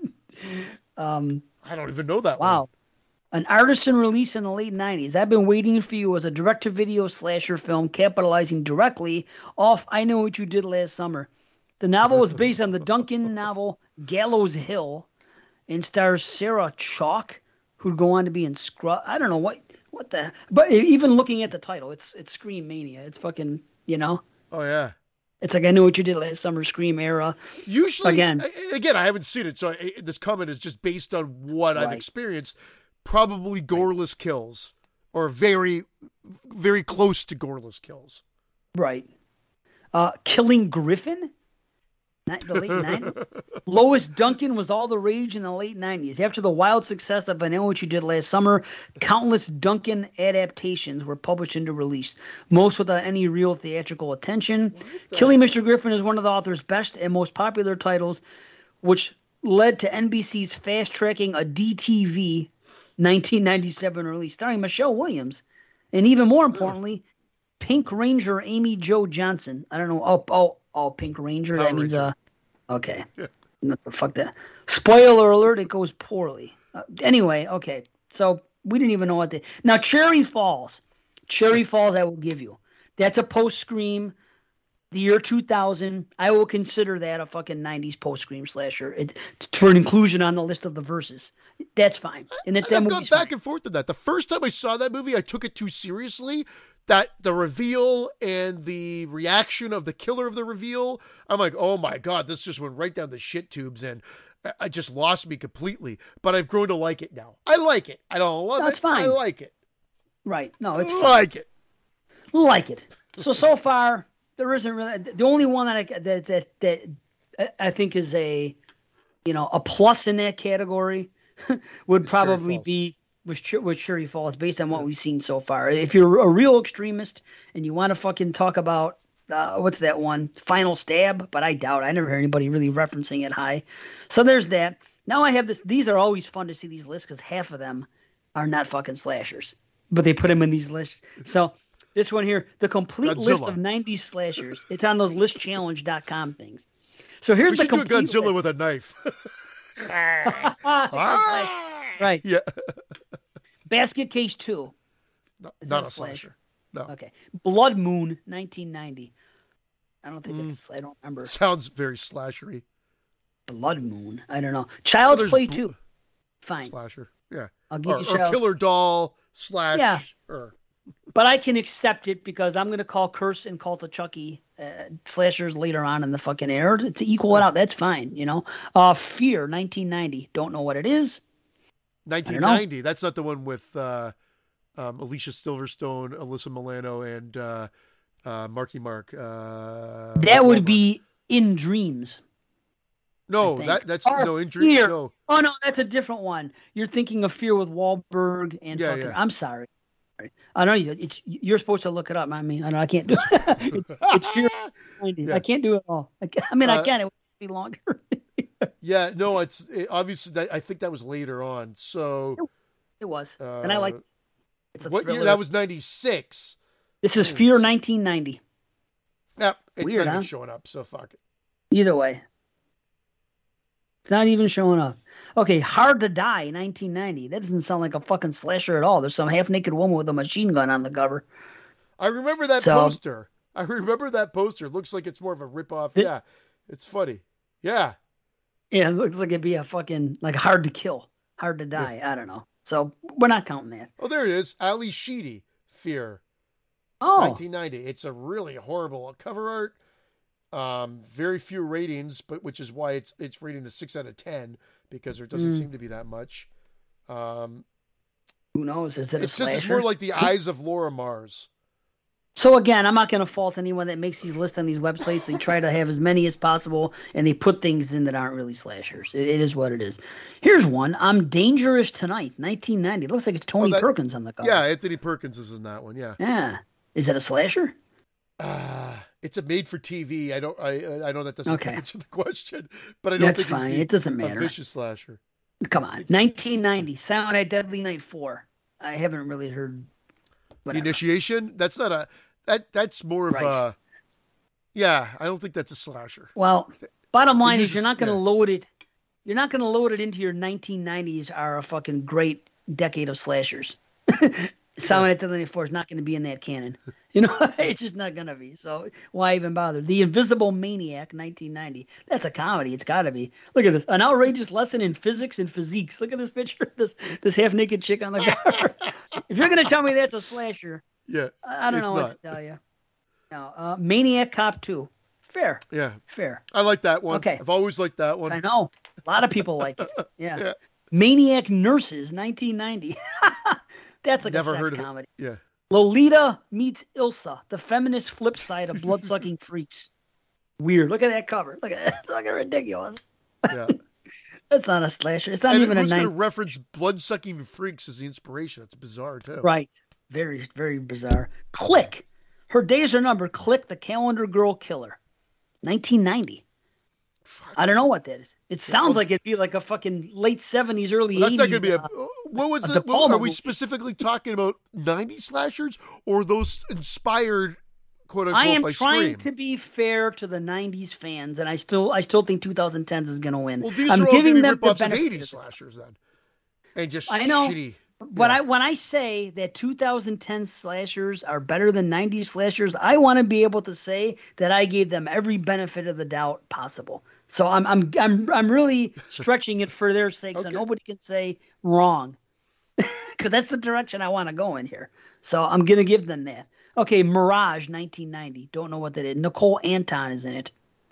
um, I don't even know that one. Wow. An artisan release in the late 90s. I've been waiting for you as a direct to video slasher film capitalizing directly off I Know What You Did Last Summer. The novel was based on the Duncan novel Gallows Hill and stars Sarah Chalke, who'd go on to be in Scrub. I don't know what what the but even looking at the title, it's it's Scream Mania. It's fucking, you know. Oh, yeah. It's like I Know What You Did Last Summer Scream era. Usually, Again. again, I haven't seen it, so I, this comment is just based on what I've experienced. Probably goreless kills, or very, very close to goreless kills. Right. Uh, Killing Griffin? The late 90s. Lois Duncan was all the rage in the late 90s. After the wild success of I Know What You Did Last Summer, countless Duncan adaptations were published and released, most without any real theatrical attention. Killing Mr. Griffin is one of the author's best and most popular titles, which led to NBC's fast tracking a DTV 1997 release starring Michelle Williams. And even more importantly, Pink Ranger Amy Jo Johnson. I don't know. Oh, oh, oh, Pink Ranger. Power that means Ranger. uh, okay. What the fuck that? Spoiler alert! It goes poorly. Uh, anyway, okay. So we didn't even know what they. Now Cherry Falls, Cherry Falls. I will give you. That's a post scream. The year 2000, I will consider that a fucking 90s post scream slasher it, for an inclusion on the list of the verses. That's fine. And that, that I've gone back fine. and forth to that. The first time I saw that movie, I took it too seriously. That the reveal and the reaction of the killer of the reveal, I'm like, oh my god, this just went right down the shit tubes, and uh, I- I just lost me completely. But I've grown to like it now. I like it. I don't love That's it. I fine. like it. Right. No, it's I like it. like it. So so far there isn't really the only one that I, that that that I- I think is a you know a plus in that category would probably be was Ch- was Cherry Falls based on what we've seen so far. If you're a real extremist and you want to fucking talk about uh, what's that one Final Stab, but I doubt I never heard anybody really referencing it high. So there's that. Now I have this. These are always fun to see these lists because half of them are not fucking slashers, but they put them in these lists. So this one here, the complete list of 90s slashers. It's on those listchallenge.com things. So here's We the should do a complete Godzilla list. with a knife. Right. yeah, Basket Case 2. not, not a slasher. slasher? No, Okay. Blood Moon, 1990. I don't think Mm. it's, I don't remember. sounds very slashery. Blood Moon. I don't know. Child's Play bl- 2. Fine. Slasher. Yeah, I'll give or, you or killer doll slash. Yeah. Or, But I can accept it because I'm going to call Curse and Cult of Chucky uh, slashers later on in the fucking air to, to equal it out. That's fine, you know. Uh, Fear, 1990. Don't know what it is. 1990. That's not the one with uh, um, Alicia Silverstone, Alyssa Milano, and uh, Uh, Marky Mark. Uh, That Mark would Wahlberg. be in dreams. no. That that's Oh, no injury. Fear. No. Oh no, that's a different one. You're thinking of Fear with Wahlberg and Yeah, fucking. yeah. I'm sorry. I know you. It's you're supposed to look it up. I mean, I know I can't do it. it's Fear Yeah. I can't do it all. I, can, I mean, I Uh, can. It would be longer. Yeah. No. It's it, obviously. That, I think that was later on. So. it was, Uh, and I like. It's a what year? That was ninety six. This is Fear 1990. Yeah. It's Weird, not even huh? showing up. So fuck it. Either way, it's not even showing up. Okay, Hard to Die, 1990. That doesn't sound like a fucking slasher at all. There's some half-naked woman with a machine gun on the cover. I remember that So- poster. I remember that poster. It looks like it's more of a ripoff. This- yeah. It's funny. Yeah. Yeah, it looks like it'd be a fucking like hard to kill, hard to die. I don't know. So we're not counting that. Oh, there it is. Ally Sheedy. Fear. Oh, 1990. It's a really horrible cover art. Um, very few ratings, but which is why it's it's rating a six out of ten because there doesn't Mm. seem to be that much. Um, who knows? Is it a it says it's more like the eyes of Laura Mars. So again, I'm not going to fault anyone that makes these lists on these websites. They try to have as many as possible, and they put things in that aren't really slashers. It, it is what it is. Here's one. I'm Dangerous Tonight, 1990. It looks like it's Tony Oh, that- Perkins on the cover. Yeah, Anthony Perkins is in that one. Yeah. Yeah. Is it a slasher? Uh, it's a made for TV. I don't. I I know that doesn't Okay. answer the question, but I don't That's fine. It doesn't matter. a vicious slasher. Come on. 1990. Silent Night, Deadly Night 4. I haven't really heard. The initiation. That's not a. That that's more of Right. a. Yeah, I don't think that's a slasher. Well, bottom line It is you're not going to yeah. load it. You're not going to load it into your 1990s are a fucking great decade of slashers. Silent Night, Deadly Night 4 is not going to be in that canon. You know, it's just not going to be. So why even bother? The Invisible Maniac, 1990. That's a comedy. It's got to be. Look at this. An outrageous lesson in physics and physiques. Look at this picture. This this half naked chick on the cover. if you're going to tell me that's a slasher, Yeah, I don't know not. what to tell you. No, uh, Maniac Cop 2. Fair, yeah. fair. I like that one. Okay. I've always liked that one. I know. A lot of people like it. Yeah. Yeah. Maniac Nurses, 1990. That's like Never a sex heard of it. comedy. Yeah. Lolita meets Ilsa, the feminist flip side of blood-sucking freaks. Weird. Look at that cover. Look at that. It's fucking ridiculous. Yeah. That's not a slasher. It's not and even a who's going to reference blood sucking freaks as the inspiration? That's bizarre too. Right. Very, very bizarre. Click. Her days are numbered. Click the Calendar Girl Killer. 1990. Fuck. I don't know what that is. It sounds like it'd be like a fucking late 70s, early Well, that's 80s. not going to be a. Uh, What was a it? De Are we specifically talking about '90s slashers or those inspired, quote unquote, I am by trying Scream? to be fair to the '90s fans, and I still, I still think 2010s is going to win. Well, these I'm are all giving going to them the ripoffs of benefit '80s slashers then, and just I know. shitty. But Yeah. I, when I say that 2010 slashers are better than 90s slashers, I want to be able to say that I gave them every benefit of the doubt possible. So I'm, I'm, I'm, I'm really stretching it for their sake, so nobody can say wrong, because that's the direction I want to go in here. So I'm gonna give them that. Okay, Mirage 1990. Don't know what that is. Nicole Anton is in it.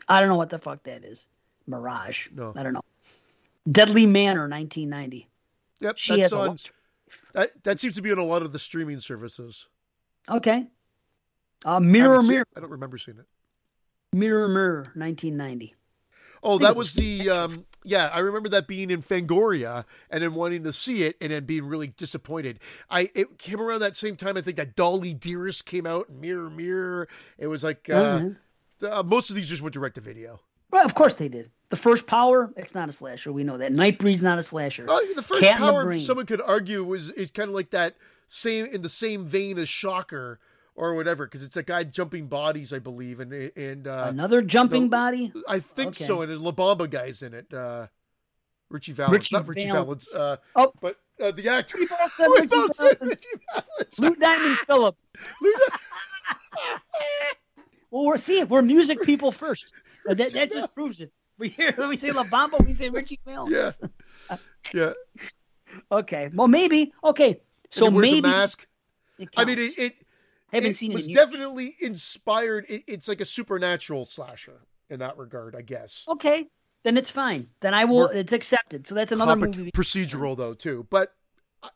I don't know what the fuck that is. Mirage. No. I don't know. Deadly Manor 1990. Yep, She that's has on. That, that seems to be on a lot of the streaming services. Okay. Uh, I Mirror seen- Mirror I don't remember seeing it. Mirror Mirror 1990. Oh, that was the um yeah, I remember that being in Fangoria and then wanting to see it and then being really disappointed. I it came around that same time I think that Dolly Dearest came out, Mirror Mirror. It was like uh, Mhm. uh most of these just went direct to video. Well, of course they did. The first Power, it's not a slasher. We know that. Nightbreed's not a slasher. Oh, the first Cat power someone could argue was it's kind of like that same in the same vein as Shocker or whatever because it's a guy jumping bodies I believe and and uh Another jumping no, body. I think Okay. so and the La Bamba guy's in it. Uh Ritchie Valens, Ritchie not Ritchie Valens. Uh Oh. but uh, the actor. We both said We Ritchie Valens. Ritchie Valens. Lou Diamond Phillips. Lou Di- Well, we're see we're music people first. Uh, that, that just proves it. We hear we say La Bamba, we say Ritchie Valens. Yeah. Yeah. Okay. Well, maybe. Okay. So and he wears maybe a mask. it I mean, counts. it, haven't it seen was it. in years. definitely inspired. It, it's like a supernatural slasher in that regard, I guess. Okay. Then it's fine. Then I will. It's accepted. So that's another Comic movie. procedural though too, but uh,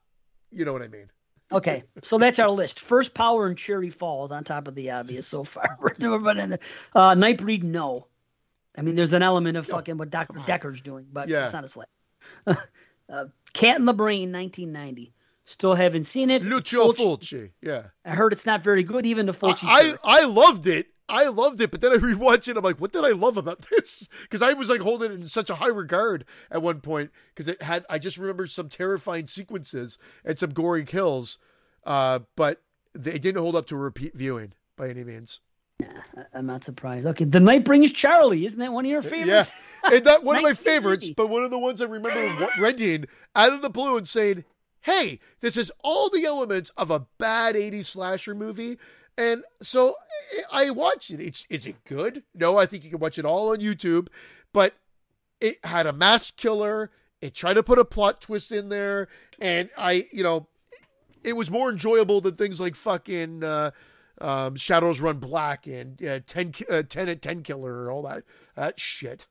you know what I mean. Okay, so that's our list. First Power and Cherry Falls on top of the obvious so far. We're doing in the uh, Nightbreed. No, I mean there's an element of fucking what Doctor Decker's doing, but Yeah. it's not a slap. uh, Cat in the Brain, 1990. Still haven't seen it. Lucio Fulci-. Yeah. I heard it's not very good, even the Fulci. I, series. I loved it. I loved it, but then I rewatched it. I'm like, what did I love about this? Because I was like holding it in such a high regard at one point because it had. I just remember some terrifying sequences and some gory kills, uh, but they didn't hold up to a repeat viewing by any means. Yeah, I'm not surprised. Okay, The Night Brings Charlie. Isn't that one of your favorites? Yeah, and not one of my favorites, but one of the ones I remember renting out of the blue and saying, "Hey, this is all the elements of a bad '80s slasher movie." And so I watched it. It's is it good? No, I think you can watch it all on YouTube. But it had a mass killer. It tried to put a plot twist in there, and I, you know, it was more enjoyable than things like fucking uh, um, Shadows Run Black and uh, Ten uh, Ten at Ten Killer and all that that shit.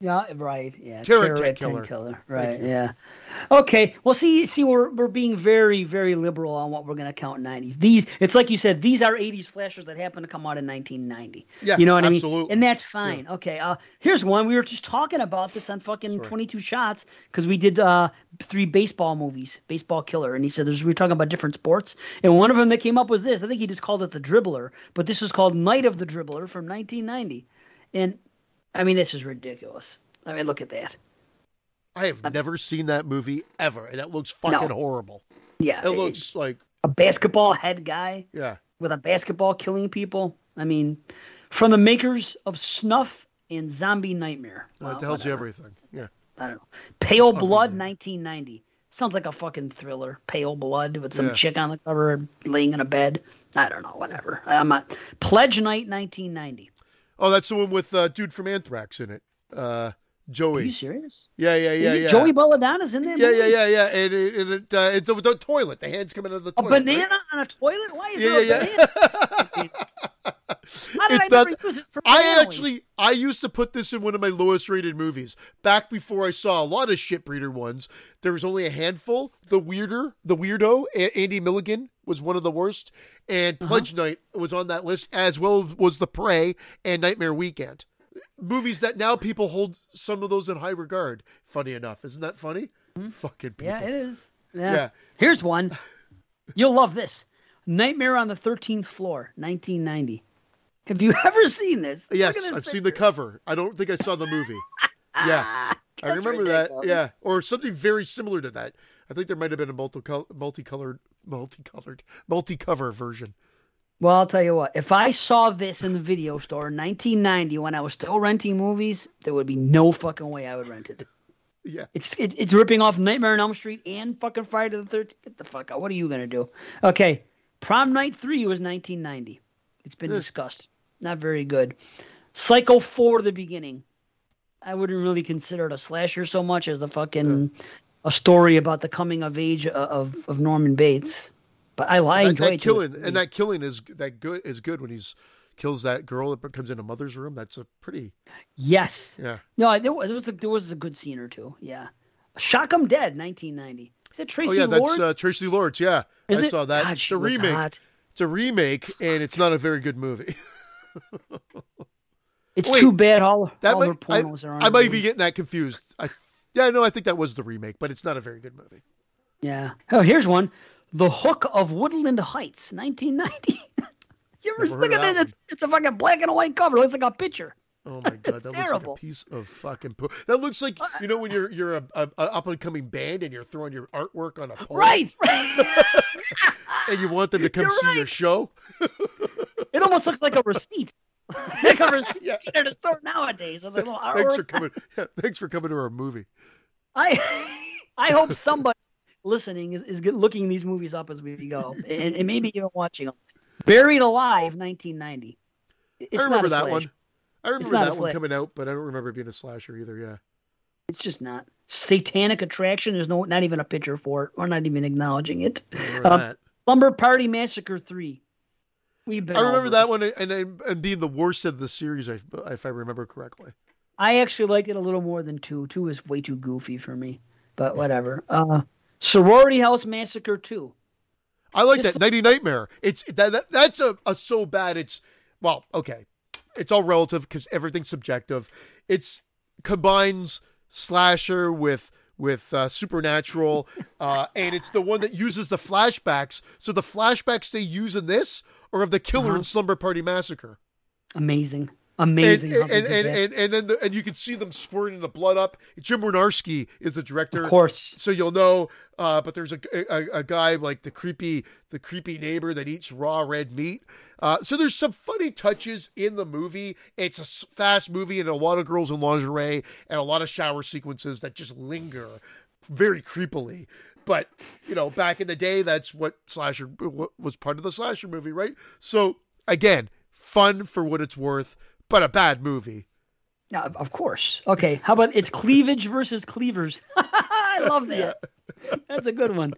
Yeah, right. Yeah, Terror Terror Tent at Tent Killer. Right. Yeah. Okay. Well, see, see, we're we're being very, very liberal on what we're going to count '90s. These, it's like you said, these are '80s slashers that happen to come out in 1990. Yeah, you know what I absolutely. mean. And that's fine. Okay. Uh, here's one. We were just talking about this on fucking Sorry. 22 shots because we did uh three baseball movies, Baseball Killer, and he said there's we were talking about different sports, and one of them that came up was this. I think he just called it the Dribbler, but this was called Night of the Dribbler from 1990, and I mean this is ridiculous. I mean, look at that. I have uh, never seen that movie ever, and it looks fucking No. horrible. Yeah, It looks like a basketball head guy yeah. with a basketball killing people. I mean, from the makers of Snuff and Zombie Nightmare. That Well, tells you everything. Yeah. I don't know. Pale Zombie Blood, 1990. Sounds like a fucking thriller. Pale Blood with some Yeah. chick on the cover laying in a bed. I don't know. Whatever. I'm not. Pledge Night, 1990. Oh, that's the one with uh, dude from Anthrax in it. Uh, Are Joey. you serious? Yeah, yeah, yeah, Is it yeah. Joey Belladonna's in there? yeah, yeah, yeah, yeah. And it, and it, uh, it's the, the toilet. The hands coming out of the A toilet. right? banana on a toilet? Why is Yeah, there yeah, a yeah. banana? It's I not- use this I actually I used to put this in one of my lowest rated movies back before I saw a lot of shitbreeder ones. There was only a handful. The weirder, the weirdo, A- Andy Milligan was one of the worst, and Uh-huh. Pledge Night was on that list as well was The Prey and Nightmare Weekend. Movies that now people hold some of those in high regard. Funny enough, isn't that funny? Fucking people. Yeah, it is. Yeah. Yeah. Here's one. You'll love this. Nightmare on the 13th Floor, 1990. Have you ever seen this? Yes, I've seen the cover. I don't think I saw the movie. Yeah. I remember that. Yeah, or something very similar to that. I think there might have been a multicol- multicolored, multicolored, multicover version. Well, I'll tell you what. If I saw this in the video store in 1990 when I was still renting movies, there would be no fucking way I would rent it. Yeah, It's it, it's ripping off Nightmare on Elm Street and fucking Friday the 13th. Get the fuck out. What are you gonna do? Okay, Prom Night Three was 1990. It's been discussed. Not very good. Psycho 4: The Beginning. I wouldn't really consider it a slasher so much as a fucking a story about the coming of age of of, of Norman Bates. But I, I that, enjoy that it. a killing and that killing is that good is good when he's kills that girl that comes in a mother's room. That's a pretty yes. yeah. No, there was, there was a, there was a good scene or two. Yeah. Shock 'em Dead, 1990. Is that Oh Traci yeah, Lord? that's uh, Traci Lords. Yeah, Is I it? saw that. God, it's a remake. hot. It's a remake, and it's not a very good movie. It's Wait, too bad all, That all her might I, are on. I might be getting that confused. I yeah, no, I think that was the remake, but it's not a very good movie. Yeah. Oh, here's one. The Hook of Woodland Heights, 1990. you ever Never look at that? It's, it's a fucking black and white cover. It looks like a picture. Oh my god, that looks like a piece of fucking poo. That looks like uh, you know when you're you're a, a, a up and coming band and you're throwing your artwork on a pole, Right. right. And you want them to come You're see your show. It almost looks like a receipt. like a receipt Yeah. at a store nowadays. A little Thanks for coming. Yeah, thanks for coming to our movie. I I hope somebody listening is, is looking these movies up as we go, and, and maybe even watching them. Buried Alive, 1990. It's I remember that slasher. one. I remember that one coming out, but I don't remember being a slasher either. Yeah. It's just not. Satanic Attraction. There's no, not even a picture for it. We're not even acknowledging it. Um, that. Party Massacre Three. We've been. I remember that one and, and and being the worst of the series, if, if I remember correctly. I actually liked it a little more than two. Two is way too goofy for me, but whatever. Uh, Sorority House Massacre Two. I like Just- that Nighty Nightmare. It's that, that that's a, a so bad. It's well, okay. It's all relative because everything's subjective. It's combines slasher with with uh, supernatural, uh, and it's the one that uses the flashbacks. So the flashbacks they use in this are of the killer Uh-huh. in Slumber Party Massacre. Amazing, amazing. and and, and, and, and then the, and you can see them squirting the blood up. Jim Wynorski is the director of course, so you'll know. Uh, but there's a, a a guy like the creepy the creepy neighbor that eats raw red meat. Uh, so there's some funny touches in the movie. It's a fast movie and a lot of girls in lingerie and a lot of shower sequences that just linger very creepily. But you know, back in the day, that's what slasher was part of the slasher movie, right? So again, fun for what it's worth, but a bad movie. Yeah, of course. Okay, how about it's cleavage versus cleavers? I love that. That's a good one.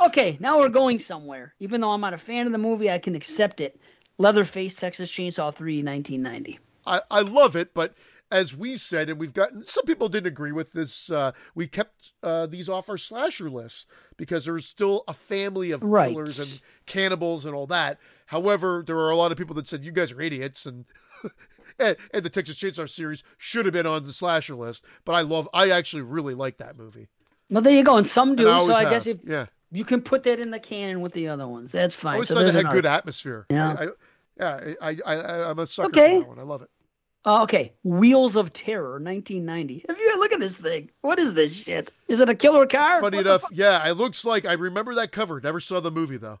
Okay, now we're going somewhere. Even though I'm not a fan of the movie, I can accept it. Leatherface, Texas Chainsaw 3, 1990. I, I love it, but as we said, and we've gotten some people didn't agree with this. Uh, we kept uh, these off our slasher lists because there's still a family of Right. killers and cannibals and all that. However, there are a lot of people that said you guys are idiots and. And, and the Texas Chainsaw series should have been on the slasher list, but I love. I actually really like that movie. Well, there you go. And some And do, so I guess have. if yeah, you can put that in the canon with the other ones. That's I fine. always So thought it had good atmosphere. Yeah. I, I, yeah, I, I, I, I'm a sucker Okay. for that one. I love it. Uh, okay, Wheels of Terror, 1990. If you look at this thing, what is this shit? Is it a killer car? Funny What enough, yeah, it looks like I remember that cover. Never saw the movie though.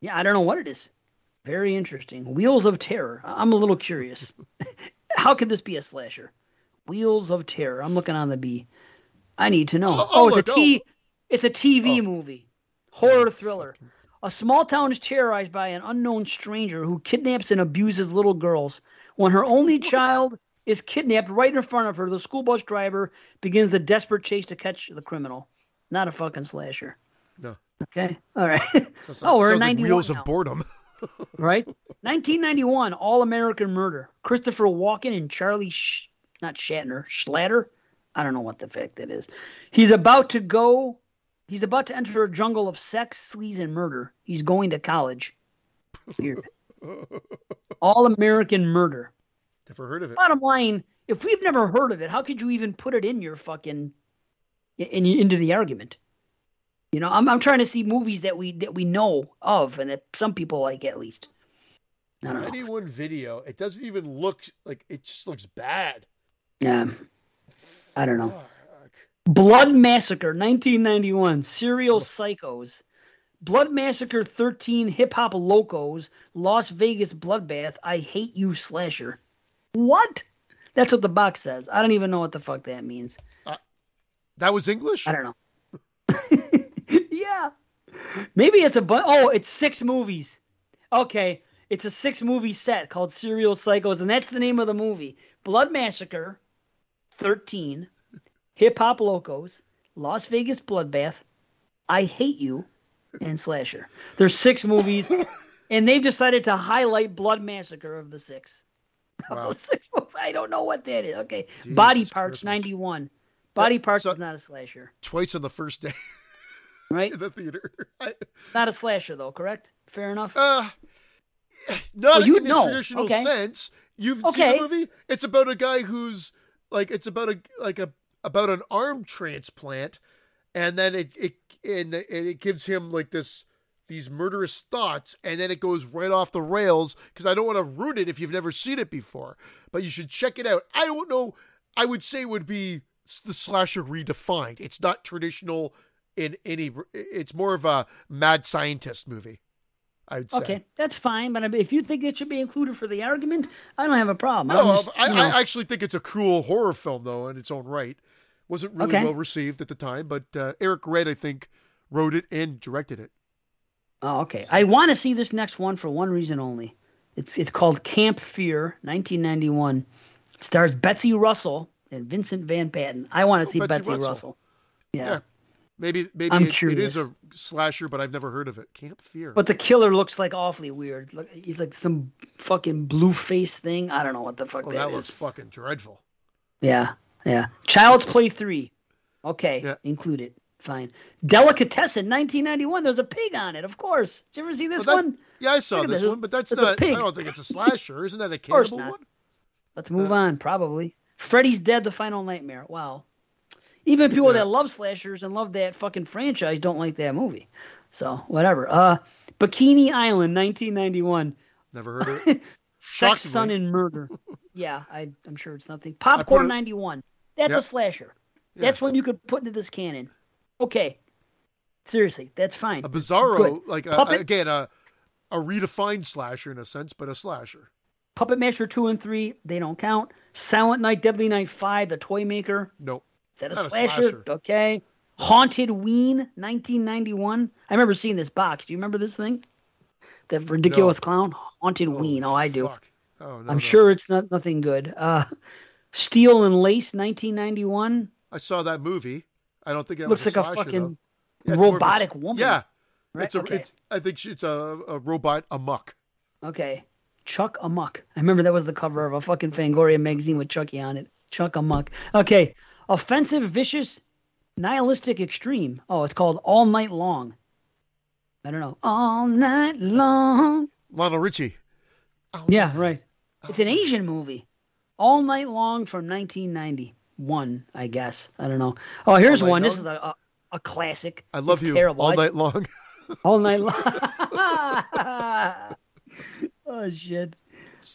Yeah, I don't know what it is. Very interesting. Wheels of Terror. I'm a little curious. How could this be a slasher? Wheels of Terror. I'm looking on the B. I need to know. Oh, Oh, oh, it's a T. oh. It's a TV Oh. movie, horror thriller. A small town is terrorized by an unknown stranger who kidnaps and abuses little girls. When her only child is kidnapped right in front of her, the school bus driver begins the desperate chase to catch the criminal. Not a fucking slasher. No. Okay. All right. Sounds oh, we're sounds like Wheels now of Boredom. right? 1991, All American Murder. Christopher Walken and Charlie, Sh- not Shatner, Schlatter. I don't know what the fuck that is. He's about to go. He's about to enter a jungle of sex, sleaze, and murder. He's going to college. Weird. All American Murder. Never heard of it. Bottom line, if we've never heard of it, how could you even put it in your fucking in, into the argument? You know, I'm I'm trying to see movies that we that we know of and that some people like at least. I don't know. Anyone video, it doesn't even look like it just looks bad. Yeah. I don't know. Fuck. Blood Massacre, 1991. Serial Psychos. Blood Massacre 13. Hip Hop Locos. Las Vegas Bloodbath. I Hate You Slasher. What? That's what the box says. I don't even know what the fuck that means. Uh, that was English? I don't know. yeah. Maybe it's a bu- oh, it's six movies. Okay, it's a six movie set called Serial Psychos, and that's the name of the movie: Blood Massacre, thirteen, Hip Hop Locos, Las Vegas Bloodbath, I Hate You, and Slasher. There's six movies, and they've decided to highlight Blood Massacre of the six. Wow. six movies, I don't know what that is. Okay, Body Parts, ninety one. Body Parts so- is not a slasher, Twice on the first day right? in the theater. I, Not a slasher though, correct? Fair enough. uh, not Oh, you- in the no, traditional okay. sense. You've seen the movie? It's about a guy who's like it's about a like a about an arm transplant, and then it it and, and it gives him like this these murderous thoughts, and then it goes right off the rails. Because I don't want to ruin it if you've never seen it before, but you should check it out. I don't know. I would say it would be the slasher redefined. It's not traditional in any. It's more of a mad scientist movie. I would say. Okay, that's fine. But if you think it should be included for the argument, I don't have a problem. No, just, I, I actually think it's a cool horror film, though, in its own right. Wasn't really Okay. well received at the time, but uh, Eric Red, I think, wrote it and directed it. oh, okay. I want to see this next one for one reason only. It's it's called Camp Fear, 1991. Stars Betsy Russell and Vincent Van Patten. I want to see Oh, Betsy Betsy, Russell. Russell. Yeah. Yeah. Maybe maybe it, it is a slasher, but I've never heard of it. Camp Fear. But the killer looks like awfully weird. Look, he's like some fucking blue face thing. I don't know what the fuck oh, that that is. looks fucking dreadful. Yeah, yeah. Child's Play three. Okay, Yeah. include it. Fine. Delicatessen, 1991. There's a pig on it, of course. Did you ever see this that- one? Yeah, I saw this this. one, but that's a not. I don't think it's a slasher. Isn't that a cannibal one? Let's move on. Probably. Freddy's Dead: The Final Nightmare. Wow. Even people Yeah. that love slashers and love that fucking franchise don't like that movie. So whatever. Uh, Bikini Island, 1991. Never heard of it. Sex. Son, and Murder. yeah, I, I'm sure it's nothing. Popcorn it- 91. That's Yep. a slasher. Yeah. That's one you could put into this canon. Okay. Seriously, that's fine. A bizarro, like a, Puppet- again a a redefined slasher in a sense, but a slasher. Puppet Master 2 and 3, they don't count. Silent Night, Deadly Night 5, The Toy Maker. Nope. Is that a Not a slasher? slasher. Okay. Hauntedween, 1991. I remember seeing this box. Do you remember this thing? The ridiculous clown? Haunted oh, Ween. Oh, I do. Fuck. Oh no. I'm no. sure it's not nothing good. Uh, Steel and Lace, 1991. I saw that movie. I don't think it Looks was like a a fucking. Yeah, of a robotic woman. Yeah. Right? It's a. okay. It's. I think she- it's a, a robot amok. okay. Chuck Amuck. I remember that was the cover of a fucking Fangoria magazine with Chucky on it. Chuck Amuck. Okay. Offensive, vicious, nihilistic, extreme. Oh, it's called All Night Long. I don't know. All Night Long. Lionel Richie. Yeah, right. It's an Asian movie. All Night Long from 1991, I guess. I don't know. Oh, here's All Night one. This is a, a, a classic. I love It's you terrible. all I- night long. All night long. oh shit.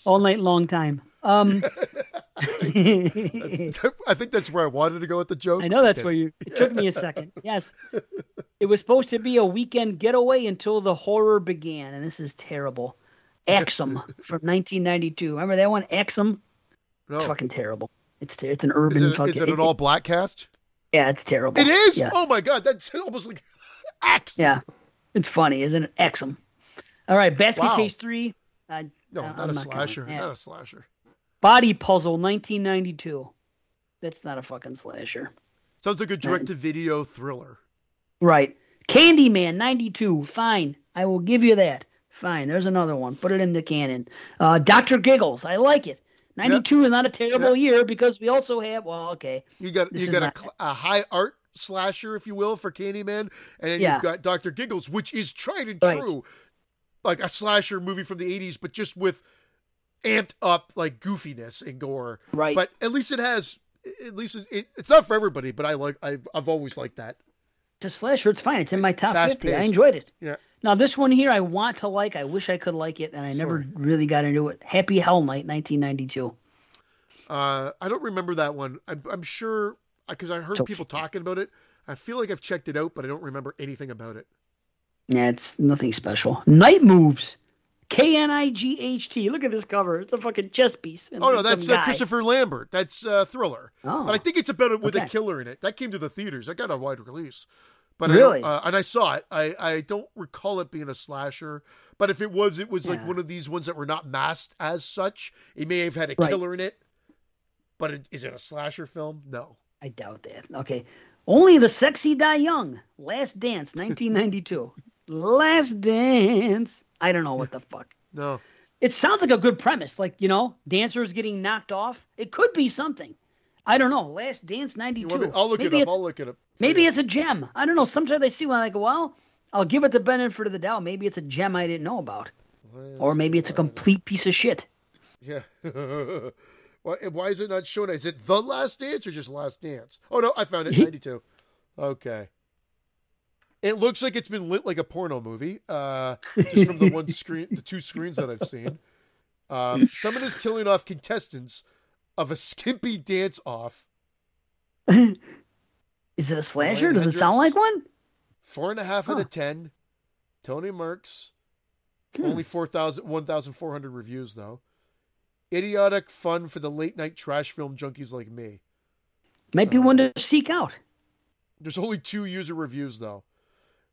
All night long time. Um I think that's where I wanted to go with the joke. I know that's Okay. where you it took me a second. Yes. It was supposed to be a weekend getaway until the horror began, and this is terrible. Axum from 1992. Remember that one? Axum? No. It's fucking terrible. It's ter- it's an Is urban it, fucking is it an all black cast? Yeah, it's terrible. It is. Yeah. Oh my god, that's almost like Axum. Yeah. It's funny, isn't it? Axum. All right, Basket Wow. Case 3. I, No, I- not I'm a not gonna- slasher. yeah. Not a slasher. Body Puzzle 1992. That's not a fucking slasher. Sounds like a direct-to-video thriller. Right. Candyman 92. Fine. I will give you that. Fine. There's another one. Put it in the canon. Uh, Dr. Giggles. I like it. 92 is not a terrible year because we also have, well, okay. You got you got a, a high art slasher, if you will, for Candyman, and then Yeah. you've got Doctor Giggles, which is tried and Right. true, like a slasher movie from the '80s, but just with amped up like goofiness and gore. Right. But at least it has. At least it, it, it's not for everybody, but I like. I've, I've always liked that. A slasher. It's fine. It's in my top 50. I enjoyed it. Yeah. Now, this one here, I want to like. I wish I could like it, and I never really got into it. Happy Hell Night, 1992. Uh, I don't remember that one. I'm, I'm sure because I heard okay. people talking about it. I feel like I've checked it out, but I don't remember anything about it. Yeah, it's nothing special. Knight Moves. K N I G H T. Look at this cover. It's a fucking chess piece. Oh no, that's uh. Christopher Lambert. That's uh, Thriller. Oh. But I think it's about it with a killer in it. That came to the theaters. That got a wide release. But Really? I uh, and I saw it. I, I don't recall it being a slasher. But if it was, it was like one of these ones that were not masked as such. It may have had a Right. killer in it. But it, is it a slasher film? No. I doubt that. Okay. Only the sexy die young. Last Dance, 1992. Last Dance. I don't know what the fuck. No. It sounds like a good premise. Like, you know, dancers getting knocked off. It could be something. I don't know. Last Dance, 92. want I'll look maybe it up. I'll look it up. maybe you. it's a gem. I don't know. Sometimes I see one I go, well, I'll give it the benefit of the doubt. Maybe it's a gem I didn't know about. Or maybe it's a complete piece of shit. Yeah. why, why is it not showing? Is it The Last Dance or just Last Dance? Oh, no, I found it. 92. Okay. It looks like it's been lit like a porno movie, uh, just from the one screen, the two screens that I've seen. Um, someone is killing off contestants of a skimpy dance off. Is it a slasher? Does it sound like one? Four and a half out of ten. Tony Merckx. Hmm. Only 4,000 1,400 reviews, though. Idiotic fun for the late night trash film junkies like me. Might be one to seek out. There's only two user reviews though.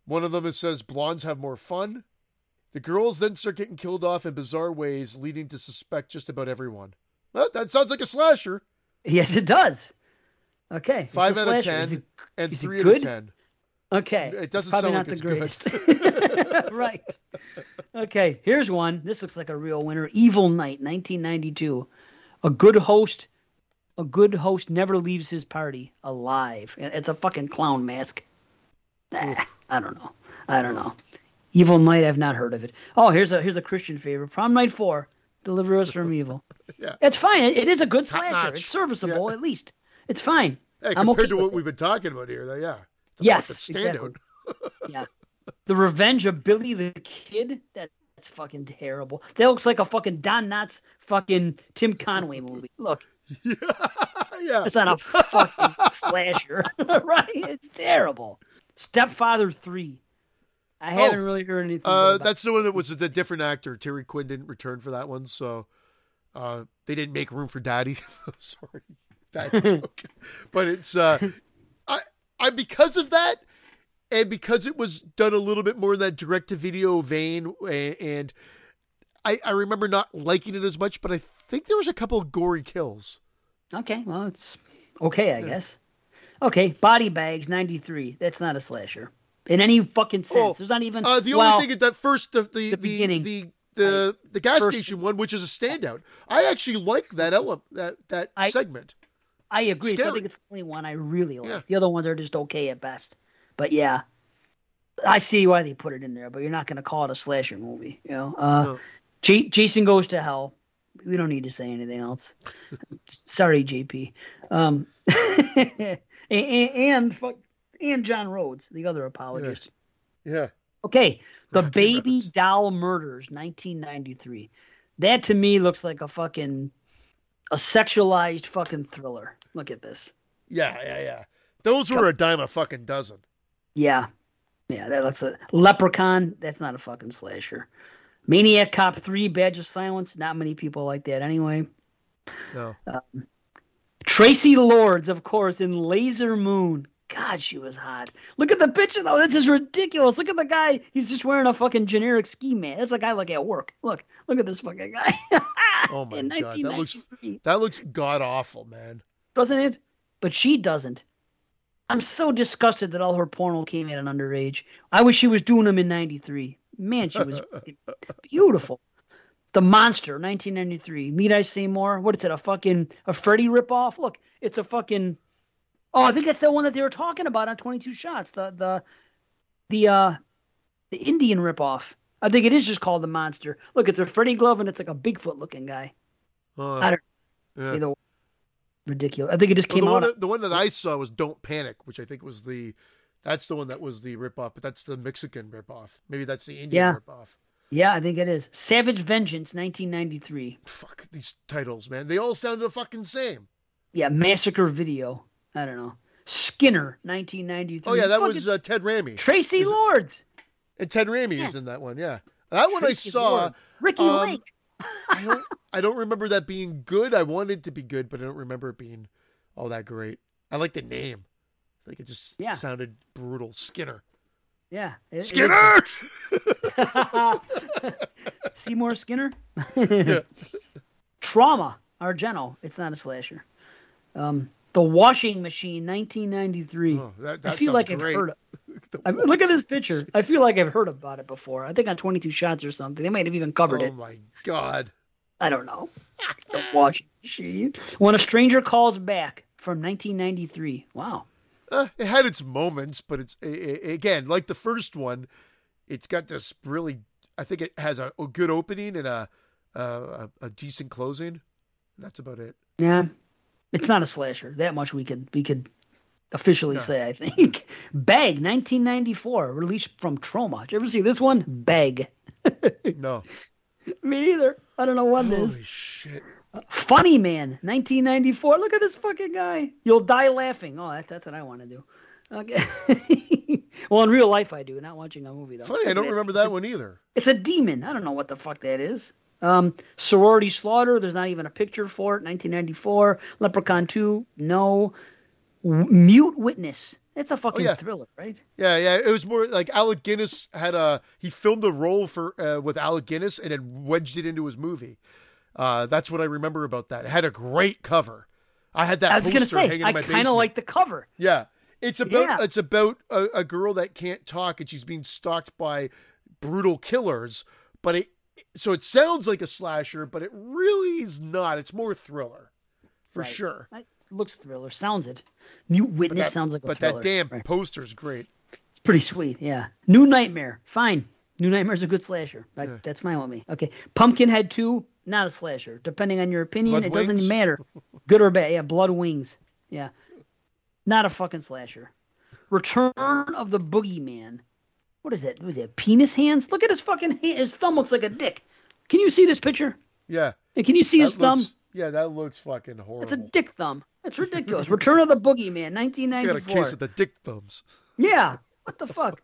One of them it says blondes have more fun. The girls then start getting killed off in bizarre ways, leading to suspect just about everyone. Well, that sounds like a slasher. Yes, it does. Okay. Five out of ten it- and three out of ten. Okay. It doesn't Probably sound not like the it's greatest. right. Okay, here's one. This looks like a real winner. Evil Night, 1992. A good host, a good host never leaves his party alive. It's a fucking clown mask. Nah, I don't know. I don't know. Evil Night, I've not heard of it. Oh, here's a here's a Christian favorite. Prom Night Four, Deliver Us from Evil. Yeah. It's fine. It, it is a good slasher. It's serviceable Yeah. at least. It's fine. Hey, I'm compared okay to what we've been talking about here, though, yeah. It's a Yes, standout. Yeah. The Revenge of Billy the Kid. That, that's fucking terrible. That looks like a fucking Don Knotts fucking Tim Conway movie. Look, yeah. it's not a fucking slasher, right? It's terrible. Stepfather Three. I haven't really heard anything. Oh, Uh, that's the one that was the different actor. Terry Quinn didn't return for that one, so uh, they didn't make room for Daddy. Sorry, bad joke. but it's uh, I I because of that, and because it was done a little bit more in that direct to video vein, a- and I I remember not liking it as much, but I think there was a couple of gory kills. Okay, well, it's okay, I guess. Okay, Body Bags 93. That's not a slasher. In any fucking sense. Oh, There's not even. Uh, the well, only thing is that first the the the the beginning. the, the, the gas First- station one, which is a standout. I actually like that element that that I- segment. I agree. So I think it's the only one I really like. Yeah. The other ones are just okay at best. But yeah, I see why they put it in there, but you're not going to call it a slasher movie. You know, uh, No. J- Jason Goes to Hell. We don't need to say anything else. Sorry, JP. Um, and, and, and, fuck- and John Rhodes, the other apologist. Yeah. Okay, the Rocky Baby. Doll Murders, 1993. That to me looks like a fucking a sexualized fucking thriller. Look at this. Yeah, yeah, yeah. Those were a dime a fucking dozen. Yeah, yeah, that looks a Leprechaun. That's not a fucking slasher. Maniac Cop 3, Badge of Silence. Not many people like that anyway. No. Um, Traci Lords, of course, in Laser Moon. God, she was hot. Look at the picture though. This is ridiculous. Look at the guy. He's just wearing a fucking generic ski man. That's a guy like at work. Look, look at this fucking guy. Oh my god, that looks that looks god awful, man. doesn't it? But she doesn't. I'm so disgusted that all her porno came at an underage. I wish she was doing them in '93. Man, she was beautiful. The Monster, 1993. Meet I say more? What is it? A fucking a Freddy ripoff? Look, it's a fucking. Oh, I think that's the one that they were talking about on 22 Shots. The the the uh the Indian ripoff. I think it is just called the Monster. Look, it's a Freddy glove and it's like a Bigfoot looking guy. Uh, I don't- yeah. Either ridiculous. I think it just Well, came the, one out. that, the one that I saw was Don't Panic, which I think was the that's the one that was the ripoff, but that's the Mexican ripoff. Maybe that's the Indian Yeah. ripoff. Yeah, I think it is. Savage Vengeance, 1993. Fuck these titles, man. They all sound the fucking same. Yeah, Massacre Video. I don't know. Skinner, 1993. Oh yeah, that Fucking was uh, Ted Raimi. Traci is- Lords. And Ted Raimi Yeah. is in that one, yeah. That one I saw. Lords. Ricki um, Lake. I don't I don't remember that being good. I wanted it to be good, but I don't remember it being all that great. I like the name. I think it just Yeah. sounded brutal. Skinner. Yeah. it- it Skinner! is- Seymour Skinner. yeah. Trauma, Argento. It's not a slasher. Um, the Washing Machine, 1993. Oh, that, I feel like great. I've heard of I mean, look at this picture. I feel like I've heard about it before. I think on 22 Shots or something. They might have even covered oh it. Oh, my god. I don't know. The washing machine. When a stranger calls back from 1993. Wow. Uh, it had its moments, but it's i i again like the first one. It's got this really. I think it has a, a good opening and a a- a decent closing. That's about it. Yeah. It's not a slasher. That much we could we could officially say. I think. Bag 1994, released from Troma. Did you ever see this one? Bag. No. Me either. I don't know what it is. Holy shit. Funny Man, 1994. Look at this fucking guy. You'll die laughing. Oh, that, that's what I want to do. Okay. well, in real life, I do. Not watching a movie though. Funny, I don't remember that one either. It's a demon. I don't know what the fuck that is. Um, Sorority Slaughter. There's not even a picture for it. 1994. Leprechaun 2. No. W- Mute Witness. It's a fucking yeah. thriller, right? Yeah, yeah. It was more like Alec Guinness had a he filmed a role for uh, with Alec Guinness and then wedged it into his movie. Uh, that's what I remember about that. It had a great cover. I had that I was poster gonna say. hanging I in my kind of like the cover. Yeah, it's about Yeah. it's about a, a girl that can't talk and she's being stalked by brutal killers. But it so it sounds like a slasher, but it really is not. It's more thriller, for Right. sure. It looks thriller. Sounds it. Mute Witness that- sounds like a thriller. But thriller. that damn Right. poster's great. It's pretty sweet. Yeah. New Nightmare. Fine. New Nightmare's a good slasher. Like, Yeah. That's with me. Okay. Pumpkinhead 2, not a slasher. Depending on your opinion, Blood it doesn't Wings? matter. Good or bad. Yeah, Blood Wings. Yeah. Not a fucking slasher. Return of the Boogeyman. What is that? Was that penis hands? Look at his fucking hand. His thumb looks like a dick. Can you see this picture? Yeah. Hey, Can you see his that thumb? Yeah, that looks fucking horrible. It's a dick thumb. It's ridiculous. Return of the Boogeyman, I got a case of the dick thumbs. Yeah. What the fuck?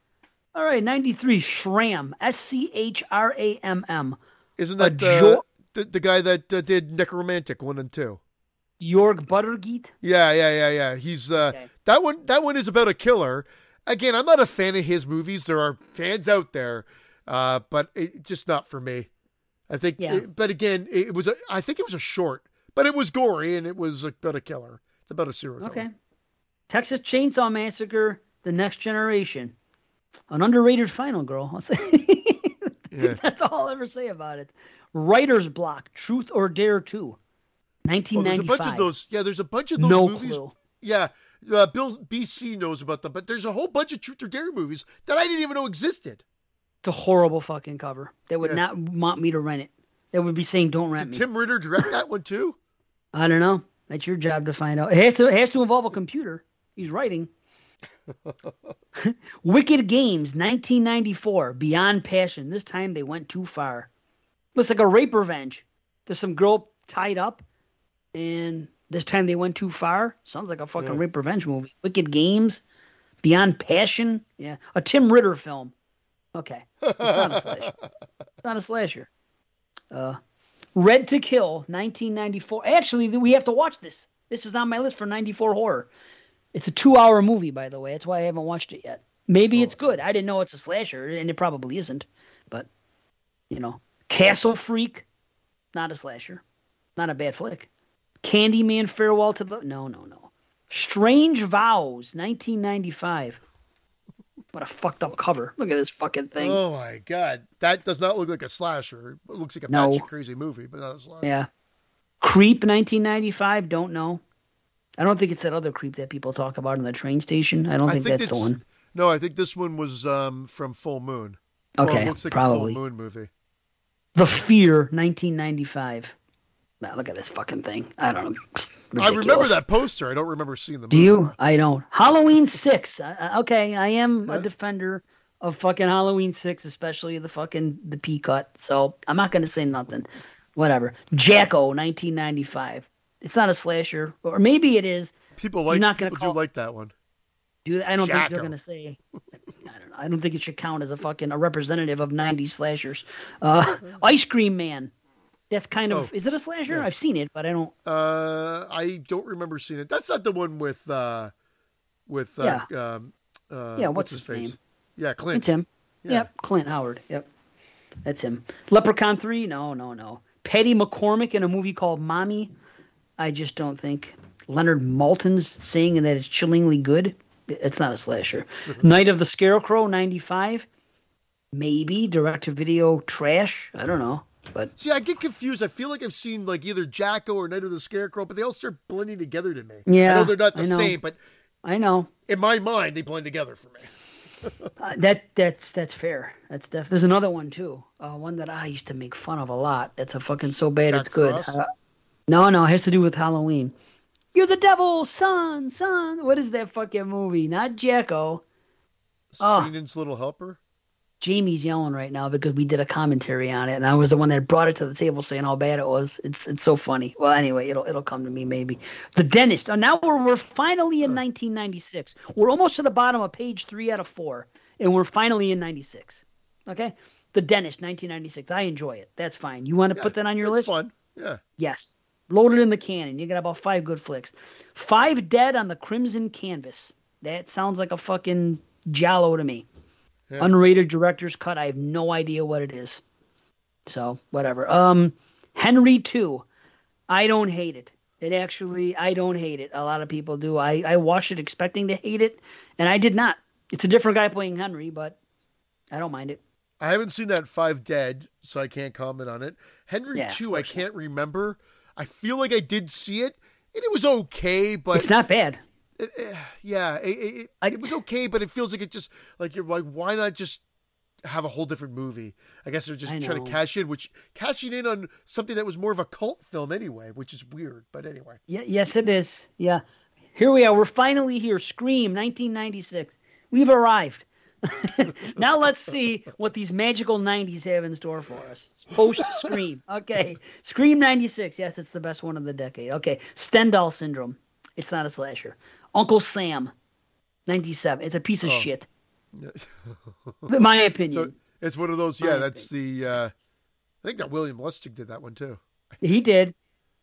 All right, 93. Schramm. S C H R A M M. Isn't that the, jo- the the guy that uh, did Nekromantik one and two? Jörg Buttgereit. Yeah, yeah, yeah, yeah. He's uh, Okay. that one. That one is about a killer. Again, I'm not a fan of his movies. There are fans out there, uh, but it, just not for me. I think. Yeah. it- but again, it was. A, I think it was a short, but it was gory and it was about a killer. It's about a serial killer. Okay. Texas Chainsaw Massacre, The Next Generation. An underrated final, girl. I'll say. Yeah. That's all I'll ever say about it. Writer's Block, Truth or Dare 2. Well, there's a 1995. bunch of those. Yeah, there's a bunch of those no movies. clue. Yeah, uh, Bill BC knows about them, but there's a whole bunch of Truth or Dare movies that I didn't even know existed. It's a horrible fucking cover. They would Yeah. not want me to rent it. They would be saying, don't rent Did me. Tim Ritter direct that one too? I don't know. That's your job to find out. It has to, it has to involve a computer. He's writing. Wicked Games, 1994, Beyond Passion. This time they went too far. Looks like a rape revenge. There's some girl tied up, and this time they went too far. Sounds like a fucking Yeah. rape revenge movie. Wicked Games, Beyond Passion. Yeah, a Tim Ritter film. Okay, it's not a slasher. It's not a slasher. Uh, Red to Kill, 1994. Actually, we have to watch this. This is on my list for 94 horror. It's a two-hour movie, by the way. That's why I haven't watched it yet. Maybe it's good. I didn't know it's a slasher, and it probably isn't. But you know, Castle Freak, not a slasher, not a bad flick. Candyman, Farewell to the no, no, no. Strange Vows, 1995. What a fucked up cover. Look at this fucking thing. Oh my god, that does not look like a slasher. It looks like a No. batshit crazy movie, but not a slasher. Yeah. Creep 1995, don't know. I don't think it's that other creep that people talk about in the train station. I don't I think, think that's the one. No, I think this one was um, from Full Moon. Well, Okay, it looks like probably. a Full Moon movie. The Fear 1995. Look at this fucking thing. I don't know. I remember that poster. I don't remember seeing the Do movie. you? I don't. Halloween 6. I- I- okay, I am a defender of fucking Halloween 6, especially the fucking the P cut. So I'm not going to say nothing. Whatever. Jacko 1995. It's not a slasher, or maybe it is. People like You're not gonna call- do like that one. Dude, I don't think they're gonna say. I don't know. I don't think it should count as a fucking a representative of '90s slashers. Uh, Ice Cream Man. That's kind of. Oh, is it a slasher? yeah. I've seen it, but I don't. Uh, I don't remember seeing it. That's not the one with uh, with uh, um, uh, Yeah, what's, what's his, his face? name? Yeah, Clint. It's him. Yeah. Yep, Clint Howard. Yep, that's him. Leprechaun Three. No, no, no. Patty McCormack in a movie called Mommy. I just don't think. Leonard Maltin's saying that it's chillingly good. It's not a slasher. Night of the Scarecrow '95. Maybe direct to video trash. I don't know, but See, I get confused. I feel like I've seen like either Jacko or Night of the Scarecrow, but they all start blending together to me. Yeah, I know they're not the same, but I know. in my mind, they blend together for me. Uh, that that's that's fair. That's def. There's another one too. Uh, one that I used to make fun of a lot. That's a fucking so bad Jack it's good. Uh, no, no, it has to do with Halloween. You're the devil, son, son. What is that fucking movie? Not Jacko. Oh. Satan's Little Helper. Jamie's yelling right now because we did a commentary on it, and I was the one that brought it to the table saying how bad it was. It's it's so funny. Well, anyway, it'll it'll come to me maybe. The dentist. Now we're we're finally in 1996. We're almost to the bottom of page three out of four, and we're finally in 96. Okay, the dentist, 1996. I enjoy it. That's fine. You want to put that on your It's list? fun. Yeah. Yes. Load it in the canon. You got about five good flicks. Five Dead on the Crimson Canvas. That sounds like a fucking giallo to me. Yeah. Unrated director's cut. I have no idea what it is. So whatever. Um, Henry two. I don't hate it. It actually, I don't hate it. A lot of people do. I I watched it expecting to hate it, and I did not. It's a different guy playing Henry, but I don't mind it. I haven't seen that Five Dead, so I can't comment on it. Henry Yeah, Two, I can't remember. I feel like I did see it, and it was okay, but It's not bad. It, eh, yeah, it, it, I- it was okay, but it feels like it just like you're like, why not just have a whole different movie? I guess they're just trying to cash in, which cashing in on something that was more of a cult film anyway, which is weird. But anyway, Yeah, yes, it is. Yeah. Here we are. We're finally here. Scream, 1996. We've arrived. now let's see what these magical 90s have in store for us. Post Scream. Okay. Scream 96. Yes, it's the best one of the decade. Okay. Stendhal Syndrome. It's not a slasher. Uncle Sam, 97. It's a piece of Oh. shit. In my opinion. so it's one of those. Yeah, My that's the. uh I think that William Lustig did that one too. He did.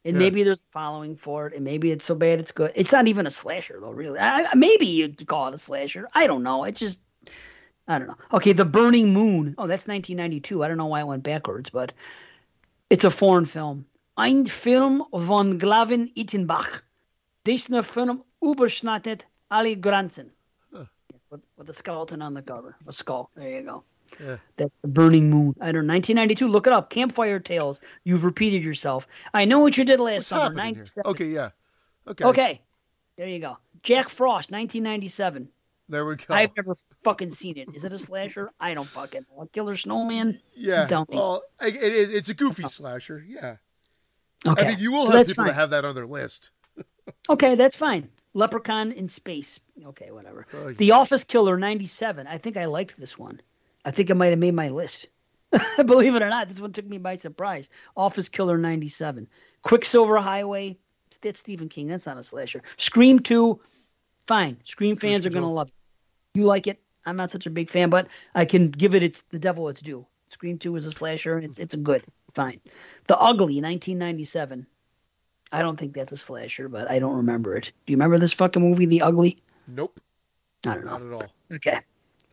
And Yeah. maybe there's a following for it, and maybe it's so bad it's good. It's not even a slasher though, really. I, maybe you'd call it a slasher. I don't know. It just, I don't know. Okay, The Burning Moon. Oh, that's 1992. I don't know why I went backwards, but it's a foreign film. Ein Film von Glavin Ittenbach. Dieser Film überschnattet alle Grenzen. Huh. With, with a skeleton on the cover, a skull. There you go. Yeah. That's the Burning Moon. I don't know. 1992. Look it up. Campfire Tales. You've repeated yourself. I know what you did last What's summer. happening here? 97. Okay, yeah. Okay. Okay. There you go. Jack Frost, 1997. There we go. I've never fucking seen it. Is it a slasher? I don't fucking know. Killer Snowman? yeah. Me. Well, it is. It's a goofy slasher. Yeah. Okay. I mean, you will have that's people fine. that have that on their list. Okay, that's fine. Leprechaun in space. Okay, whatever. Oh, yeah. The Office Killer 97. I think I liked this one. I think I might have made my list. Believe it or not, this one took me by surprise. Office Killer 97. Quicksilver Highway. That's Stephen King. That's not a slasher. Scream 2. Fine. Scream fans are going to love it. You like it. I'm not such a big fan, but I can give it its the devil its due. Scream 2 is a slasher. It's, it's a good. Fine. The Ugly 1997. I don't think that's a slasher, but I don't remember it. Do you remember this fucking movie, The Ugly? Nope. I don't know. Not at all. Okay.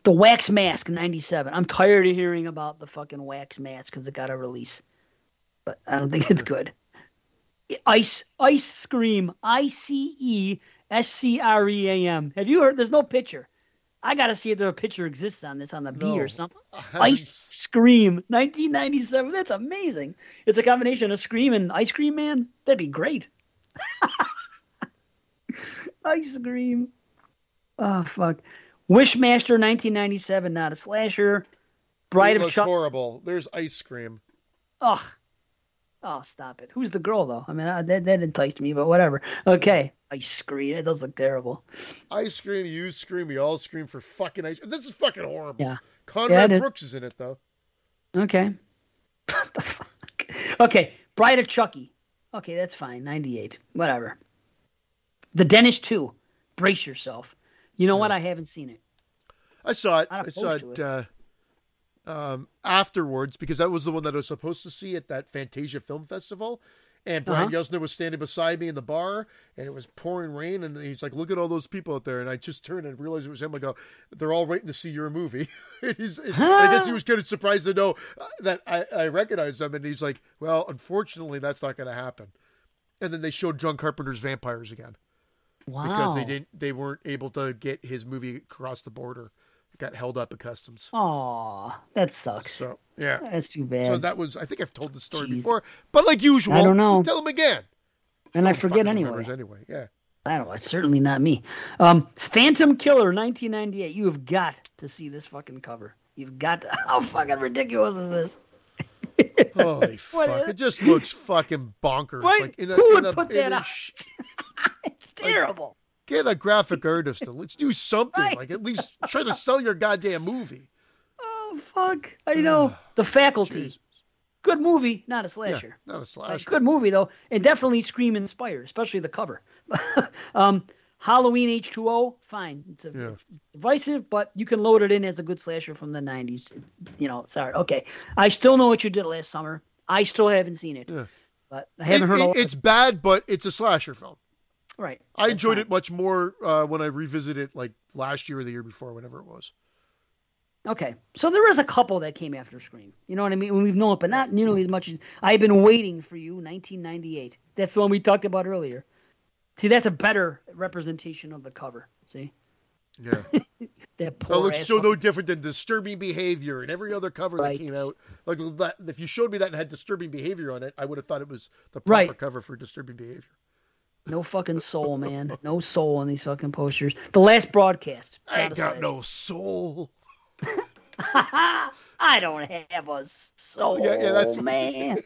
The Wax Mask, 97. I'm tired of hearing about the fucking Wax Mask because it got a release. But I don't think it's good. Ice Ice Scream. I C E S C R E A M. Have you heard? There's no picture. I got to see if there a picture exists on this on the B No. or something. Ice Scream, 1997. That's amazing. It's a combination of Scream and Ice Cream Man. That'd be great. Ice Cream. Oh fuck. Wishmaster, 1997. Not a slasher. Bride it of looks Chuck. horrible. There's ice cream. Ugh. Oh, stop it. Who's the girl though? I mean, uh, that that enticed me, but whatever. Okay. Ice Cream. It does look terrible. I scream, you scream, we all scream for fucking ice. This is fucking horrible. Yeah. Conrad Yeah, is. Brooks is in it though. Okay. What the fuck? Okay. Bride of Chucky. Okay, that's fine. 98. Whatever. The Dentist 2. Brace yourself. You know what? I haven't seen it. I saw it. I saw it, uh, um, afterwards because that was the one that I was supposed to see at that Fantasia Film Festival. And Brian Uh-huh. Was standing beside me in the bar, and it was pouring rain. And he's like, "Look at all those people out there." And I just turned and realized it was him. I go, "They're all waiting to see your movie." and he's, and I guess he was kind of surprised to know uh, that I, I recognized him. And he's like, "Well, unfortunately, that's not going to happen." And then they showed John Carpenter's Vampires again Wow. because they didn't, they weren't able to get his movie across the border. Got held up at customs. Aw, that sucks. So yeah. That's too bad. So that was I think I've told the story Jeez. before, but like usual, I don't know. Tell them again. and I forget anyway. anyway. Yeah. I don't know. It's certainly not me. Um, Phantom Killer, 1998. You have got to see this fucking cover. You've got to. How fucking ridiculous is this? Holy fuck! It just looks fucking bonkers. What? Like in a, Who in would a, put in that a out? It's terrible. Get a graphic artist. Let's do something. Right. Like at least try to sell your goddamn movie. Oh fuck! I know. the Faculty. Jesus. Good movie, not a Yeah, slasher. not a Like, slasher. good movie though, and definitely Scream inspired, especially the cover. um, Halloween H2O, fine. It's, a, Yeah. it's divisive, but you can load it in as a good slasher from the 90s. You know, sorry. Okay. I still know what you did last summer. I still haven't seen it. Yeah. But I haven't It- heard it- it's bad, but it's a slasher film. Right. I That's enjoyed fine. it much more uh, when I revisited it, like last year or the year before, whenever it was. Okay. So there is a couple that came after Scream. You know what I mean? When we've known it, but not nearly as much as I've been waiting for you, 1998. That's the one we talked about earlier. See, that's a better representation of the cover. See? Yeah. That poor looks so no different than disturbing behavior and every other cover Right. that came out. Like if you showed me that and had disturbing behavior on it, I would have thought it was the proper Right. cover for disturbing behavior. No fucking soul, man. No soul in these fucking posters. The last broadcast. I ain't got no soul. I don't have a soul, Yeah, yeah, that's- man.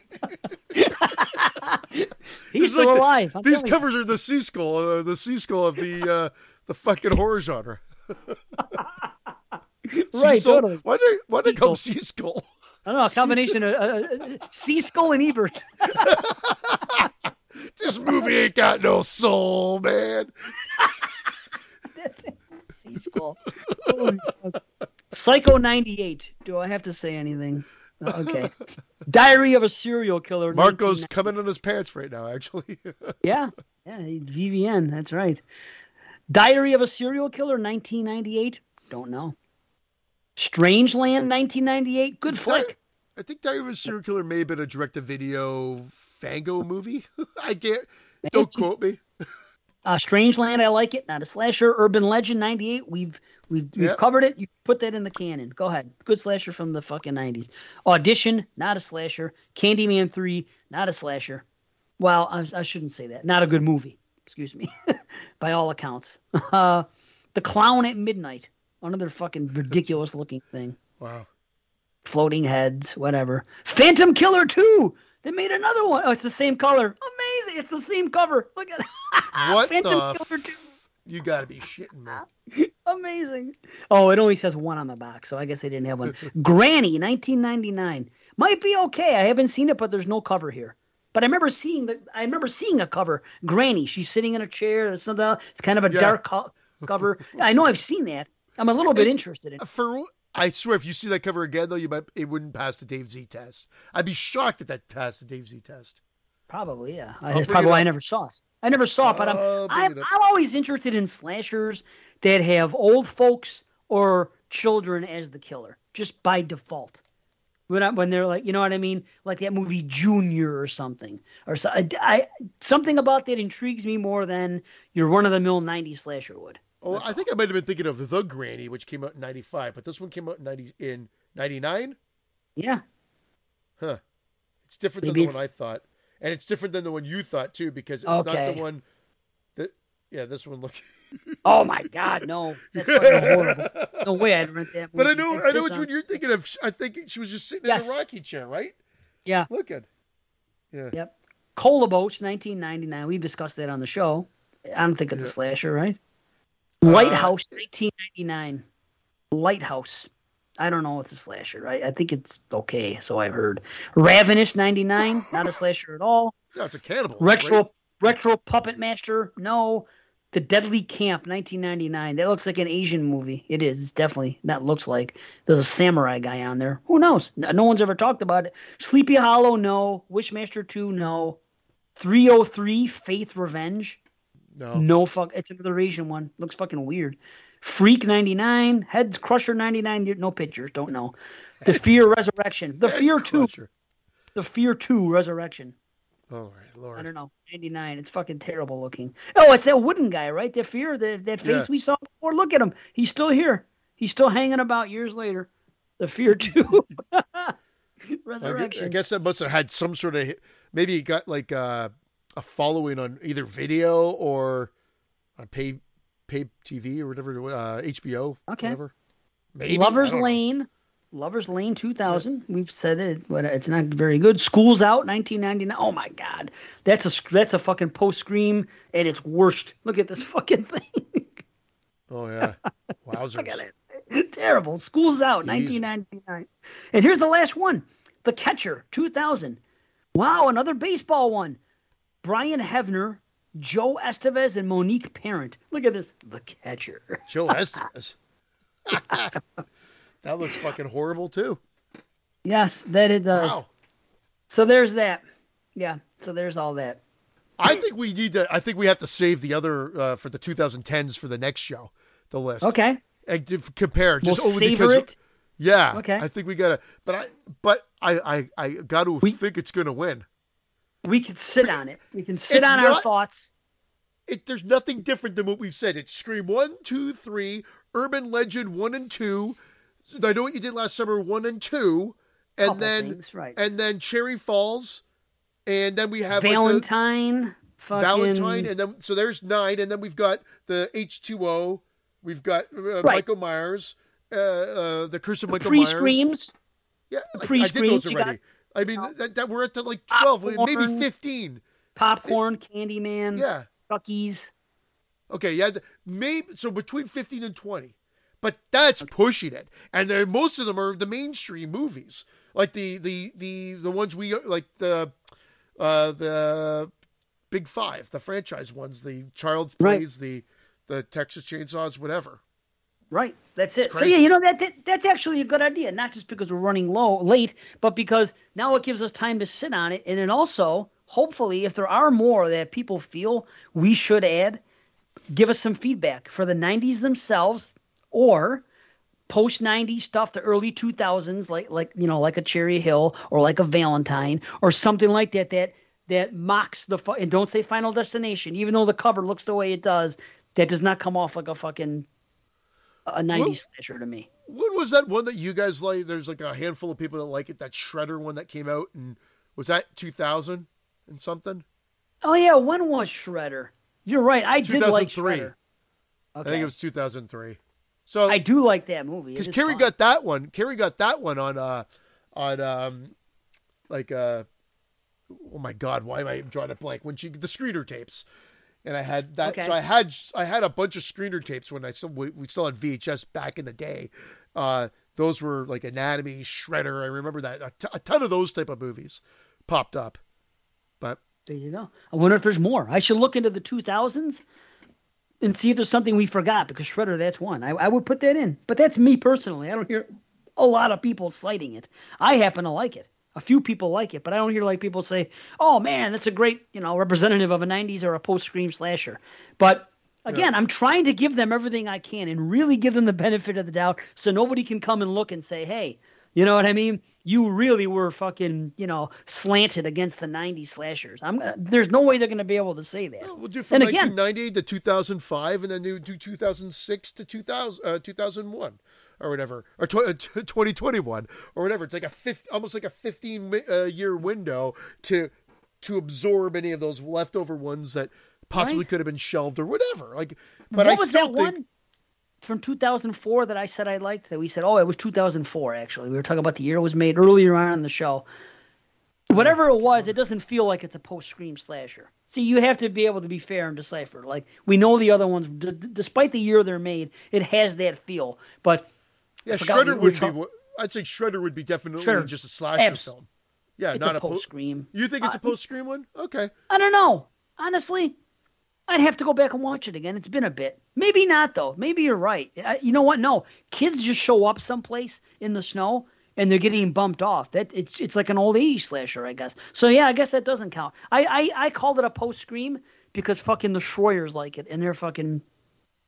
He's still like alive. I'm These telling you. covers are the Siskel, uh, the Siskel of the uh, the fucking horror genre. right, Siskel? totally. Why did why did it come Siskel? I don't know, a combination of uh, uh, Siskel and Ebert. This movie ain't got no soul, man. Holy. Oh, Psycho 98. Do I have to say anything? Okay. Diary of a Serial Killer. Marco's coming on his pants right now. Actually, Yeah. Yeah, VVN. That's right. Diary of a Serial Killer 1998. Don't know. Strangeland 1998. Good flick. I think Diary of a Serial Killer may have been a direct-to-video Fango movie. I can't. Don't quote me. Uh, Strangeland, I like it. Not a slasher. Urban Legend '98. We've we've we've Yep. covered it. You put that in the canon. Go ahead. Good slasher from the fucking '90s. Audition, not a slasher. Candyman Three, not a slasher. Well, I, I shouldn't say that. Not a good movie. Excuse me. By all accounts. Uh, the Clown at Midnight. Another fucking ridiculous looking thing. Wow. Floating heads, whatever. Phantom Killer 2. They made another one. Oh, it's the same color. Amazing. It's the same cover. Look at What Phantom the? Killer 2. F- you got to be shitting me. Amazing. Oh, it only says one on the box, so I guess they didn't have one. Granny, 1999. Might be okay. I haven't seen it, but there's no cover here. But I remember seeing the. I remember seeing a cover. Granny, she's sitting in a chair. It's, something, it's kind of a Yeah. dark co- cover. I know I've seen that. I'm a little bit interested in. it. For I swear, if you see that cover again, though, you might it wouldn't pass the Dave Z test. I'd be shocked if that passed the Dave Z test. Probably, yeah. Probably why I never saw it. I never saw it, but I'm I'm, it. I'm always interested in slashers that have old folks or children as the killer, just by default. When I, when they're like, you know what I mean, like that movie Junior or something, or so, I, I- something about that intrigues me more than your run of the mill '90s slasher would. Oh, I think I might have been thinking of The Granny, which came out in '95, but this one came out in '90 in '99. Yeah, Huh. It's different Maybe than the one I thought, and it's different than the one you thought too, because it's not the one that. Yeah, this one look. Oh my God, no, that's horrible. No way I'd rent that. Movie. But I know, I know which on- one uh, you're thinking of. I think she was just sitting Yes. in a rocking chair, right? Yeah. Look at. Yeah. Yep. Cola Boats, 1999. We've discussed that on the show. I don't think it's a slasher, right? Uh, Lighthouse, 1999. Lighthouse. I don't know it's a slasher, right? I think it's okay, so I've heard. Ravenous, 99. Not a slasher at all. Yeah, it's a cannibal. Retro right? Retro Puppet Master, no. The Deadly Camp, 1999. That looks like an Asian movie. It is. It's definitely. That looks like. There's a samurai guy on there. Who knows? No no one's ever talked about it. Sleepy Hollow, no. Wishmaster 2, no. 303, Faith Revenge. No. No fuck. It's another Asian one. Looks fucking weird. Freak 99. Heads Crusher 99. No pictures. Don't know. The Fear Resurrection. The Fear 2. The Fear 2 Resurrection. Oh my I don't know. 99. It's fucking terrible looking. Oh, it's that wooden guy, right? The fear, that, that face Yeah. we saw before. Look at him. He's still here. He's still hanging about years later. The fear too. I gu- Resurrection. I guess that must have had some sort of maybe he got like uh, a following on either video or on pay pay TV or whatever uh, HBO. Okay. Whatever. Maybe Lovers don't know. Lane. Lovers Lane 2000. We've said it, but it's not very good. School's Out 1999. Oh my God, that's a that's a fucking post scream at its worst. Look at this fucking thing. Oh yeah. Wowzers. Look at it. Terrible. School's out, Easy. 1999. And here's the last one The Catcher, 2000. Wow, another baseball one. Brian Hevner, Joe Estevez, and Monique Parent. Look at this. The Catcher. Joe Estes. that looks fucking horrible too. Yes, that it does. Wow. So there's that. Yeah, so there's all that. I think we need to. I think we have to save the other uh, for the 2010s for the next show. The list. Okay. And to compare, We'll just only because. it. Yeah. Okay. I think we gotta. But I. But I. I. I got to We- think it's gonna win. We can sit on it. We can sit It's on our thoughts. It. There's nothing different than what we've said. It's Scream one, two, three, Urban Legend one and two. I know what you did last summer, one and two, and Couple then things, right. and then Cherry Falls, and then we have like the- Valentine. fucking Valentine, and then so there's nine, and then we've got the H two O. We've got uh, Michael Myers, uh, uh, the Curse of Michael pre Myers. screams. Yeah, like, I did pre-screens, those you already. I mean, that, that we're at the like twelve, maybe fifteen. Popcorn, Candyman, Yeah. Chucky's. Okay, yeah, maybe so between fifteen and twenty, but that's pushing it. And they're, most of them are the mainstream movies, like the the the the ones we like the uh the Big Five, the franchise ones, the Child's Right. Plays, the the Texas Chainsaws, whatever. Right. That's it. So yeah, you know that, that that's actually a good idea. Not just because we're running low late, but because now it gives us time to sit on it, and then also hopefully, if there are more that people feel we should add, give us some feedback for the '90s themselves or post 90s stuff the early 2000s like like you know like a cherry hill or like a valentine or something like that that that mocks the and don't say final destination even though the cover looks the way it does that does not come off like a fucking a 90s Well- slasher to me When was that one that you guys like? There's like a handful of people that like it. That Shredder one that came out, and was that 2000 and something? oh yeah when was shredder you're right i did like 2003. shredder I think it was 2003. So I do like that movie because Carrie fun. got that one. Carrie got that one on uh on um like uh oh my god, why am I drawing a blank? When she the screener tapes. And I had that Okay. so I had I had a bunch of screener tapes when I still we, we still had VHS back in the day. Uh those were like Anatomy, Shredder. I remember that a, t- a ton of those type of movies popped up. But There you go. I wonder if there's more. I should look into the 2000s and see if there's something we forgot because Shredder, that's one. I, I would put that in. But that's me personally. I don't hear a lot of people citing it. I happen to like it. A few people like it, but I don't hear like people say, "Oh man, that's a great, you know, representative of a '90s or a post-scream slasher." But again, I'm trying to give them everything I can and really give them the benefit of the doubt, so nobody can come and look and say, "Hey, you know what I mean? You really were fucking, you know, slanted against the '90s slashers." I'm. gonna- There's no way they're going to be able to say that. we'll do from And again- to 2005, and then do 2006 to 2000 uh, 2001 or whatever, or tw- uh, 2021 or whatever. It's like a fifth, almost like a 15 uh, year window to to absorb any of those leftover ones that possibly Right. could have been shelved or whatever. Like, but what I was still that think one from 2004 that I said I liked? That we said, oh, it was 2004. Actually, we were talking about the year it was made earlier on in the show. Whatever it was, it doesn't feel like it's a post-scream slasher. See, you have to be able to be fair and decipher. Like we know the other ones, d- despite the year they're made, it has that feel. But yeah, Shredder would be. talk- what- I'd say Shredder would be definitely Shredder. just a slasher Abs- film. Yeah, it's not a a post-scream. You think it's a Uh, post scream one? Okay. I don't know. Honestly, I'd have to go back and watch it again. It's been a bit. Maybe not though. Maybe you're right. I, you know what? No, kids just show up someplace in the snow and they're getting bumped off. That it's it's like an old '80s slasher, I guess. So yeah, I guess that doesn't count. I I, I called it a post scream because fucking the Schroyers like it and they're fucking.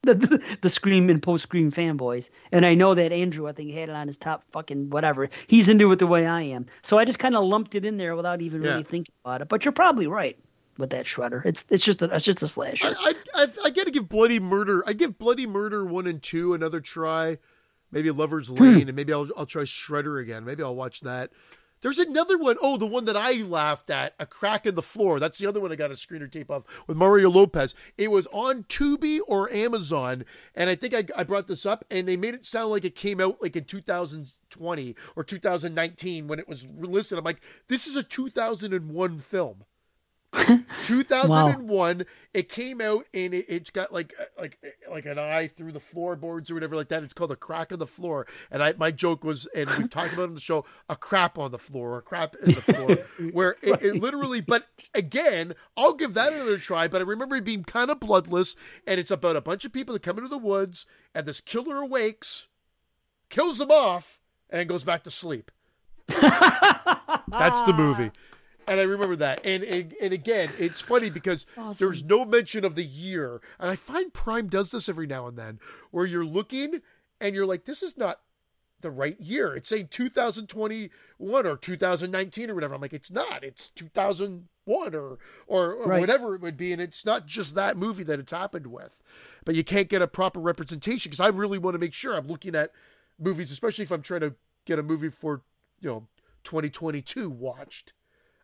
The, the, the scream and post scream fanboys, and I know that Andrew, I think, had it on his top fucking whatever. He's into it the way I am, so I just kind of lumped it in there without even Yeah. really thinking about it. But you're probably right with that shredder. It's it's just a it's just a slasher. I, I, I, I got to give Bloody Murder. I give Bloody Murder one and two another try. Maybe Lover's hmm. Lane, and maybe I'll I'll try Shredder again. Maybe I'll watch that. There's another one. Oh, the one that I laughed at, A Crack in the Floor. That's the other one I got a screener tape of with Mario Lopez. It was on Tubi or Amazon, and I think I, I brought this up, and they made it sound like it came out like in 2020 or 2019 when it was listed. I'm like, this is a 2001 film. 2001 it came out and it, it's got like uh, like like an eye through the floorboards or whatever like that. It's called a crack in the floor. And i my joke was and we've talked about it on the show a crap on the floor a crap in the floor where it, it literally but again i'll give that another try but i remember it being kind of bloodless and it's about a bunch of people that come into the woods and this killer awakes kills them off and goes back to sleep. That's the movie. And I remember that. And, and and again, it's funny because Awesome. there's no mention of the year. And I find Prime does this every now and then where you're looking and you're like, this is not the right year. It's saying 2021 or 2019 or whatever. I'm like, it's not. It's 2001 or or, or Right. whatever it would be. And it's not just that movie that it's happened with. But you can't get a proper representation because I really want to make sure I'm looking at movies, especially if I'm trying to get a movie for, you know, 2022 watched.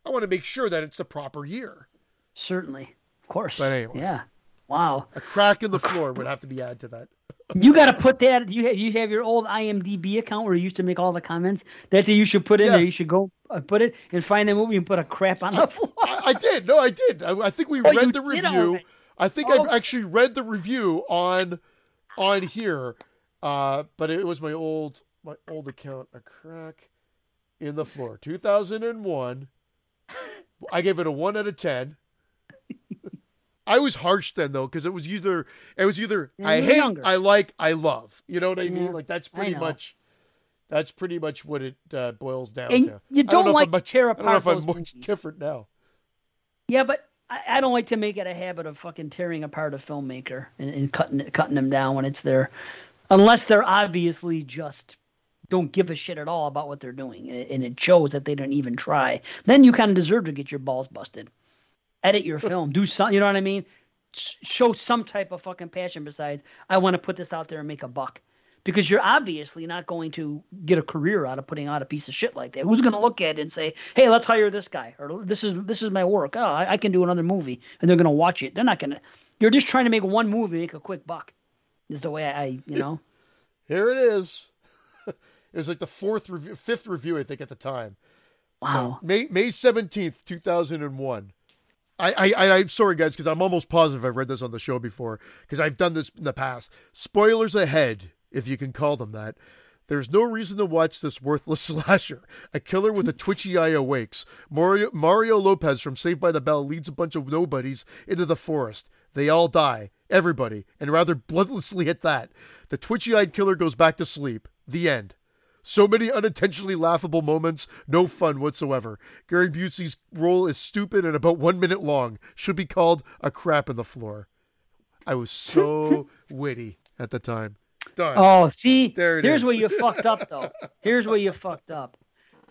I want to make sure that it's the proper year. Certainly. of course. But anyway. Yeah. Wow. A crack in the floor would have to be added to that. You got to put that. You have you have your old IMDb account where you used to make all the comments. That's what you should put in Yeah. there. You should go uh, put it and find the movie and put a crap on the floor. I, I did. No, I did. I, I think we Oh, read the review. I think Oh. I actually read the review on on here, uh, but it was my old my old account. A crack in the floor, two thousand and one. I gave it a one out of ten. I was harsh then though, because it was either it was either Yeah, I hate, younger. I like, I love. You know what I mean? Yeah, Like that's pretty much that's pretty much what it uh, boils down And to. you I don't know if like much, tear I don't know apart if I'm those much movies. different now. Yeah, but I, I don't like to make it a habit of fucking tearing apart a filmmaker and, and cutting it, cutting them down when it's there, unless they're obviously just don't give a shit at all about what they're doing, and it, shows that they don't even try. Then you kind of deserve to get your balls busted. Edit your film, do some, you know what I mean? Show some type of fucking passion besides I want to put this out there and make a buck. Because you're obviously not going to get a career out of putting out a piece of shit like that. Who's going to look at it and say, "Hey, let's hire this guy," or "This is this is my work. Oh, I, I can do another movie," and they're going to watch it. They're not going to. You're just trying to make one movie, make a quick buck. Is the way I, you know. Here it is. it was like the fourth review, fifth review, I think, at the time. Wow. May May seventeenth, two thousand and one. I, I, I, I'm sorry, guys, because I'm almost positive I've read this on the show before, because I've done this in the past. Spoilers ahead, if you can call them that. There's no reason to watch this worthless slasher. A killer with a twitchy eye awakes. Mario, Mario Lopez from Saved by the Bell leads a bunch of nobodies into the forest. They all die. Everybody. And rather bloodlessly at that. The twitchy eyed killer goes back to sleep. The end. So many unintentionally laughable moments, no fun whatsoever. Gary Busey's role is stupid and about one minute long. Should be called a crap in the floor. I was so witty at the time. Done. Oh, see, There here's is. where you fucked up, though. Here's where you fucked up.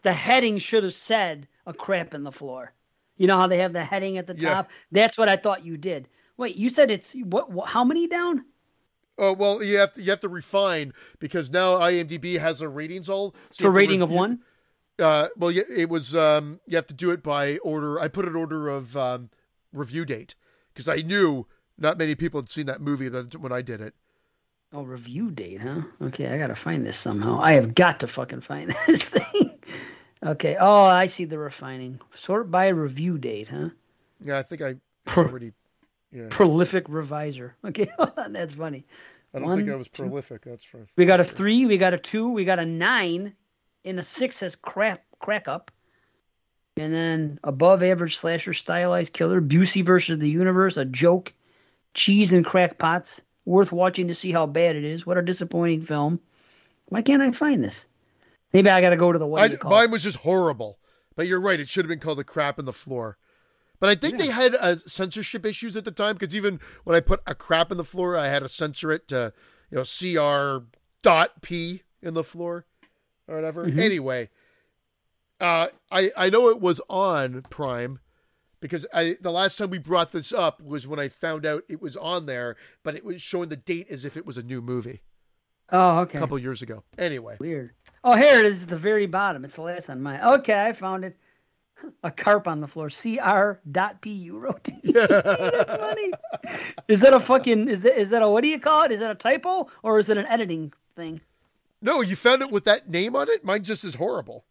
The heading should have said a crap in the floor. You know how they have the heading at the Yeah. top? That's what I thought you did. Wait, you said it's what? what how many down? Oh well, you have to you have to refine because now IMDb has their ratings all. So For rating of one? Uh, well, it was. Um, you have to do it by order. I put an order of um, review date because I knew not many people had seen that movie when I did it. Oh, review date, huh? Okay, I gotta find this somehow. I have got to fucking find this thing. Okay. Oh, I see the refining. Sort by review date, huh? Yeah, I think I Pro- already. Yeah, Prolific reviser. Okay, that's funny. I don't think I was prolific. That's for. We got a three, we got a two, we got a nine, and a six says crap crack up. And then above average slasher stylized killer, Busey versus the universe, a joke, cheese and crack pots, worth watching to see how bad it is. What a disappointing film. Why can't I find this? Maybe I gotta go to the what I, do you call mine was just horrible. But you're right. It should have been called The crap in the floor. But I think they had uh, censorship issues at the time because even when I put a crap in the floor, I had to censor it to, you know, cr dot p in the floor or whatever. Mm-hmm. Anyway, uh, I I know it was on Prime because I the last time we brought this up was when I found out it was on there, but it was showing the date as if it was a new movie Oh, okay. a couple years ago. Anyway, Weird. Oh, here it is at the very bottom. It's the last on mine. Okay, I found it. A carp on the floor. Cr.pu wrote. That's funny. Is that a fucking is that is that a what do you call it? Is that a typo or is it an editing thing? no, you found it with that name on it. Mine just is horrible.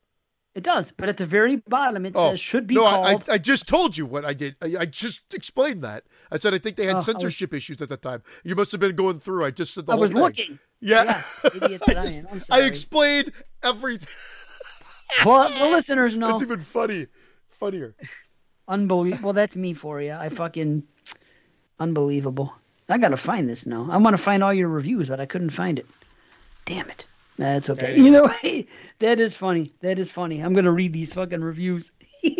It does, but at the very bottom it Oh, says should be no, called. I, I, I just told you what I did. I, I just explained that. I said I think they had Oh, I was- censorship issues at the time. You must have been going through. I just said the I whole was thing. looking. Yeah, Yeah, idiot that I just- am. I'm I explained everything. Well, the listeners know. That's even funny, funnier. Unbelievable. Well, that's me for you. I fucking unbelievable. I gotta find this now. I want to find all your reviews, but I couldn't find it. Damn it. That's okay. Anyway. know, way, that is funny. That is funny. I'm gonna read these fucking reviews.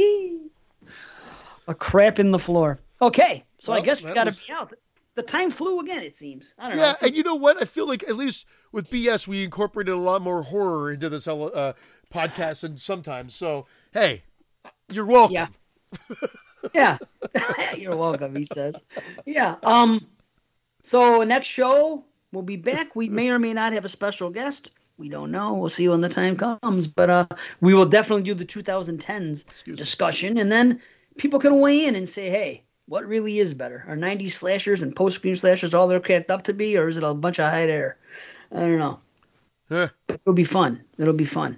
A crap in the floor. Okay, so I guess we gotta was- be out. The time flew again. It seems. I don't Yeah, know. and you know what? I feel like at least with BS we incorporated a lot more horror into this uh, podcast, and sometimes. So hey, you're welcome. Yeah. yeah. You're welcome, he says. Yeah. Um so next show we'll be back. We may or may not have a special guest. We don't know. We'll see when the time comes. But uh we will definitely do the 2010s Excuse me. discussion and then people can weigh in and say, hey, What really is better? Are 90s slashers and post screen slashers all they're cracked up to be, or is it a bunch of hide air? I don't know. Eh, It'll be fun. It'll be fun.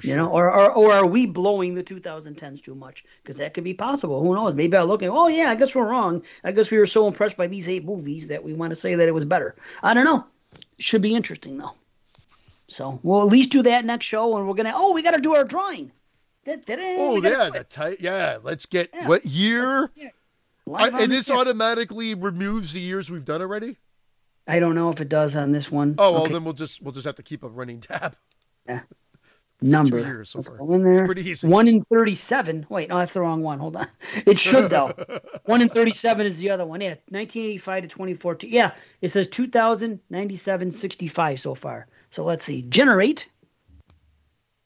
For You know, or, or or are we blowing the 2010s too much? Because that could be possible. Who knows? Maybe I look at, oh yeah, I guess we're wrong. I guess we were so impressed by these eight movies that we want to say that it was better. I don't know. Should be interesting though. So we'll at least do that next show, and we're gonna. Oh, we got to do our drawing. Oh yeah, the tight. Yeah, let's get Yeah. what year? Yeah. I, and this air. automatically removes the years we've done already. I don't know if it does on this one. Oh well, Okay, then we'll just we'll just have to keep a running tab. Number. years so far. in there. pretty easy. One in thirty-seven. Wait, no, that's the wrong one. Hold on. It should though. one in thirty-seven is the other one. Yeah, nineteen eighty-five to twenty fourteen. Yeah, it says 2000, 97, 65 so far. So let's see. Generate.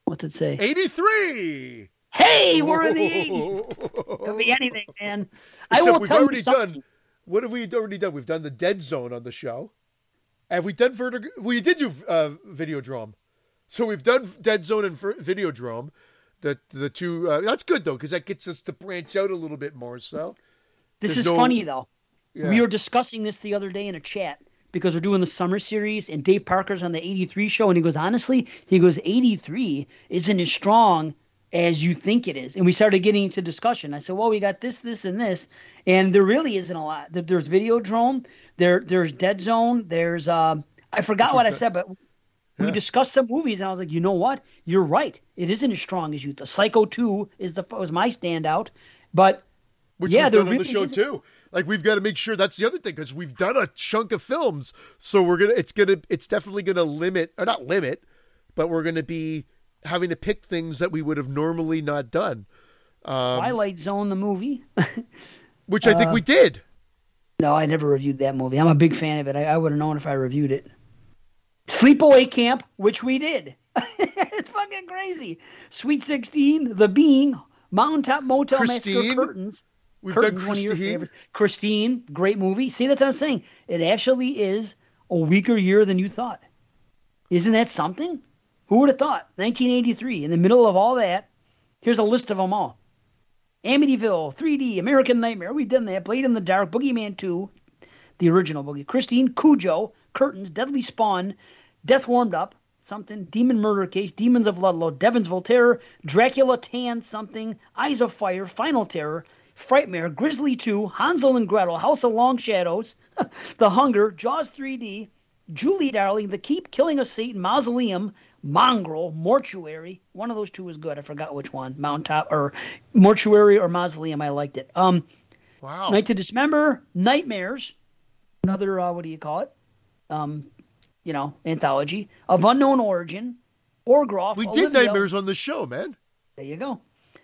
What's it say? Eighty three. Hey, we're in the eighties. Could be anything, man. I Except will we've tell you already something. done. What have we already done? We've done the Dead Zone on the show. Have we done Vertigo? We did do uh, Videodrome. So we've done Dead Zone and Videodrome. The the two. Uh, that's good though because that gets us to branch out a little bit more. So This There's is no- funny though. yeah. We were discussing this the other day in a chat because we're doing the summer series and Dave Parker's on the 83 show and he goes, honestly, he goes, 83 isn't as strong as you think it is. And we started getting into discussion. I said, well, we got this, this, and this. And there really isn't a lot. There- There's Videodrome, there, there's Dead Zone, there's, um, I forgot what I said, but we Yeah. discussed some movies and I was like, you know what? You're right. It isn't as strong as you. The Psycho 2 is the was my standout. But which Yeah, we've done on the really show is- too. Like we've got to make sure that's the other thing because we've done a chunk of films, so we're gonna it's gonna it's definitely gonna limit or not limit, but we're gonna be having to pick things that we would have normally not done, um, Twilight Zone, the movie. which I think Uh, we did. No, I never reviewed that movie. I'm a big fan of it. I, I would have known if I reviewed it. Sleepaway Camp, which we did. it's fucking crazy. Sweet 16, The Being, Mountaintop Motel Christine? Massacre Curtains. We've Curtains, done one of your Christine. Christine, great movie. See, that's what I'm saying. It actually is a weaker year than you thought. Isn't that something? Who would have thought? 1983, in the middle of all that, here's a list of them all. Amityville, 3D, American Nightmare, we've done that. Blade in the Dark, Boogeyman 2, the original Boogie, Christine, Cujo, Curtains, Deadly Spawn, Death Warmed Up, something, Demon Murder Case, Demons of Ludlow, Devonsville Terror, Dracula Tan, something, Eyes of Fire, Final Terror, Frightmare, Grizzly 2, Hansel and Gretel, House of Long Shadows, The Hunger, Jaws 3D, Julie Darling, The Keep, Killing of Satan, Mausoleum, Mongrel, Mortuary. One of those two is good. I forgot which one. Mountaintop or Mortuary or Mausoleum. I liked it. Um, Wow. Night to Dismember, Nightmares, another uh, what do you call it? Um, you know, anthology of unknown origin. Orgroff. we did Olivia- Nightmares on the show, man. There you go.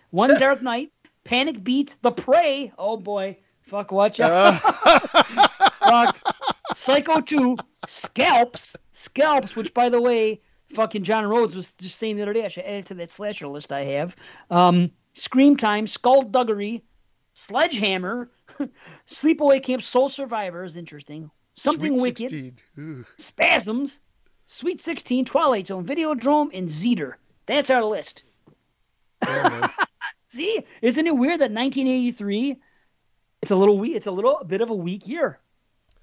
One Dark Night, Panic Beat, The Prey. Oh boy, fuck, watch out. fuck. Psycho 2, Scalps, Scalps, which by the way, fucking John Rhodes was just saying the other day, I should add it to that slasher list I have. Um, Scream Time, Skullduggery, Sledgehammer, Sleepaway Camp, Sole Survivor is interesting. Something Sweet Wicked, 16. Ugh. Spasms, Sweet 16, Twilight Zone, Videodrome, and Zeder. That's our list. Yeah. See, isn't it weird that 1983? It's a little weak. It's a little bit of a weak year.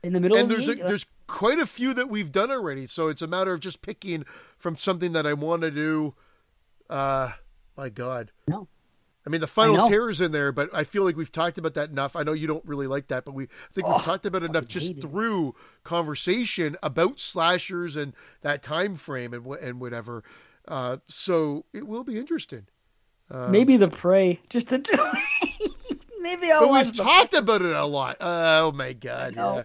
In the middle and of there's the a, there's quite a few that we've done already, so it's a matter of just picking from something that I want to do. Uh, my God. No. I mean, the final terror's in there, but I feel like we've talked about that enough. I know you don't really like that, but we I think we've Oh, talked about it enough just through conversation about slashers and that time frame and and whatever. Uh, so it will be interesting. maybe the prey just to do. maybe I'll. But we've talked about it a lot. Oh my God! Yeah.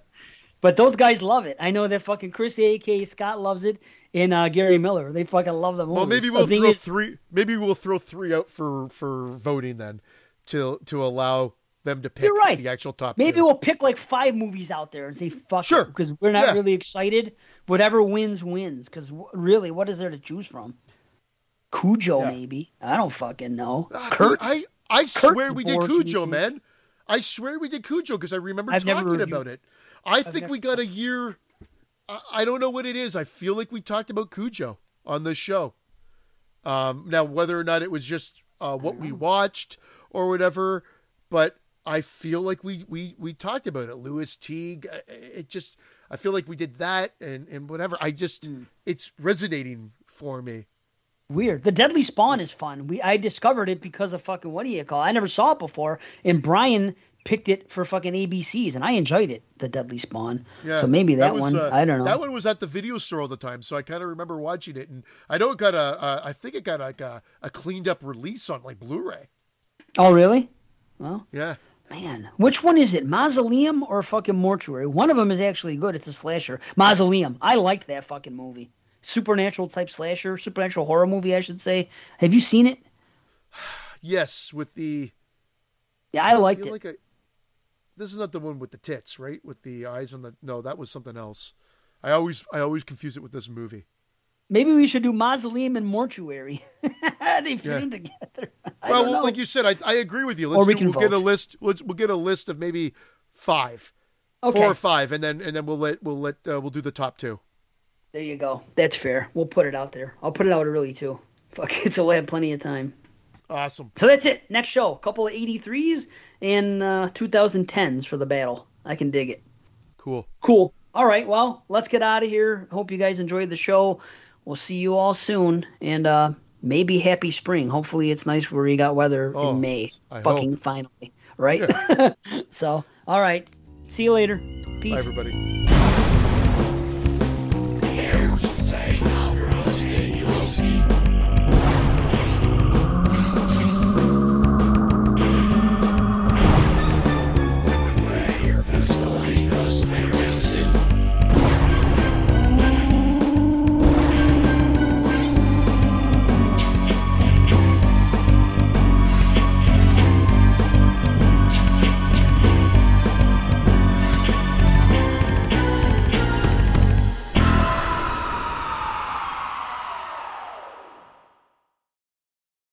But those guys love it. I know that fucking Chris A.K. Scott loves it, and uh, Gary Miller. They fucking love the movie. Well, maybe we'll thing throw is- three. Maybe we'll throw three out for for voting then, to to allow them to pick You're right. the actual top. Maybe two. we'll pick like five movies out there and say fuck Sure. because we're not Yeah. really excited. Whatever wins wins. Because w- really, what is there to choose from? Cujo, Yeah. maybe. I don't fucking know. Ah, Kurt. I I swear we did Cujo, you man. I swear we did Cujo because I remember I've talking reviewed- about it. I think never- we got a year. I, I don't know what it is. I feel like we talked about Cujo on this show. Um, now, whether or not it was just uh, what we watched or whatever, but I feel like we we we talked about it. Lewis Teague. uh, It just I feel like we did that and and whatever. I just Hmm. it's resonating for me. Weird. The Deadly Spawn is fun. We I discovered it because of fucking what do you call? it? I never saw it before, and Brian picked it for fucking ABCs, and I enjoyed it. The Deadly Spawn. Yeah, So maybe that, was, one. uh, I don't know. That one was at the video store all the time, so I kind of remember watching it, and I know it got a. a I think it got like a, a cleaned up release on like Blu-ray. oh really? Well, Yeah, man, which one is it? Mausoleum or fucking Mortuary? One of them is actually good. It's a slasher. Mausoleum. I liked that fucking movie. Supernatural type slasher, supernatural horror movie, I should say. Have you seen it? yes, with the. Yeah, I I liked it. like I, this is not the one with the tits, right? With the eyes on the. No, that was something else. I always I always confuse it with this movie. Maybe we should do Mausoleum and Mortuary. they fit Yeah. in together. I well, don't like you said, I, I agree with you. Let's we do, can we'll get a list. Let's we'll get a list of maybe five, okay. four or five, and then and then we'll let we'll let uh, we'll do the top two. There you go. That's fair. We'll put it out there. I'll put it out early too. Fuck it, so we'll have plenty of time. Awesome. So that's it. Next show. A couple of 83s and uh, 2010s for the battle. I can dig it. Cool. Cool. All right. Well, let's get out of here. Hope you guys enjoyed the show. We'll see you all soon. And uh, maybe happy spring. Hopefully it's nice where we got weather Oh, in May. I Fucking finally. Right? so, all right. See you later. Peace. Bye, everybody.